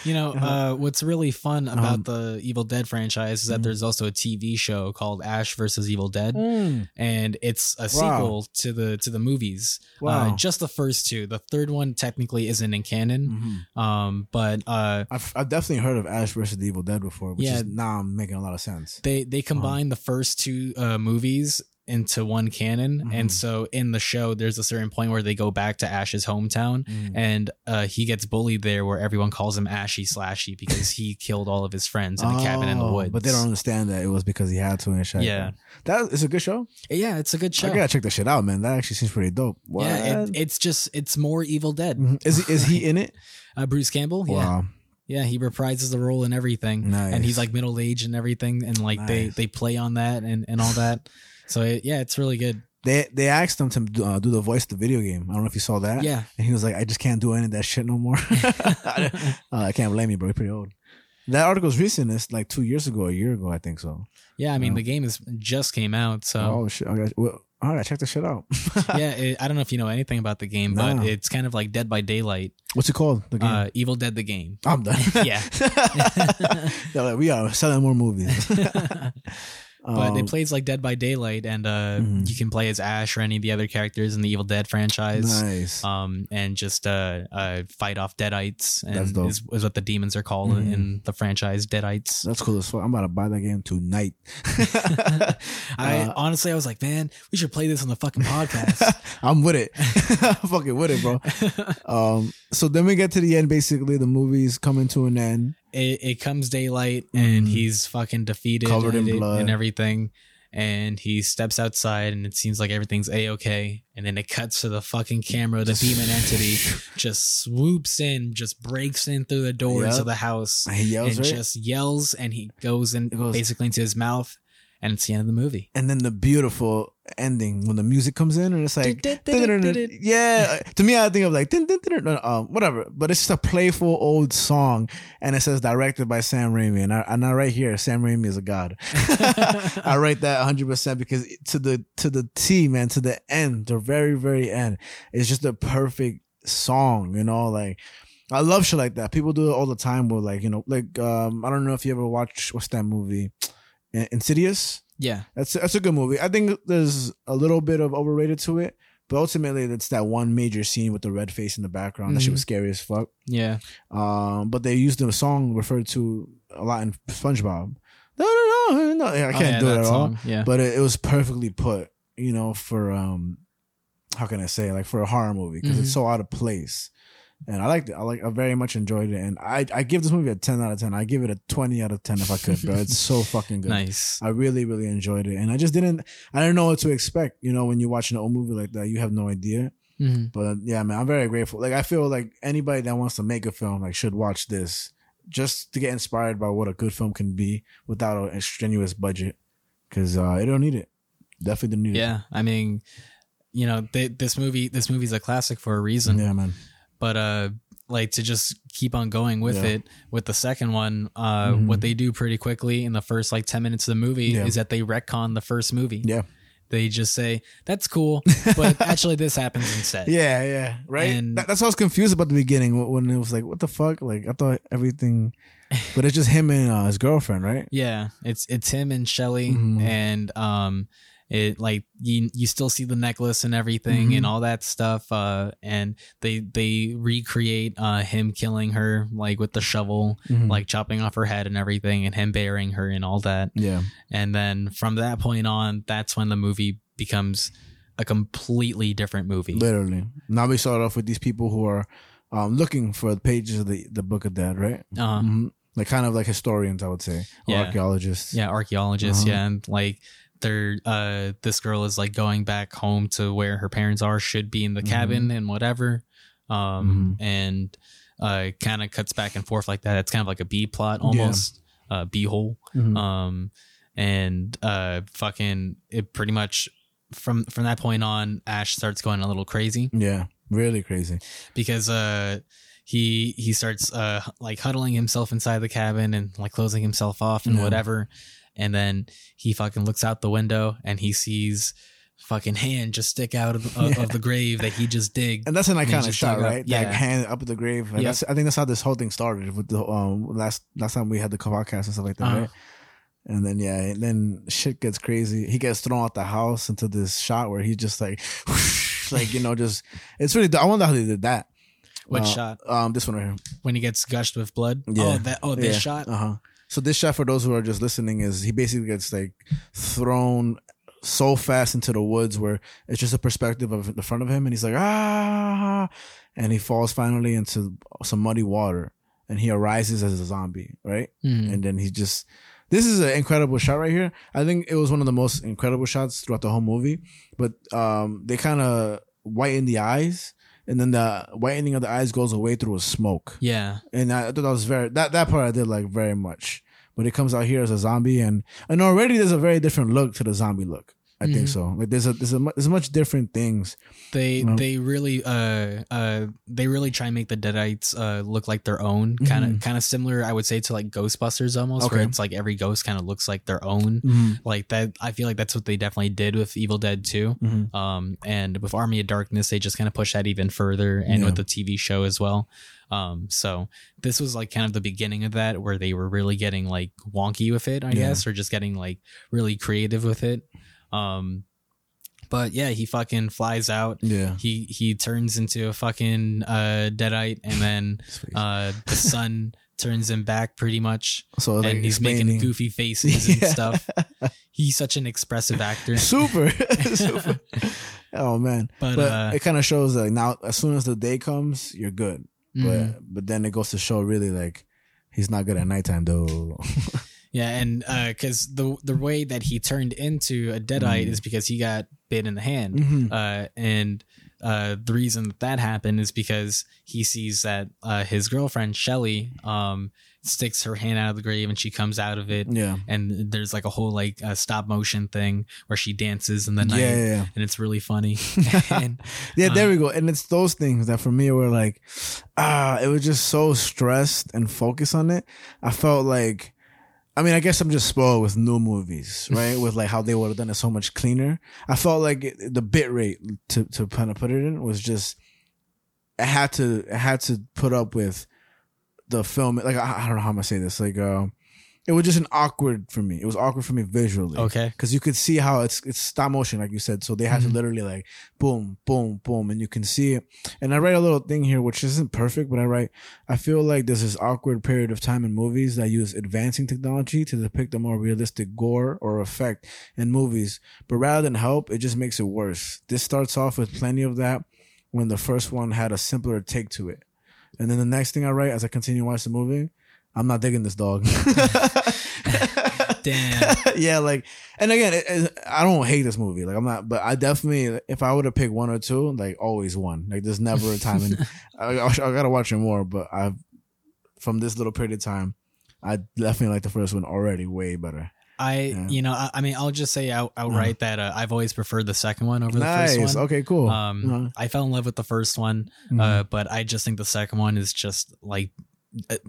you know, uh, what's really fun about Um, the Evil Dead franchise is that Mhm. there's also a TV show called Ash versus Evil Dead, Mm, and it's a Wow. sequel to the to the movies. wow. Uh, just the first two. The third one technically isn't in canon. Mhm. Um, but uh, I've, I've definitely heard of Ash versus the Evil Dead before, which Yeah. is now I'm making a lot of sense. they they combine the first two uh, movies into one canon, Mhm. and so in the show, there's a certain point where they go back to Ash's hometown, and uh, he gets bullied there, where everyone calls him Ashy Slashy because he killed all of his friends in a cabin in the Oh, woods. But they don't understand that it was because he had to and shit. Yeah. That is a good show. Yeah, it's a good show. I gotta check that shit out, man. That actually seems pretty dope. What? Yeah, it, it's just it's more Evil Dead. Mhm. is he, is he in it? Uh, Bruce Campbell, yeah, Wow. yeah, he reprises the role and everything, Nice. and he's like middle aged and everything, and like they they play on that and and all that. So it, yeah, it's really good. They they asked him to do, uh, do the voice of the video game. I don't know if you saw that. Yeah, And he was like, I just can't do any of that shit no more. uh, I can't blame you, bro. You're pretty old. That article's recent. It's like two years ago, a year ago, I think so. yeah. I mean, the game is just came out, so Oh shit! I got, well, all right, check this shit out. yeah. It, I don't know if you know anything about the game, No. but it's kind of like Dead by Daylight, What's it called? The game. uh, Evil Dead the game. I'm done. yeah. Like, we are selling more movies. But Um, it plays like Dead by Daylight, and uh, Mhm. you can play as Ash or any of the other characters in the Evil Dead franchise. nice. um, and just uh, uh, fight off deadites, and is, is what the demons are called Mhm. in the franchise, deadites. That's cool as fuck. I'm about to buy that game tonight. I Uh, honestly, I was like, man, we should play this on the fucking podcast. I'm with it. I'm fucking with it, bro. Um, so then we get to the end. Basically, the movie's coming to an end. It, it comes daylight, and Mhm. he's fucking defeated, Covered in and, blood. and everything. And he steps outside, and it seems like everything's a okay. And then it cuts to the fucking camera. The demon entity just swoops in, just breaks in through the door Yep. of the house, He yells, and right? just yells, and he goes in goes- basically into his mouth, and it's the end of the movie. and then the beautiful ending when the music comes in and it's like yeah to me i think of like um, whatever but it's just a playful old song and it says directed by sam raimi and i, and I right here sam raimi is a god i write that 100% because to the to the t man to the end the very very end it's just a perfect song you know like I love shit like that. People do it all the time with like, you know, like um I don't know if you ever watch what's that movie? Insidious? Yeah. That's that's a good movie. I think there's a little bit of overrated to it, but ultimately it's that one major scene with the red face in the background. That shit was scary as fuck. Yeah. Um, but they used the song referred to a lot in SpongeBob. No, no, no, no. I can't Oh, yeah, do it at all. Yeah. But it, it was perfectly put, you know, for um, how can I say, like for a horror movie because it's Mhm. so out of place. And I liked it. I like. I very much enjoyed it. And I, I give this movie a ten out of ten. I give it a twenty out of ten if I could, bro. It's so fucking good. nice. I really, really enjoyed it, and I just didn't. I didn't know what to expect. You know, when you're watching an old movie like that, you have no idea. Mhm. But yeah, man, I'm very grateful. Like, I feel like anybody that wants to make a film like should watch this just to get inspired by what a good film can be without a strenuous budget, because uh, it don't need it. Definitely don't need Yeah. I mean, you know, th- this movie, this movie's a classic for a reason. Yeah, man. But uh, like to just keep on going with Yeah. it with the second one uh Mhm. what they do pretty quickly in the first like 10 minutes of the movie Yeah. is that they retcon the first movie Yeah. they just say that's cool but actually this happens instead Yeah, yeah, right. And- That- that's why I was confused about the beginning when it was like, what the fuck? Like I thought everything, but it's just him and uh, his girlfriend, right? Yeah, it's it's him and Shelly, Mhm. and um, it like you you still see the necklace and everything Mhm. and all that stuff. Uh, and they they recreate uh him killing her like with the shovel, Mhm. like chopping off her head and everything, and him burying her and all that. yeah, And then from that point on, that's when the movie becomes a completely different movie. literally. Now we start off with these people who are um, looking for the pages of the the Book of Dead, right? Uh, Mhm. Like kind of like historians, I would say, Yeah. archaeologists. yeah, archaeologists. Uh-huh. Yeah, and like they're uh this girl is like going back home to where her parents are should be in the Mhm. cabin and whatever um Mm-hmm. and uh kind of cuts back and forth like that it's kind of like a b plot Yeah. almost uh b hole Mhm. um and uh fucking it pretty much from from that point on ash starts going a little crazy yeah, really crazy. because uh he he starts uh like huddling himself inside the cabin and like closing himself off and Yeah. whatever and then he fucking looks out the window and he sees fucking hand just stick out of the, of, Yeah. of the grave that he just digged And that's an iconic shot, up- right? yeah. Like hand up at the grave. Like Yep. that's, I think that's how this whole thing started with the um last last time we had the podcast and stuff like that, Uh-huh. right? And then yeah, and then shit gets crazy. He gets thrown out the house into this shot where he just like, like you know, just it's really. I wonder how they did that. what Uh, shot Um, this one right here. when he gets gushed with blood Yeah. oh that oh this Yeah. shot Uh huh. So this shot, for those who are just listening, is he basically gets like thrown so fast into the woods where it's just a perspective of the front of him, and he's like ah, and he falls finally into some muddy water, and he arises as a zombie, right? Mhm. And then he just. This is an incredible shot right here. I think it was one of the most incredible shots throughout the whole movie. But um, they kind of whiten the eyes, and then the whitening of the eyes goes away through a smoke yeah and I thought that was very that that part I did like very much. But it comes out here as a zombie, and and already there's a very different look to the zombie look. I think Mhm. so. Like there's a there's a there's much different things. they No. they really uh uh they really try and make the deadites uh look like their own kind of Mhm. kind of similar i would say to like ghostbusters almost where Okay. it's like every ghost kind of looks like their own like that i feel like that's what they definitely did with evil dead 2 Mhm. um and with army of darkness they just kind of push that even further and Yeah. with the tv show as well um so this was like kind of the beginning of that where they were really getting like wonky with it i Yeah. guess or just getting like really creative with it um but yeah he fucking flies out Yeah. he he turns into a fucking uh deadite and then uh the sun turns him back pretty much so like and he's making goofy faces and Yeah. stuff he's such an expressive actor Super. Super. Oh man. but, But uh it kind of shows like now as soon as the day comes, you're good. mhm. But but then it goes to show really like he's not good at nighttime though. Yeah and uh because the the way that he turned into a deadite Mm. is because he got bit in the hand Mhm. uh and uh the reason that that happened is because he sees that uh his girlfriend Shelly um sticks her hand out of the grave and she comes out of it Yeah. and there's like a whole like uh, stop motion thing where she dances in the night yeah, yeah. and it's really funny and Yeah, there Uh, we go. And it's those things that for me were like, ah, it was just so stressed and focused on it. I felt like, I mean, I guess I'm just spoiled with new movies, right? with like how they would have done it so much cleaner. I felt like it, the bit rate to to kind of put it in was just, I had to I had to put up with the film. Like I, I don't know how I'm gonna say this. Like, uh, it was just an awkward for me. It was awkward for me visually okay because you could see how it's it's stop motion, like you said. So they had Mhm. to literally like boom, boom, boom, and you can see it. And I write a little thing here, which isn't perfect, but I write I feel like there's this awkward period of time in movies that use advancing technology to depict a more realistic gore or effect in movies, but rather than help, it just makes it worse. This starts off with plenty of that when the first one had a simpler take to it, and then the next thing I write as I continue to watch the movie. I'm not digging this dog. Damn. yeah, like, and again, it, it- I don't hate this movie. Like, I'm not, but I definitely, if I were to pick one or two, like, always one. Like, there's never a time, and I, I, I gotta watch it more. But I've, from this little period of time, I definitely like the first one already way better. I, Yeah. you know, I, I mean, I'll just say out, outright that uh, I've always preferred the second one over the nice. first one. Okay, cool. Um, Uh-huh. I fell in love with the first one, Mhm. uh, but I just think the second one is just like uh,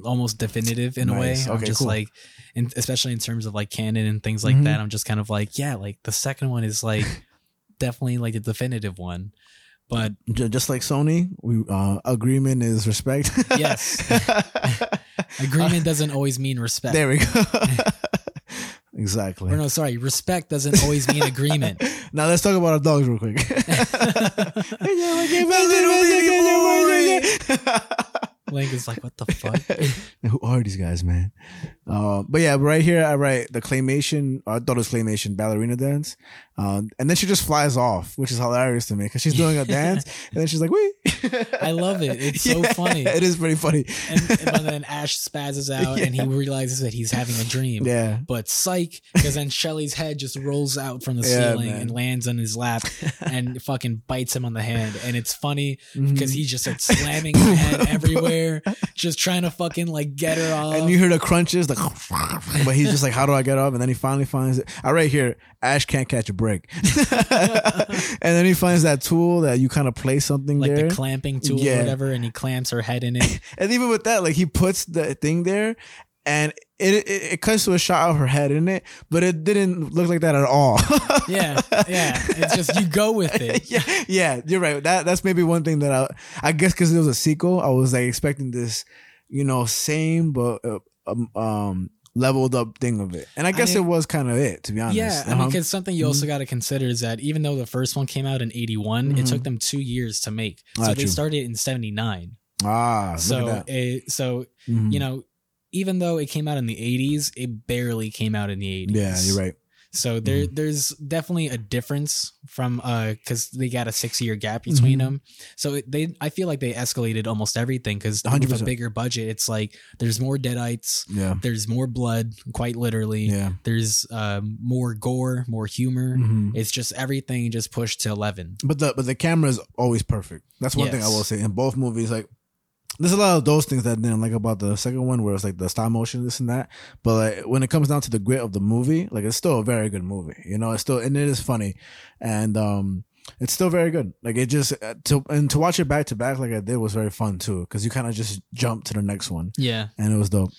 almost definitive in a way. Nice. I'm just cool. like, in, especially in terms of like canon and things like Mhm. that. I'm just kind of like, yeah, like the second one is like definitely like a definitive one. But just like Sony, we uh, agreement is respect. Yes. agreement doesn't always mean respect. there we go. exactly. or no, sorry, respect doesn't always mean agreement. Now let's talk about our dogs real quick. Link is like, what the fuck? Who are these guys, man? Uh, but yeah, right here I write the claymation. I thought it was claymation ballerina dance, um, and then she just flies off, which is hilarious to me because she's doing a dance and then she's like, "Wee!" I love it. It's so funny. It is pretty funny. And, and then Ash spazzes out and he realizes that he's having a dream. Yeah, But psych, because then Shelly's head just rolls out from the Yeah, ceiling man. and lands on his lap and fucking bites him on the hand. And it's funny Mm-hmm. because he just starts slamming her head everywhere, just trying to fucking like get her off. and you hear the crunches, like, but he's just like, "How do I get up?" And then he finally finds it. I right here, Ash can't catch a break, and then he finds that tool that you kind of place something like there. the clamping tool Yeah. or whatever, and he clamps her head in it. And even with that, like he puts the thing there, and it it, it cuts to a shot of her head in it, but it didn't look like that at all. Yeah, yeah. It's just you go with it. yeah, yeah, you're right. That that's maybe one thing that I I guess because it was a sequel, I was like expecting this, you know, same but uh, um, um leveled up thing of it, and I guess I- it was kind of it to be honest. Yeah, I mean, Uh-huh. because something you also got to consider is that even though the first one came out in '81, it Mhm. took them two years to make. So Ah, they true. started in '79. ah, look So, at that. it, so Mhm. you know, even though it came out in the '80s, it barely came out in the '80s. yeah, you're right. So there, Mm-hmm. there's definitely a difference from uh, because they got a six year gap between Mhm. them. So they, I feel like they escalated almost everything because with a 100%. bigger budget, it's like there's more deadites, Yeah, there's more blood, quite literally. yeah. There's um, more gore, more humor. Mhm. It's just everything just pushed to eleven. But the but the camera is always perfect. That's one thing I will say in both movies. Like, there's a lot of those things that I didn't like about the second one, where it's like the stop motion, this and that. But like when it comes down to the grit of the movie, like it's still a very good movie. You know, it's still and it is funny, and um, it's still very good. Like it just uh, to and to watch it back to back like I did was very fun too, because you kind of just jump to the next one, Yeah, and it was dope.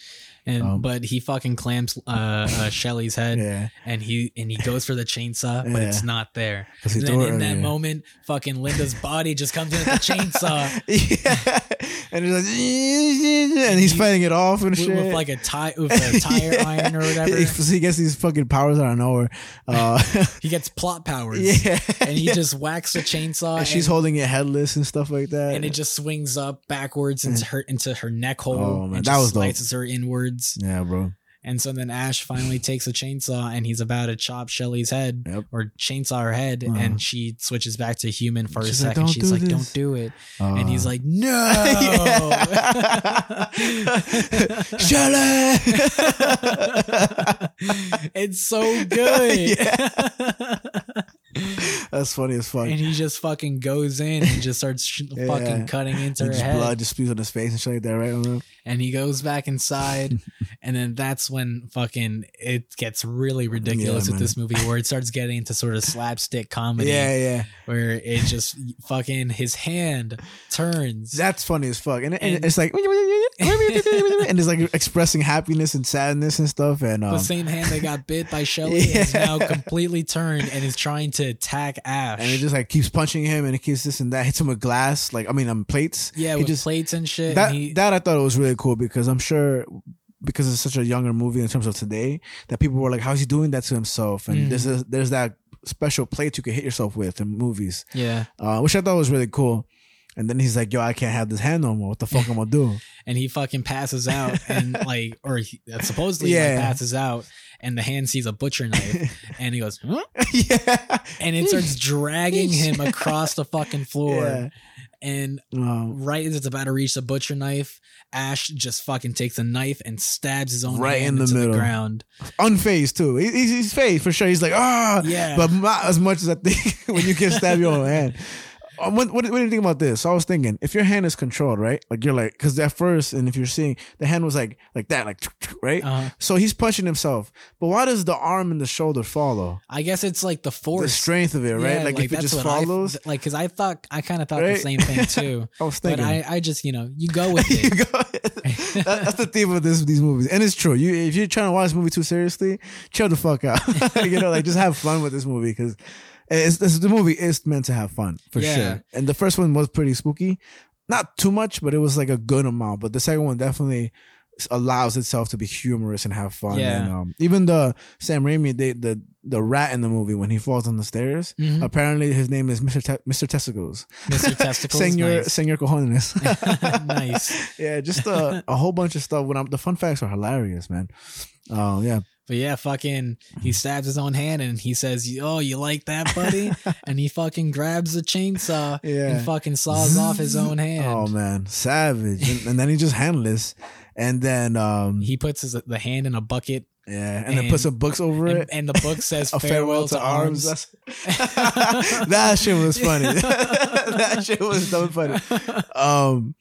And Um, but he fucking clamps uh, uh Shelly's head. Yeah, And he and he goes for the chainsaw, but Yeah. it's not there. And then in that moment, fucking Linda's body just comes in with the chainsaw yeah, and he's like, and he's he- fighting it off and with, shit. with like a tie with a tire Yeah. iron or whatever. He, he gets these fucking powers out of nowhere. Uh, He gets plot powers. yeah, And he just whacks the chainsaw and she's and, holding it headless and stuff like that. and it just swings up backwards into her into her neck hole Oh, man, and that was slices her yeah, bro. And so then Ash finally takes a chainsaw and he's about to chop Shelly's head Yep. or chainsaw her head. Uh-huh. And she switches back to human for She's a second. "Don't she's do like, this." don't do it. and Uh, he's like, no. Shelly. it's so good. That's funny as fuck. and he just fucking goes in and just starts sh- Yeah. fucking cutting into And her head. blood just spews on his face and shit like that, right? And he goes back inside and then that's when fucking it gets really ridiculous Yeah, with man. this movie where it starts getting into sort of slapstick comedy Yeah, yeah. where it just fucking his hand turns That's funny as fuck. And, and And- it's like, and it's like expressing happiness and sadness and stuff. And um, the same hand that got bit by Shelly is now completely turned and is trying to attack Ash. and it just like keeps punching him and it keeps this and that. Hits him with glass, like I mean, um, plates. yeah, He with just plates and shit. that and he, that I thought it was really cool because I'm sure because it's such a younger movie in terms of today that people were like, "How's he doing that to himself?" And Mm. there's a, there's that special plate you can hit yourself with in movies, yeah, uh, which I thought was really cool. And then he's like, "Yo, I can't have this hand no more. What the fuck am I gonna do?" and he fucking passes out and like, or he, supposedly Yeah. like passes out, and the hand sees a butcher knife, and he goes, huh? yeah, and it starts dragging him across the fucking floor. Yeah. And right as it's about to reach the butcher knife, Ash just fucking takes a knife and stabs his own Right hand in the into middle. the ground. unfazed too. He, he's, he's phased for sure. He's like, ah, Yeah. but not as much as I think when you can stab your own hand. Um, what, what, what do you think about this? So I was thinking, if your hand is controlled, right? Like you're like, because at first, and if you're seeing the hand was like like that, like right. Uh, So he's punching himself, but why does the arm and the shoulder follow? I guess it's like the force, The strength of it, right? Yeah, like, if it just what I- follows. like, because I thought I kind of thought the same thing too. I was but. I, I just you know you go with it. go- that, that's the theme of this these movies, and it's true. You if you're trying to watch this movie too seriously, chill the fuck out. you know, like just have fun with this movie because it's this, the movie is meant to have fun for Yeah. sure. And the first one was pretty spooky, not too much, but it was like a good amount. But the second one definitely allows itself to be humorous and have fun. Yeah. And, um, even the Sam Raimi, they, the the rat in the movie when he falls on the stairs. Mhm. Apparently, his name is Mr. Te- Mr. Testicles. Mr. Testicles, Senor nice. Senor Cojones. nice. yeah, just a, a whole bunch of stuff. When I'm, the fun facts are hilarious, man. Oh yeah, But yeah, fucking, he stabs his own hand and he says, "Oh, you like that, buddy?" and he fucking grabs a chainsaw Yeah. and fucking saws off his own hand. Oh man, savage. and, and then he just handless, and then um He puts his, the hand in a bucket, yeah, and, then and- put some books over and, it. and the book says A "Farewell, to, arms." That's- that shit was funny. that shit was so funny. Um,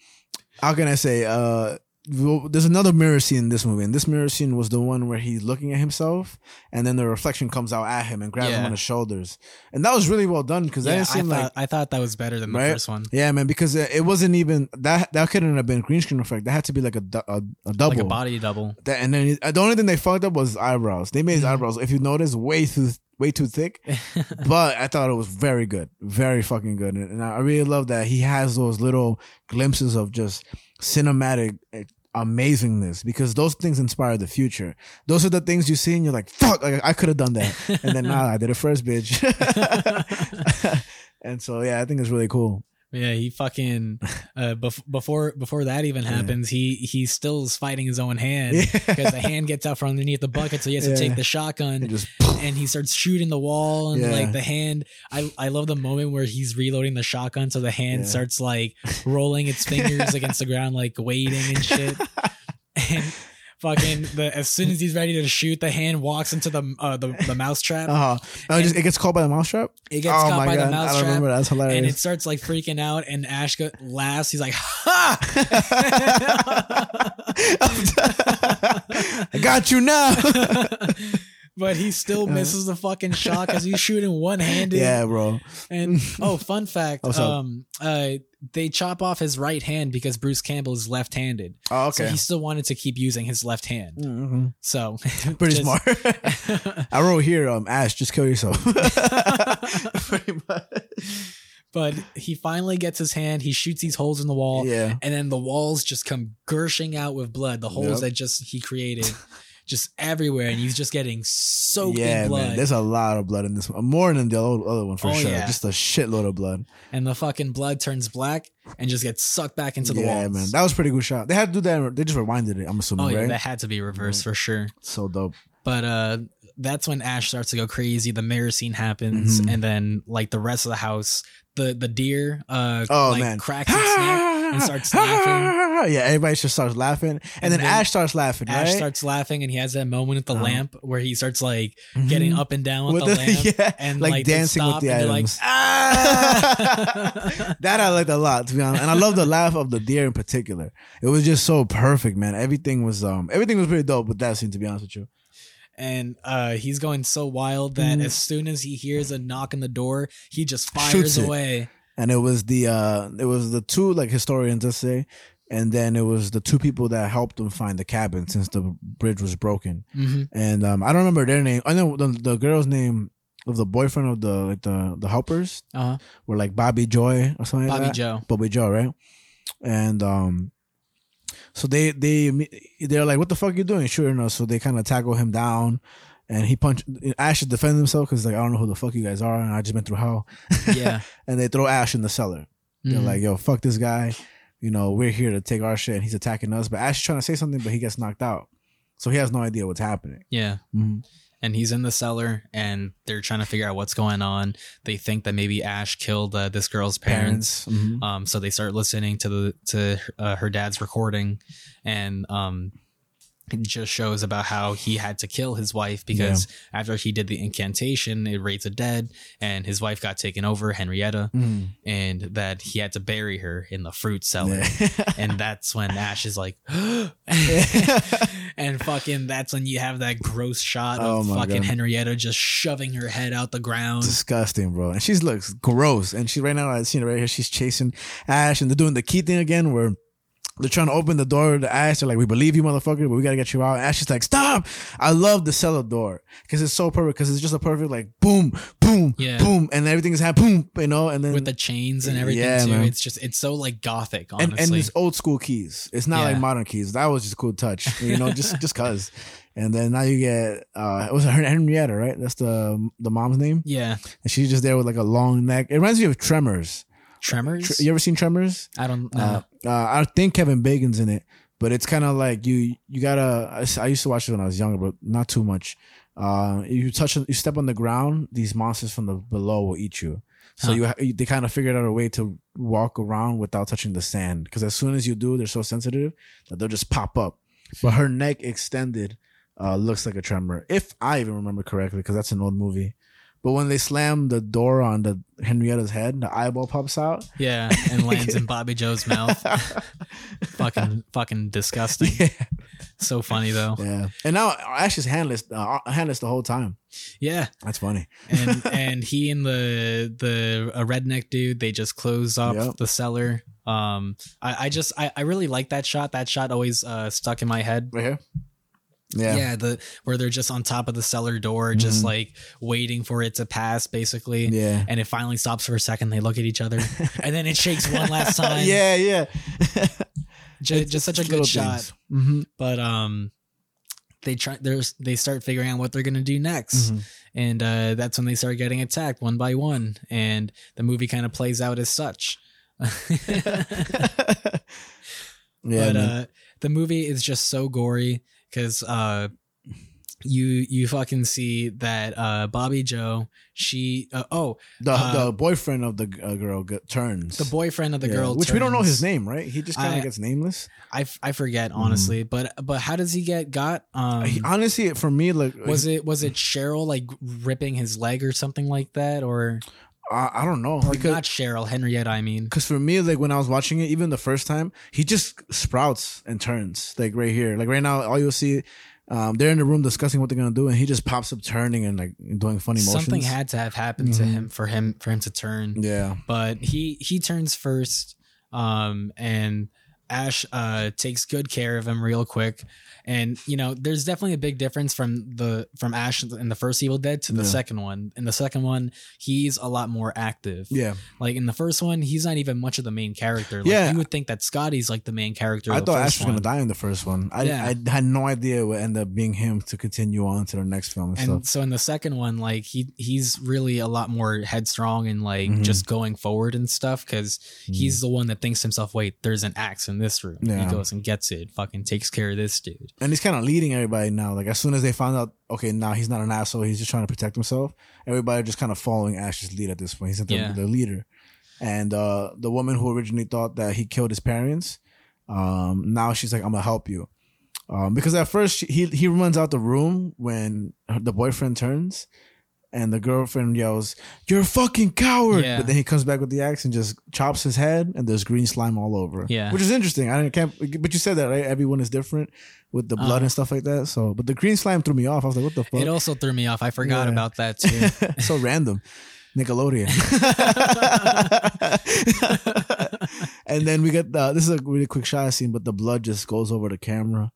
how can I say? Uh, there's another mirror scene in this movie, and this mirror scene was the one where he's looking at himself, and then the reflection comes out at him and grabs him on the shoulders, and that was really well done because that Yeah, I thought like I thought that was better than the Right? first one. yeah, man, because it wasn't even that that couldn't have been green screen effect. That had to be like a a, a double. Like a body double. That, and then the only thing they fucked up was eyebrows. They made his eyebrows, if you notice, way too way too thick. but I thought it was very good, very fucking good, and, and I really love that he has those little glimpses of just cinematic eh, amazingness because those things inspire the future. Those are the things you see and you're like, fuck, like I could have done that, and then nah, I did it first, bitch. and so yeah, I think it's really cool. Yeah, he fucking uh, bef- before before that even Yeah. happens, he he still is fighting his own hand Yeah. because the hand gets out from underneath the bucket, so he has to Yeah. take the shotgun It just and he starts shooting the wall and Yeah. like the hand. I I love the moment where he's reloading the shotgun, so the hand Yeah. starts like rolling its fingers against the ground, like waiting and shit. And fucking the as soon as he's ready to shoot, the hand walks into the uh, the the mouse trap. uh-huh. Oh, it, just, it gets caught by the mousetrap. It gets caught by the I mouse don't trap. remember. That's hilarious. and it starts like freaking out and ash go- laughs he's like ha I got you now. but he still misses the fucking shot because he's shooting one-handed yeah, bro. and oh fun fact um uh they chop off his right hand because bruce campbell is left-handed Oh, so okay. he still wanted to keep using his left hand Mhm. so Pretty just- smart. I wrote here, um, Ash, just kill yourself. Pretty much. but he finally gets his hand he shoots these holes in the wall Yeah. and then the walls just come gushing out with blood the holes Yep. that just he created just everywhere and he's just getting soaked Yeah, in blood man. There's a lot of blood in this one. More than the other other one for Oh, sure. yeah. Just a shitload of blood. and the fucking blood turns black and just gets sucked back into the wall. yeah, walls. man. That was a pretty good shot. They had to do that. They just rewinded it, I'm assuming, oh yeah, right? that had to be reversed for sure. so dope. But uh that's when Ash starts to go crazy. The mirror scene happens, Mhm. and then like the rest of the house, the the deer uh Oh, like man. cracks its neck and starts laughing. Yeah, everybody just starts laughing. And, And then, then Ash starts laughing, Ash right? starts laughing and he has that moment at the Uh-huh. lamp where he starts like Mhm. getting up and down with, With the, the- lamp yeah, and like like, dancing with the and items. Like, ah! that I liked a lot, to be honest. And I love the laugh of the deer in particular. It was just so perfect, man. Everything was um everything was pretty dope with that scene, to be honest with you. And uh, he's going so wild that Mhm. as soon as he hears a knock on the door, he just fires away. And it was the uh it was the two like historians let's say, and then it was the two people that helped them find the cabin since the bridge was broken. hmm And um I don't remember their name. I know the, the girl's name of the boyfriend of the like the the helpers Uh-huh. were like Bobby Joy or something like Bobby that. Joe. Bobby Joe, right? And um, so they they they're like, "What the fuck are you doing, Sure enough, So they kind of tackle him down, and he punch Ash to defend himself because like I don't know who the fuck you guys are, and I just been through hell. Yeah. and they throw Ash in the cellar. They're Mhm. like, "Yo, fuck this guy." You know, we're here to take our shit. And he's attacking us, but Ash is trying to say something, but he gets knocked out, so he has no idea what's happening. yeah. Mhm. And he's in the cellar and they're trying to figure out what's going on. They think that maybe Ash killed uh, this girl's parents. Mhm. Um, so they start listening to the to uh, her dad's recording, and um, it just shows about how he had to kill his wife because after he did the incantation, it raised the dead, and his wife got taken over, Henrietta, Mm. and that he had to bury her in the fruit cellar. Yeah. and that's when Ash is like, and fucking, that's when you have that gross shot Oh of fucking God. Henrietta just shoving her head out the ground. disgusting, bro. And she looks gross. And she right now, I seen it right here. She's chasing Ash, and they're doing the key thing again, where they're trying to open the door to Ash. They're like, "We believe you, motherfucker, but we gotta get you out." And Ash is like, "Stop!" I love the cellar door because it's so perfect. Because it's just a perfect like boom, boom, Yeah. boom, and everything's happening, boom, you know. And then with the chains and everything Yeah, too. man. It's just it's so like gothic, honestly. and, and it's old school keys. It's not Yeah. like modern keys. That was just a cool touch, you know, just just cause. And then now you get uh, it was Hen- Henrietta, right? That's the the mom's name, yeah, and she's just there with like a long neck. It reminds me of Tremors. Tremors. Tr- you ever seen Tremors? I don't know. Uh, uh, I think Kevin Bacon's in it, but it's kind of like you you gotta. I used to watch it when I was younger, but not too much. Uh, you touch, you step on the ground, these monsters from the below will eat you. So Huh. you, they kind of figured out a way to walk around without touching the sand. Because as soon as you do, they're so sensitive that they'll just pop up. But her neck extended uh, looks like a tremor, if I even remember correctly, because that's an old movie. But when they slam the door on the Henrietta's head, the eyeball pops out. yeah, and lands in Bobby Joe's mouth. fucking, fucking disgusting. yeah. So funny though. Yeah, and now Ash is handless, uh, handless the whole time. Yeah, That's funny. and and he and the the a redneck dude they just close up Yep. the cellar. Um, I, I just I, I really like that shot. That shot always uh stuck in my head. Right here. Yeah. Yeah, the where they're just on top of the cellar door, just Mhm. like waiting for it to pass, basically. yeah, And it finally stops for a second. They look at each other, and then it shakes one last time. yeah, yeah. Ju- just, such a good shot. Mm-hmm. But um, they try. There's they start figuring out what they're gonna do next, Mm-hmm. and uh, that's when they start getting attacked one by one, and the movie kind of plays out as such. yeah, but uh, the movie is just so gory because uh, you you fucking see that uh, Bobby Joe she uh, oh the uh, the boyfriend of the uh, girl get, turns the boyfriend of the Yeah, girl which we don't know his name, right? He just kind of gets nameless. I, I forget honestly but but how does he get got um He- honestly, for me, like was it was it Cheryl like ripping his leg or something like that or, I, I don't know or because not Cheryl Henrietta I mean Because for me, like when I was watching it, even the first time, he just sprouts and turns like right here. Like right now, all you'll see, um, they're in the room discussing what they're gonna do, and he just pops up turning and like doing funny motions. something had to have happened to Mhm. him for him for him to turn yeah, but he he turns first um and ash uh takes good care of him real quick and you know there's definitely a big difference from the from ash in the first evil dead to the Yeah. second one in the second one he's a lot more active yeah. like in the first one he's not even much of the main character like, Yeah. you would think that scotty's like the main character I thought Ash was gonna die in the first one. I, Yeah. I had no idea it would end up being him to continue on to the next film and, and so in the second one like he he's really a lot more headstrong and like Mhm. just going forward and stuff because he's the one that thinks to himself wait there's an axe in this room Yeah. he goes and gets it fucking takes care of this dude and he's kind of leading everybody now. Like as soon as they found out, okay, now he's not an asshole. He's just trying to protect himself. Everybody just kind of following Ash's lead at this point. He's the, Yeah. the leader. And uh, the woman who originally thought that he killed his parents, um, now she's like, "I'm gonna help you," um, because at first she, he he runs out the room when her, the boyfriend turns. And the girlfriend yells, "You're a fucking coward!" Yeah. But then he comes back with the axe and just chops his head, and there's green slime all over. Yeah. which is interesting. I can't, but you said that right? Everyone is different with the blood Uh-huh. and stuff like that. So, but the green slime threw me off. I was like, "What the fuck?" it also threw me off i forgot Yeah. about that too so random. Nickelodeon. and then we get the, this is a really quick shot scene, but the blood just goes over the camera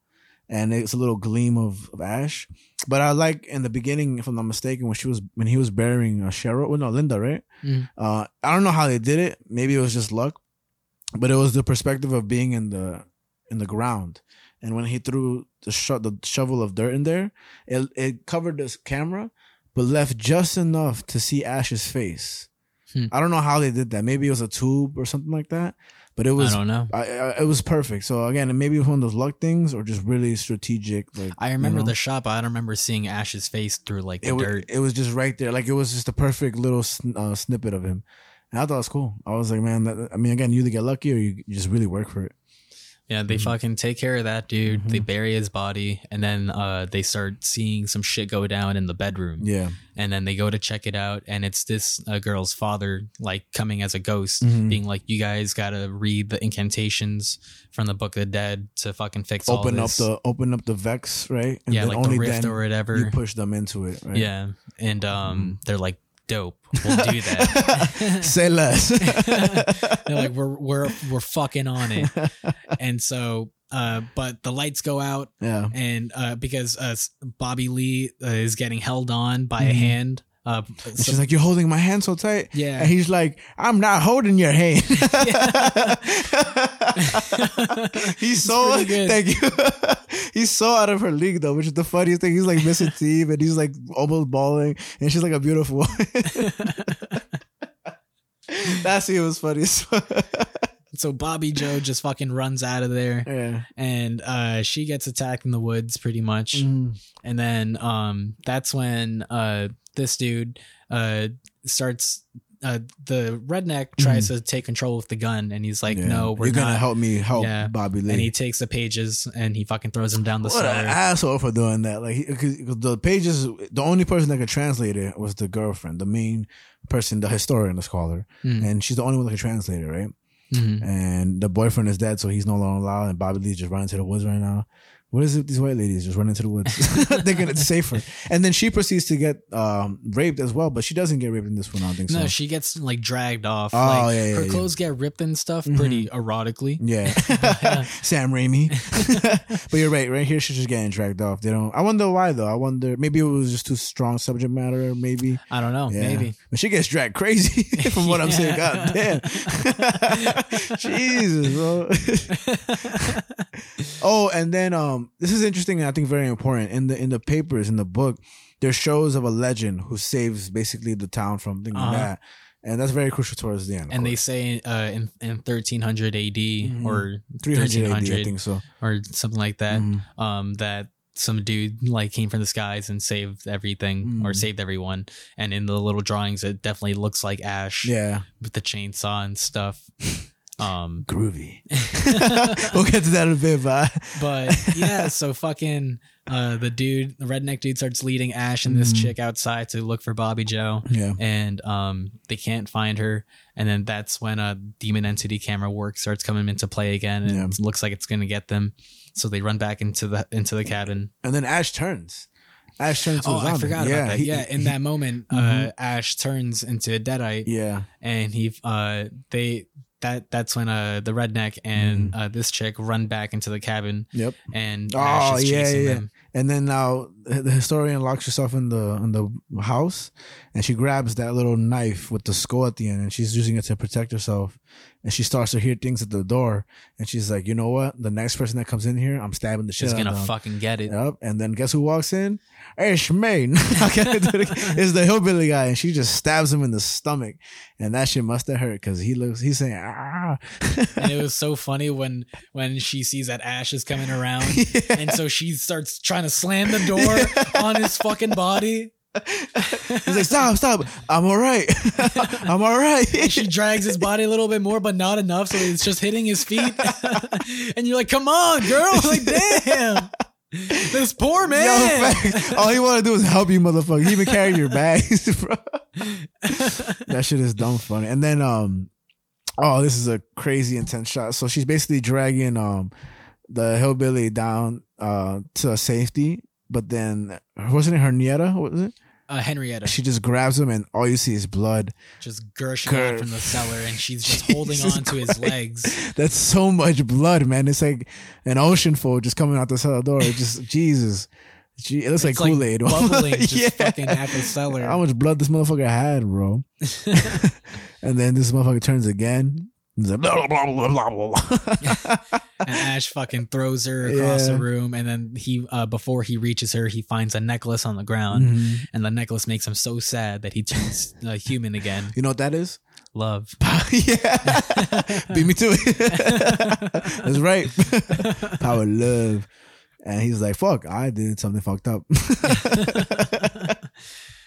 and it's a little gleam of, of ash. But I like in the beginning, if I'm not mistaken, when she was when he was burying uh, Cheryl, well, no, Linda, right? Mhm. Uh, I don't know how they did it. Maybe it was just luck, but it was the perspective of being in the in the ground. And when he threw the sho- the shovel of dirt in there, it it covered this camera, but left just enough to see Ash's face. Hmm. I don't know how they did that. Maybe it was a tube or something like that. But it was I was don't know I, I, it was perfect. So again, maybe it was one of those luck things or just really strategic. Like i remember you know? the shot but i don't remember seeing ash's face through like the it was, dirt it was just right there. Like it was just a perfect little sn- uh, snippet of him. And I thought it was cool. I was like, man, that, I mean, again, you either get lucky or you, you just really work for it. Yeah, they Mhm. fucking take care of that dude. They Mhm. bury his body, and then uh, they start seeing some shit go down in the bedroom. Yeah. And then they go to check it out, and it's this uh, girl's father, like coming as a ghost, Mhm. being like, "You guys gotta read the incantations from the Book of the Dead to fucking fix Open all up the open up the vex, right? yeah, like the rift or whatever. you push them into it, right? Yeah, and um, they're like, "Dope, we'll do that." Say less. They're like, "We're we're we're fucking on it," and so. Uh, but the lights go out, yeah. and uh, because uh, Bobby Lee uh, is getting held on by a Mhm. hand. Uh, she's like, "You're holding my hand so tight." yeah, And he's like, "I'm not holding your hand." he's so thank you. he's so out of her league though, which is the funniest thing. He's like missing teeth and he's like almost bawling, and she's like a beautiful woman. that scene was funny. so Bobby Joe just fucking runs out of there, yeah. and uh, she gets attacked in the woods pretty much. Mhm. and then um that's when uh this dude uh starts uh the redneck tries to take control with the gun and he's like Mm-hmm. Yeah. no we're you're not gonna help me help Yeah. Bobby Lee. and he takes the pages and he fucking throws them down the what an cellar asshole for doing that. Like, he, cause, 'cause the pages, the only person that could translate it was the girlfriend, the main person, the historian, the scholar, Mm. and she's the only one that could translate it, right? Mhm. And the boyfriend is dead, so he's no longer allowed. And Bobby Lee's just running to the woods right now. What is it? with These white ladies just run into the woods, thinking it's safer. And then she proceeds to get um, raped as well, but she doesn't get raped in this one. I don't think so. no so. she gets like dragged off Oh, like yeah, yeah, her yeah. clothes get ripped and stuff Mhm. pretty erotically Yeah, Sam Raimi. but you're right. Right here, she's just getting dragged off. They don't. I wonder why though. I wonder maybe it was just too strong subject matter. Maybe. i don't know Yeah. maybe But she gets dragged crazy from what I'm saying. Yeah. God damn. Jesus, bro. oh, and then um this is interesting and I think very important. In the in the papers, in the book, there's shows of a legend who saves basically the town from things Uh-huh. like that. And that's very crucial towards the end. and they say uh in, in 1300 AD Mhm. or 300 AD, I 1300 think so. or something like that Mhm. um that some dude like came from the skies and saved everything or Mm. saved everyone and in the little drawings it definitely looks like ash Yeah. with the chainsaw and stuff um Groovy. we'll get to that in a bit, but but yeah so fucking uh the dude the redneck dude starts leading ash and this Mhm. chick outside to look for bobby joe yeah. and um they can't find her and then that's when a demon entity camera work starts coming into play again and Yeah. it looks like it's gonna get them so they run back into the into the cabin And then Ash turns. Ash turns into oh i forgot yeah, about that he- yeah in he- that moment uh Mhm. ash turns into a deadite Yeah. and he uh they that that's when uh the redneck and uh this chick run back into the cabin Yep. and Oh, yeah, chasing yeah. them And then now the historian locks herself in the in the house, and she grabs that little knife with the skull at the end, and she's using it to protect herself. And she starts to hear things at the door, and she's like, "You know what? The next person that comes in here, I'm stabbing the shit she's gonna them." fucking get it Yep. And then guess who walks in? It's me. I can't do it again. it's the hillbilly guy, and she just stabs him in the stomach, and that shit must have hurt because he looks. He's saying, "Ah." and it was so funny when when she sees that ash is coming around Yeah. and so she starts trying to slam the door on his fucking body He's like, stop, stop. I'm all right. I'm all right. she drags his body a little bit more but not enough so it's just hitting his feet and you're like come on girl like damn this poor man facts. All he want to do is help you, motherfucker. He even carry your bags, bro. that shit is dumb funny. And then, um, oh, this is a crazy intense shot. So she's basically dragging um the hillbilly down uh to safety, but then wasn't it her nieta? What was it? uh, henrietta She just grabs him, and all you see is blood. just gushing Gur- out from the cellar and she's just holding on to his legs That's so much blood, man. It's like an ocean full just coming out the cellar door. Just Jesus. Gee, it looks It's like Kool Aid. bubbling just fucking at the cellar How much blood this motherfucker had, bro? and then this motherfucker turns again. Blah, blah, blah, blah, blah, and Ash fucking throws her across Yeah. the room, and then he, uh, before he reaches her, he finds a necklace on the ground, Mhm. and the necklace makes him so sad that he turns uh, human again. You know what that is? Love. yeah. Beat me to it. That's right. Power love. And he's like, fuck, I did something fucked up.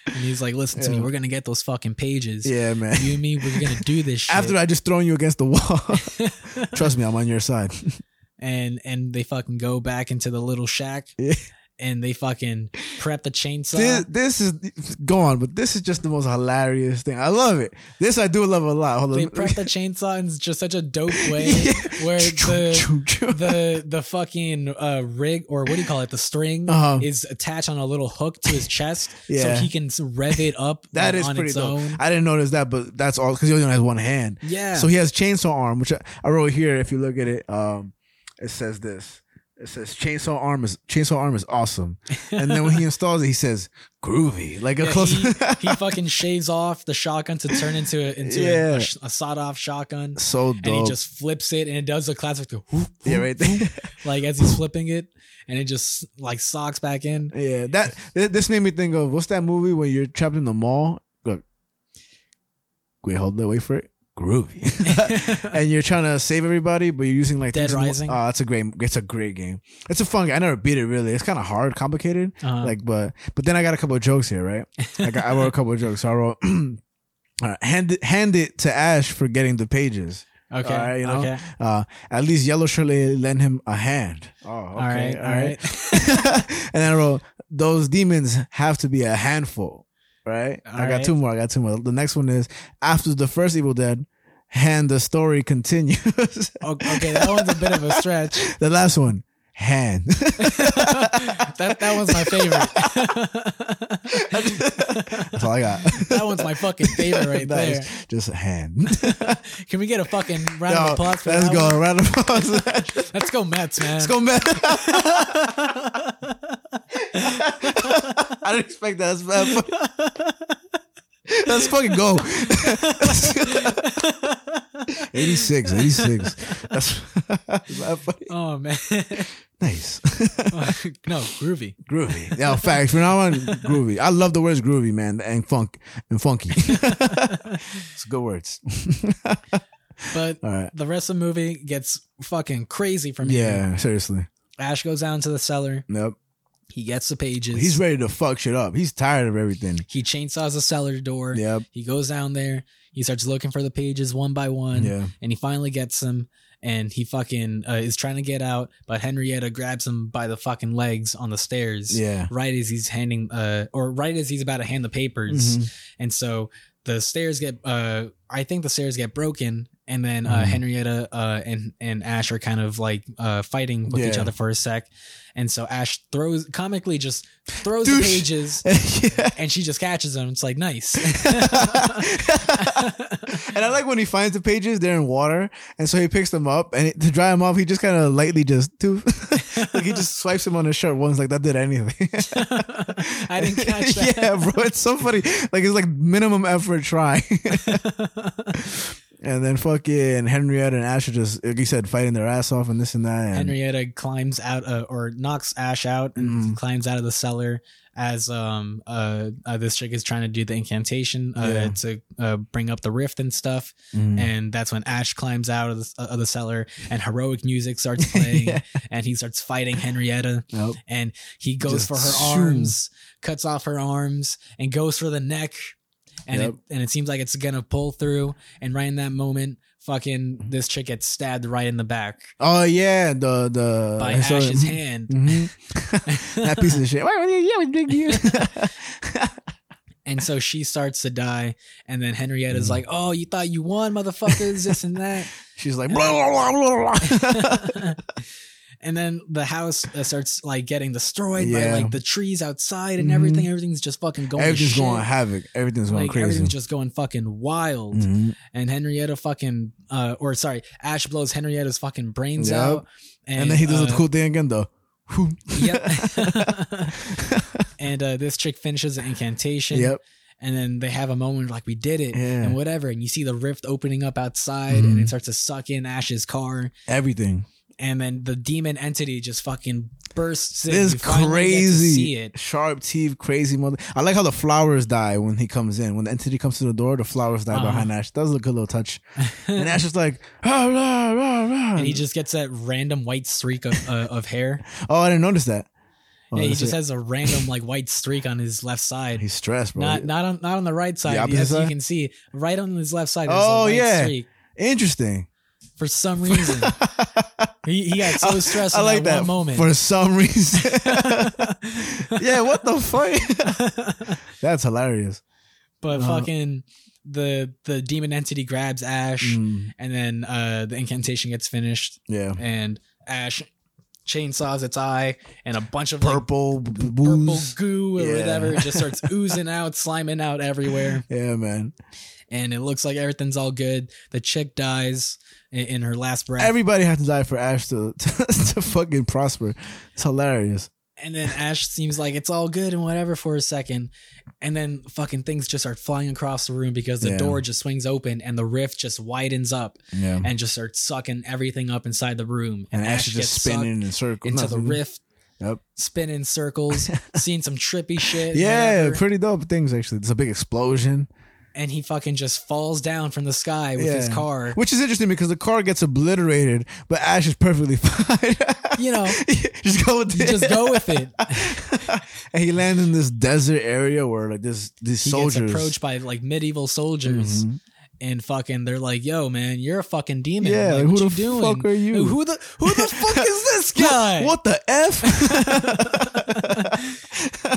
And he's like, "Listen to me, we're gonna get those fucking pages. yeah, man. You and me, we're gonna do this shit." After I just thrown you against the wall. Trust me, I'm on your side. and and they fucking go back into the little shack Yeah. And they fucking prep the chainsaw. This, this is go on, but this is just the most hilarious thing. I love it. This I do love a lot. Hold on. they prep the chainsaw in just such a dope way Yeah. where the the the fucking uh, rig or what do you call it? The string Uh-huh. is attached on a little hook to his chest, so he can rev it up. That like, is on pretty dope. own. I didn't notice that, but that's all because he only has one hand. Yeah. So he has chainsaw arm, which I, I wrote here. If you look at it, um, it says this. It says chainsaw arm is chainsaw arm is awesome, and then when he installs it, he says groovy, like a Yeah, close. he, he fucking shaves off the shotgun to turn into a, into a- Yeah. a, a sawed off shotgun, so dope. and he just flips it, and it does the classic, whoop, whoop, yeah, right there. like as he's flipping it, and it just like socks back in. Yeah, that this made me think of what's that movie when you're trapped in the mall? Look, wait, hold that, wait for it. Groovy, and you're trying to save everybody, but you're using like Dead things in the- Rising? Oh, it's a great, it's a great game. It's a fun. game. I never beat it really. It's kind of hard, complicated. Uh-huh. Like, but but then I got a couple of jokes here, right? I got, I wrote a couple of jokes. So I wrote, uh, hand it, hand it to Ash for getting the pages. okay, all right, you know? okay, Uh, at least Yellow Shirley lend him a hand. Oh, okay, all right, all right. and then I wrote, those demons have to be a handful, right? All I got right. two more. I got two more. The next one is after the first Evil Dead, and the story continues. Okay, that one's a bit of a stretch. the last one, hand. that that one's my favorite. That's all I got. that one's my fucking favorite right That there. just a hand. Can we get a fucking round Yo, of applause for let's that go. one? Round of applause. Let's go Mets, man. Let's go, man. I didn't expect that. Let's fucking go. 86, 86. That's funny. Oh man, Nice. no groovy. groovy. Yeah, facts. From now on, groovy. I love the words groovy, man, and funk and funky. it's good words. But right. the rest of the movie gets fucking crazy from here. Yeah, seriously. Ash goes down to the cellar. Yep. He gets the pages. He's ready to fuck shit up. He's tired of everything. he chainsaws the cellar door. Yep. He goes down there. He starts looking for the pages one by one. Yeah. And he finally gets them. And he fucking uh, is trying to get out, but Henrietta grabs him by the fucking legs on the stairs. Yeah. Right as he's handing, uh, or right as he's about to hand the papers. Mhm. And so the stairs get, uh, I think the stairs get broken. And then uh, Mhm. Henrietta uh, and and Ash are kind of like uh, fighting with each other for a sec, and so Ash throws comically just throws Douche. the pages, yeah. and she just catches them. It's like nice. and I like when he finds the pages, they're in water, and so he picks them up, and to dry them off, he just kind of lightly just like he just swipes them on his shirt once, like that did anything. I didn't catch that. yeah, bro, it's so funny. Like it's like minimum effort trying. And then fucking Henrietta and Ash are just, like you said, fighting their ass off and this and that. And Henrietta climbs out uh, or knocks Ash out and Mm. climbs out of the cellar as um uh, uh this chick is trying to do the incantation uh, Yeah. to uh, bring up the rift and stuff Mm. and that's when Ash climbs out of the, of the cellar and heroic music starts playing Yeah. and he starts fighting Henrietta Nope. and he goes Just for her zoom. arms cuts off her arms and goes for the neck and Yep. it and it seems like it's gonna pull through and right in that moment fucking this chick gets stabbed right in the back Oh yeah, the the by so- Ash's hand. Mhm. that piece of shit. Why you- dig you? And so she starts to die, and then Henrietta's Mhm. like, "Oh, you thought you won, motherfuckers! This and that." She's like, blah, blah, blah, blah, blah. And then the house uh, starts like getting destroyed Yeah. by like the trees outside and Mhm. everything. Everything's just fucking going. everything's going havoc. Everything's going Like crazy. everything's just going fucking wild. Mhm. And Henrietta fucking, uh, or sorry, Ash blows Henrietta's fucking brains Yep. out. And, then he does uh, the cool thing again, though. Yep. and uh, this chick finishes the incantation. yep. and then they have a moment like we did it Yeah. and whatever and you see the rift opening up outside Mhm. and it starts to suck in ash's car Everything. And then the demon entity just fucking bursts in. This You finally get to see crazy, it sharp teeth, crazy mother. I like how the flowers die when he comes in. When the entity comes to the door, the flowers die Uh-huh. behind Ash. That was a good little touch. And Ash is like, ah, rah, rah, rah. and he just gets that random white streak of, uh, of hair oh, I didn't notice that. Oh, yeah, he just it. has a random like white streak on his left side He's stressed, bro. not not on not on the right side opposite as you can see right on his left side Oh, a white yeah. streak Interesting. for some reason He, he got so stressed I in like that, that one moment. for some reason. yeah, what the fuck? That's hilarious. but Uh-huh. fucking the the demon entity grabs Ash, Mm, and then uh, the incantation gets finished, yeah, and Ash chainsaws its eye, and a bunch of like, purple b- purple goo or Yeah. whatever it just starts oozing out, sliming out everywhere, Yeah, man. and it looks like everything's all good. The chick dies in, in her last breath, Everybody has to die for Ash to, to to fucking prosper. It's hilarious. and then Ash seems like it's all good and whatever for a second, and then fucking things just start flying across the room because the Yeah. door just swings open and the rift just widens up Yeah, and just starts sucking everything up inside the room, and Ash is just sucked spinning in circles into the Nothing. rift. Yep. Spinning circles, seeing some trippy shit. Yeah, whatever. pretty dope things actually. There's a big explosion. And he fucking just falls down from the sky with his car. Which is interesting because the car gets obliterated, but Ash is perfectly fine. You know, just go with it. just go with it. and he lands in this desert area where like this these He soldiers gets approached by like medieval soldiers. Mhm. And fucking, they're like, "Yo, man, you're a fucking demon. Yeah, like, what who you the doing? fuck are you? Who the who the fuck is this guy?" What the f?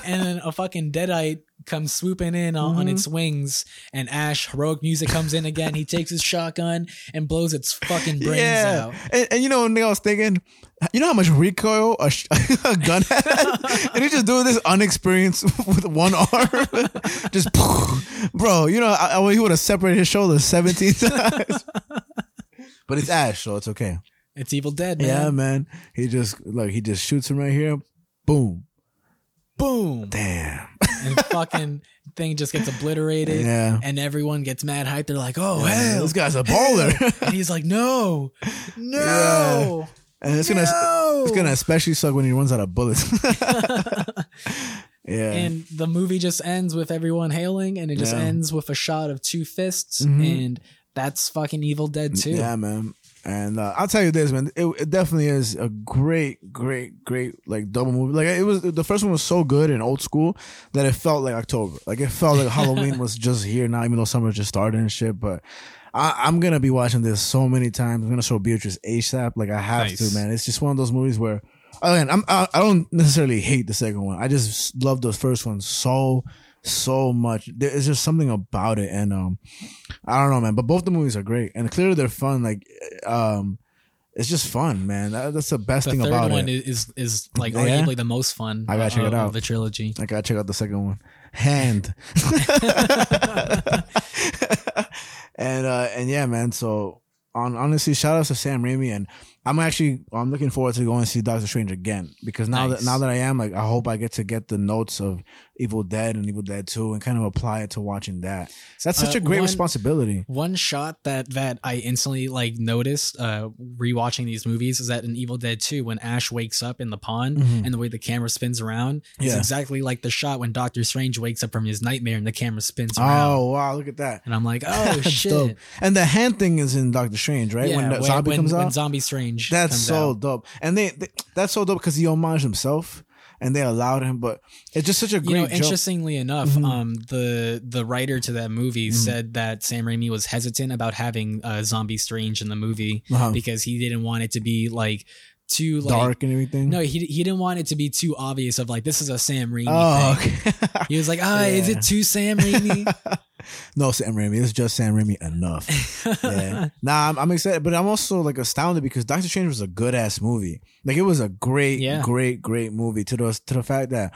and then a fucking deadite comes swooping in on, Mm-hmm. on its wings, and Ash heroic music comes in again. He takes his shotgun and blows its fucking brains yeah, out. and, and you know I was thinking, you know how much recoil a, sh- a gun had, and he just doing this unexperienced with one arm, just bro. You know, I, I, he would have separated his shoulders seventeen times. but it's Ash, so it's okay. It's Evil Dead, man. Yeah, man. He just like he just shoots him right here. Boom. Boom, Damn. and fucking thing just gets obliterated. Yeah. And everyone gets mad hype. They're like, "Oh Yeah, hell, this guy's a baller. and he's like, "No, no, and it's gonna it's gonna especially suck when he runs out of bullets. yeah. And the movie just ends with everyone hailing, and it just Yeah. ends with a shot of two fists, Mhm. and that's fucking Evil Dead 2. Yeah, man. And uh, I'll tell you this, man. It, it definitely is a great, great, great like double movie. Like it was the first one was so good and old school that it felt like October. Like it felt like Halloween was just here now, even though summer just started and shit. But I, I'm gonna be watching this so many times. I'm gonna show Beatrice ASAP. Like I have Nice. to, man. It's just one of those movies where. Again, I'm, I I don't necessarily hate the second one. I just love the first one so so much. There's just something about it, and um, I don't know, man. But both the movies are great, and clearly they're fun. Like, um, it's just fun, man. That, that's the best The thing third about one it. is is like Yeah? arguably the most fun. I gotta check of, it out. The trilogy. I gotta check out the second one. Hand. and uh and yeah, man. So on honestly, shout out to Sam Raimi and I'm actually I'm looking forward to going to see Doctor Strange again because now Nice. that now that I am like I hope I get to get the notes of Evil Dead and Evil Dead 2 and kind of apply it to watching that. That's such Uh, a great one- responsibility. One shot that that I instantly like noticed uh rewatching these movies is that in Evil Dead 2 when Ash wakes up in the pond Mhm. and the way the camera spins around is Yeah. exactly like the shot when Doctor Strange wakes up from his nightmare and the camera spins around. Oh wow, look at that. And I'm like, oh shit. dope. And the hand thing is in Doctor Strange, right? Yeah, when the when, zombie when, comes when out. Zombie Strange. That's so out. dope. And they, they that's so dope because he homaged himself and they allowed him, but it's just such a You great know, joke. interestingly enough, Mhm. um, the the writer to that movie Mhm. said that Sam Raimi was hesitant about having uh, Zombie Strange in the movie Uh-huh. because he didn't want it to be like too like Dark and everything. No, he he didn't want it to be too obvious of like this is a Sam Raimi Oh, thing. okay. He was like, ah, is Yeah. it too Sam Raimi? no, Sam Raimi. It's just Sam Raimi enough. yeah. Nah, I'm, I'm excited, but I'm also like astounded because Doctor Strange was a good ass movie. Like it was a great, Yeah. great, great movie. To the to the fact that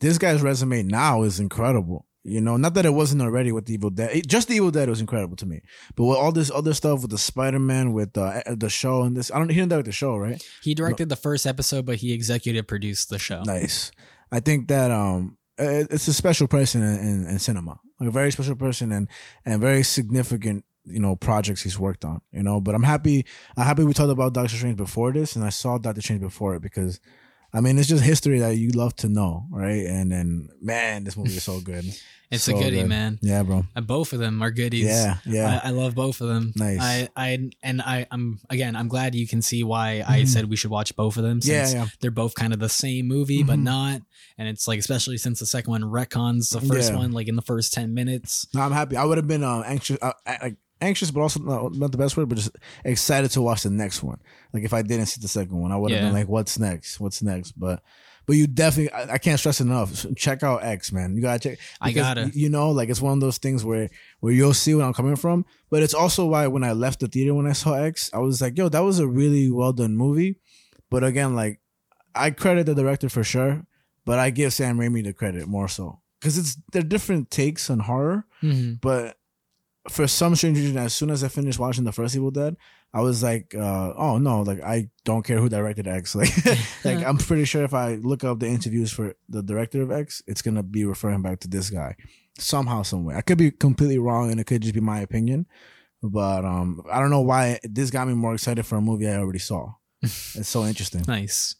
this guy's resume now is incredible. You know, not that it wasn't already with the Evil Dead. It- just the Evil Dead was incredible to me. But with all this other stuff with the Spider Man, with the the show and this, I don't. He didn't direct the show, right? he directed the first episode, but he executive produced the show. Nice. I think that um, it- it's a special person in, in, in cinema, like a very special person and and very significant, you know, projects he's worked on. You know, but I'm happy. I'm happy we talked about Doctor Strange before this, and I saw Doctor Strange before it because. I mean, it's just history that you love to know, right? And then, man, this movie is so good. It's So a goodie, good. man. Yeah, bro. Uh, both of them are goodies. Yeah, yeah. I, I love both of them. Nice. I, I and I, I'm again. I'm glad you can see why I Mhm. said we should watch both of them. yeah, Since yeah. they're both kind of the same movie, but Mhm. not. And it's like, especially since the second one retcons the first Yeah. one, like in the first ten minutes. No, I'm happy. I would have been uh, anxious, uh, like anxious, but also not, not the best word, but just excited to watch the next one. Like if I didn't see the second one, I would have Yeah. been like, "What's next? What's next?" But but you definitely, I, I can't stress enough. Check out X, man. You gotta check. I gotta. You know, like it's one of those things where where you'll see where I'm coming from. But it's also why when I left the theater when I saw X, I was like, "Yo, that was a really well done movie." But again, like I credit the director for sure, but I give Sam Raimi the credit more so because it's they're different takes on horror. Mhm. But for some strange reason, as soon as I finished watching the first Evil Dead, I was like, uh, "Oh no!" Like I don't care who directed X. Like, like I'm pretty sure if I look up the interviews for the director of X, it's gonna be referring back to this guy somehow, some way. I could be completely wrong, and it could just be my opinion. But um, I don't know why this got me more excited for a movie I already saw. It's so interesting, Nice.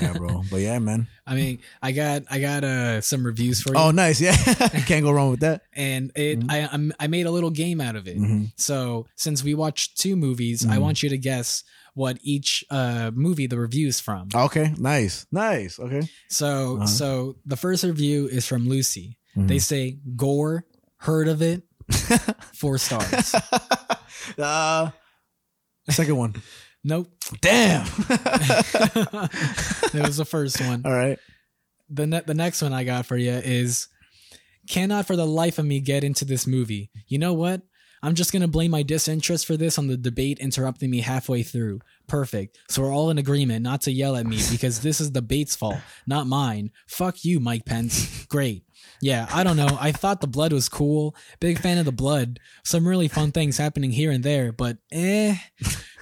Yeah, bro. But yeah, man. I mean, I got I got uh some reviews for you, Oh, nice. Yeah, can't go wrong with that. and it I I'm, I made a little game out of it. hmm So since we watched two movies, I Mhm. want you to guess what each uh movie the review's from. Okay, nice, nice. Okay. So Uh-huh. so the first review is from Lucy. They say gore, heard of it, four stars. uh, second one. Nope. Damn. that was the first one. All right. The ne- the next one I got for you is cannot for the life of me get into this movie. You know what? I'm just gonna blame my disinterest for this on the debate interrupting me halfway through. Perfect. So we're all in agreement not to yell at me because this is the bait's fault, not mine. Fuck you, Mike Pence. Great. Yeah, I don't know. I thought the blood was cool. Big fan of the blood. Some really fun things happening here and there, but eh,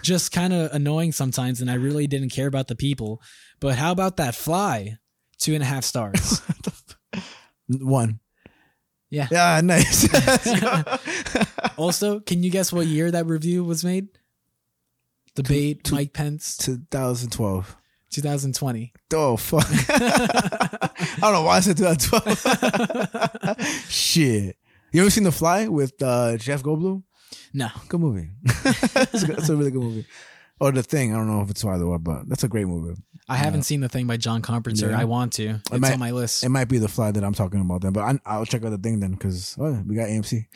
just kind of annoying sometimes. And I really didn't care about the people. But how about that fly? Two and a half stars. One. Yeah. Yeah, nice. also, can you guess what year that review was made? Debate two- Mike Pence 2012. 2020. Oh fuck! I don't know why I said 2012. Shit. You ever seen The Fly with uh, Jeff Goldblum? No. Good movie. it's, a, a really good movie. Or The Thing. I don't know if it's either or, but that's a great movie. I haven't seen the thing by John Carpenter. Yeah. I want to. It's might- on my list. It might be The Fly that I'm talking about then, but I, I'll check out The Thing then because oh, we got AMC.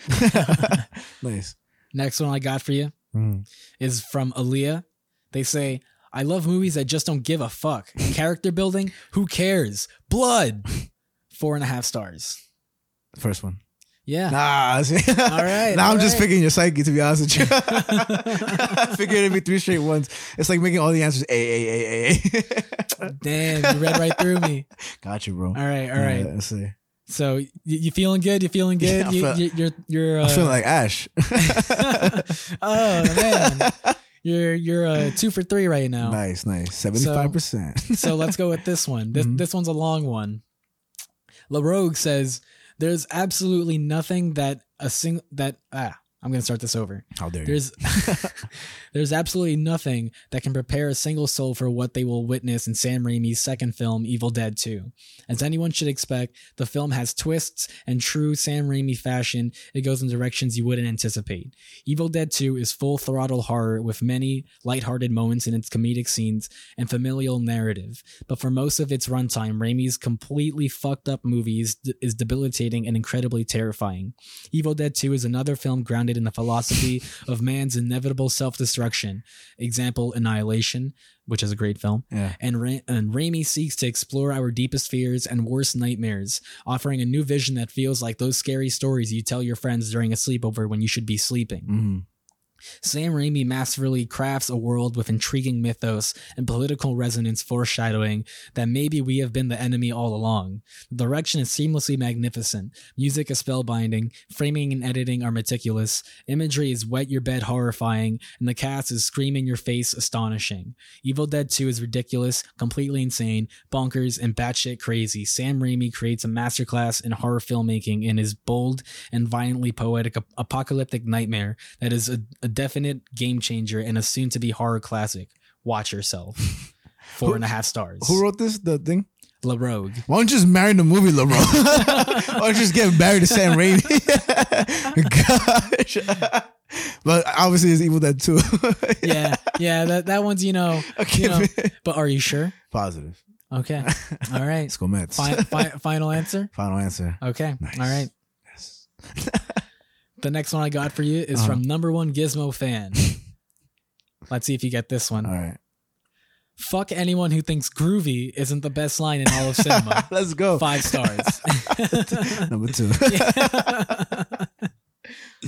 nice. Next one I got for you Mm. is from Aaliyah. They say, I love movies that just don't give a fuck. Character building? Who cares? Blood. Four and a half stars. First one. Yeah. Nah, see? All right, now all I'm just picking your psyche to be honest with you. I figured it'd be three straight ones. It's like making all the answers A A A A A. Damn, you read right through me. Got you, bro. All right, all right. let's see. So you, you feeling good? You feeling good? Yeah, you, feel- you, you're you're. Uh, I feel like Ash. oh man, you're you're uh, two for three right now. Nice, nice. Seventy five percent. So let's go with this one. This Mhm. this one's a long one. La Rogue says there's absolutely nothing that a sing that ah I'm gonna start this over. How dare you? There's there's absolutely nothing that can prepare a single soul for what they will witness in Sam Raimi's second film, Evil Dead 2. As anyone should expect, the film has twists and true Sam Raimi fashion, it goes in directions you wouldn't anticipate. Evil Dead 2 is full throttle horror with many lighthearted moments in its comedic scenes and familial narrative. But for most of its runtime, Raimi's completely fucked up movies is debilitating and incredibly terrifying. Evil Dead 2 is another film grounded in the philosophy of man's inevitable self destruction. Example Annihilation, which is a great film. yeah. And, Ra- and Raimi seeks to explore our deepest fears and worst nightmares, offering a new vision that feels like those scary stories you tell your friends during a sleepover when you should be sleeping. Mhm. Sam Raimi masterfully crafts a world with intriguing mythos and political resonance foreshadowing that maybe we have been the enemy all along. The direction is seamlessly magnificent. Music is spellbinding, framing and editing are meticulous, imagery is wet your bed horrifying, and the cast is scream in your face astonishing. Evil Dead 2 is ridiculous, completely insane, bonkers, and batshit crazy. Sam Raimi creates a masterclass in horror filmmaking in his bold and violently poetic ap- apocalyptic nightmare that is a, a definite game changer and a soon to be horror classic. Watch yourself. Four and a half stars. Who wrote this? The thing? La Rogue. Why don't you just marry the movie, LeBron? Why don't you just get married to Sam Raimi? Gosh. but obviously it's Evil Dead 2. Yeah, yeah, that, that one's, you know, Okay, you know, but are you sure? Positive. Okay. All right. Let's go Mets. Fi- fi- final answer? Final answer. Okay. Nice. All right. The next one I got for you is Uh-huh. from number one Gizmo fan. Let's see if you get this one. All right. Fuck anyone who thinks groovy isn't the best line in all of cinema. Let's go. Five stars. Number two.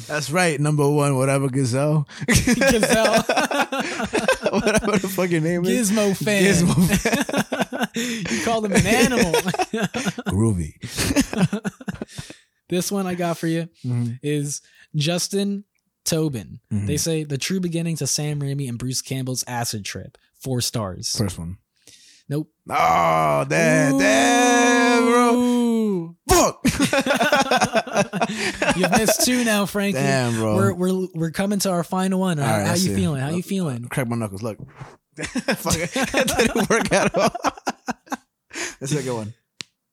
That's right. Number one, whatever Gazelle. Gazelle. whatever the fuck your name is. Gizmo fan. Gizmo you called him an animal. Groovy. This one I got for you Mhm. is Justin Tobin. Mhm. They say the true beginning to Sam Raimi and Bruce Campbell's acid trip. Four stars. First one. Nope. Oh, damn, damn, bro. Fuck. You've missed two now, Franky. Damn, bro. We're we're we're coming to our final one. All right, How you see. feeling? How you feeling? Crack my knuckles. Look. Fuck it. That didn't work at all. a good one.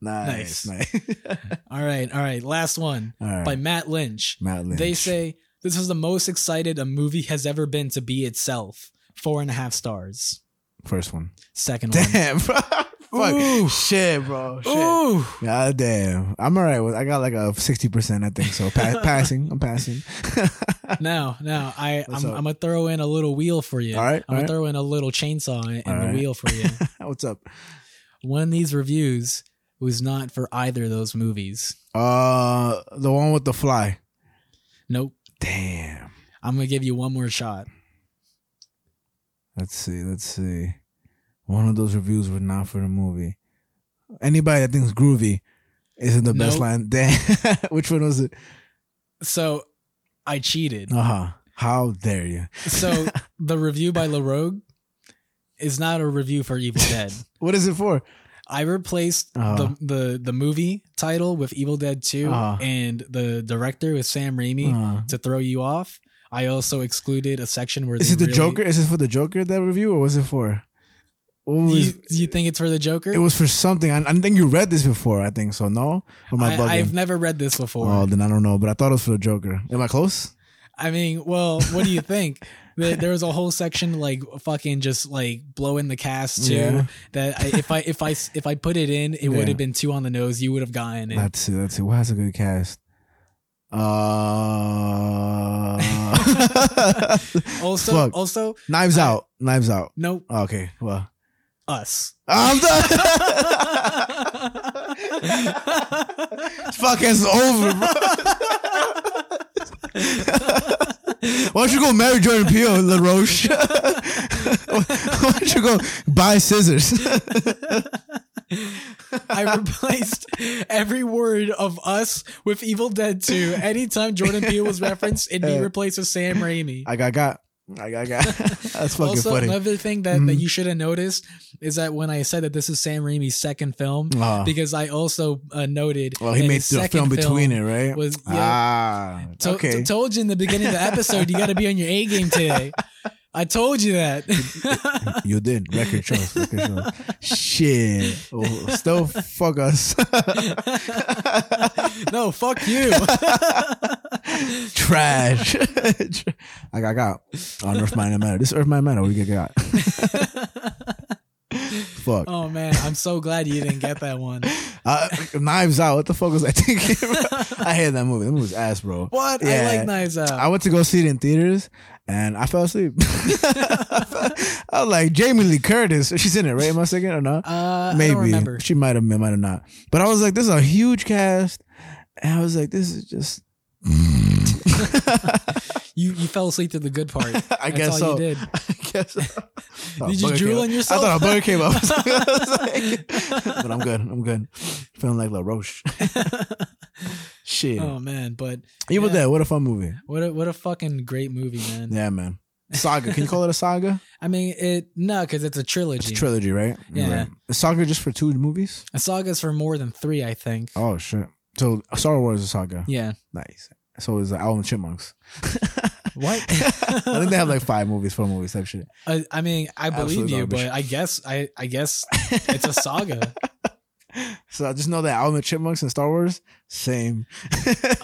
Nice. Nice. All right, all right. Last one right. by Matt Lynch. Matt Lynch. They say this is the most excited a movie has ever been to be itself. Four and a half stars. First one. Second one. Damn, bro. Fuck. Ooh. Shit, bro. Shit. Ooh. God damn. I'm all right with I got like a 60%, I think. So pa- passing. I'm passing. Now, now I What's I'm. I'm gonna throw in a little wheel for you. All right, I'm all gonna throw in a little chainsaw in, in the right. wheel for you. What's up? One of these reviews was not for either of those movies. Uh, the one with the fly. Nope. Damn. I'm gonna give you one more shot. Let's see. Let's see. One of those reviews were not for the movie. Anybody that thinks groovy isn't the best line. Damn. Which one was it? So I cheated. Uh huh. How dare you? So the review by LaRogue is not a review for Evil Dead. What is it for? I replaced Uh-huh. the, the the movie title with Evil Dead 2 Uh-huh. and the director with Sam Raimi Uh, to throw you off. I also excluded a section where is it the really- Joker? Is it for the Joker that review, or was it for? Was, You, you think it's for the Joker? it was for something. I, I think you read this before. I think so. No, or am I I, I've never read this before. oh, then I don't know. But I thought it was for the Joker. Am I close? I mean, well, what do you think? There there was a whole section like fucking just like blowing the cast too. Yeah. That I, if I if I if I put it in, it Yeah. would have been two on the nose. You would have gotten it. That's it. That's see. What has a good cast? Uh, Also, Fuck. also, Knives I- Out. Knives Out. nope, Okay. Well, us. I'm done. Fuck, it's over, bro. Why don't you go marry Jordan Peele, LaRoche? Why don't you go buy scissors? I replaced every word of us with Evil Dead 2. Anytime Jordan Peele was referenced, it'd be replaced with Sam Raimi. I got got. I got got. That's fucking also, funny. another thing that, that Mhm. you should have noticed is that when I said that this is Sam Raimi's second film, Ah. because I also uh, noted well, he made the film between it, right? was yeah. ah, To- okay. to- told you in the beginning of the episode, you got to be on your A game today. I told you that. You did. Record shows. Record shows. Shit. Oh, still fuck us. no, fuck you. Trash. I got I got. On Earth Mind and Matter. This Earth Mind Matter. We get got. Fuck. oh man, I'm so glad you didn't get that one. Uh, Knives Out. What the fuck was I thinking? I hated that movie. That movie was ass, bro. What? I Yeah. like Knives Out. I went to go see it in theaters and I fell asleep. I was like, Jamie Lee Curtis. She's in it, right? Am I second or not? uh, Maybe I don't remember. she might have, been, might have not. But I was like, this is a huge cast, and I was like, this is just. You you fell asleep to the good part. I That's guess all so. you did. I guess. So. Oh, Did you drool on yourself? I thought a bugger came up. Like- but I'm good. I'm good. Feeling like La Roche. Shit. Oh man, but Evil yeah. Dead. What a fun movie. what a what a fucking great movie, man. Yeah, man. Saga. Can you call it a saga? I mean, it no, because it's a trilogy. It's a trilogy, right? Yeah. Right. Is saga just for two movies? a saga's for more than three, I think. Oh shit. So Star Wars is a saga. Yeah. Nice. So is the Alvin Chipmunks. What? I think they have like five movies, four movies, type shit. I, I mean, I believe Absolute you, garbage. but I guess I I guess it's a saga. So I just know that Alvin Chipmunks and Star Wars, same.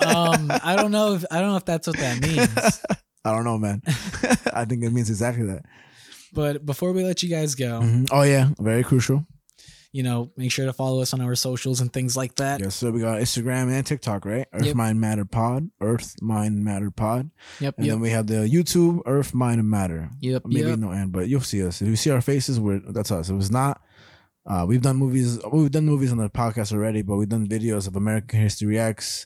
Um, I don't know if I don't know if that's what that means. I don't know, man. I think it means exactly that. But before we let you guys go, Mhm. Oh yeah, very crucial. You know, make sure to follow us on our socials and things like that. Yes, so we got Instagram and TikTok, right? Earth Yep. Mind Matter Pod, Earth Mind Matter Pod, Yep, and yep, then we have the YouTube Earth Mind and Matter. yep, Maybe yep. no end, but you'll see us. If you see our faces, we're that's us. It was not. Uh, we've done movies. We've done movies on the podcast already, but we've done videos of American History X,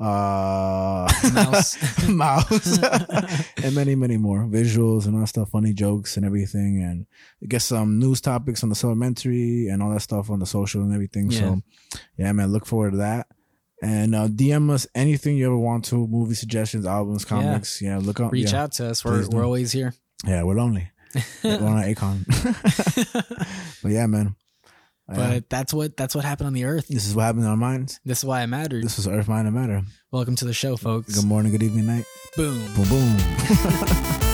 uh, Maus. Maus, and many, many more visuals and all that stuff, funny jokes and everything, and get some news topics on the supplementary and all that stuff on the social and everything. Yeah. So, yeah, man, look forward to that. And uh, DM us anything you ever want to, movie suggestions, albums, comics. Yeah, look up. Reach yeah. out to us. We're Please we're always here. Yeah, we're lonely. we're on Akon. but yeah, man. But that's what that's what happened on the earth. this is what happened in our minds. This is why it mattered. This is Earth, Mind, and Matter. Welcome to the show, folks. Good morning, good evening, night. Boom. Boom, boom.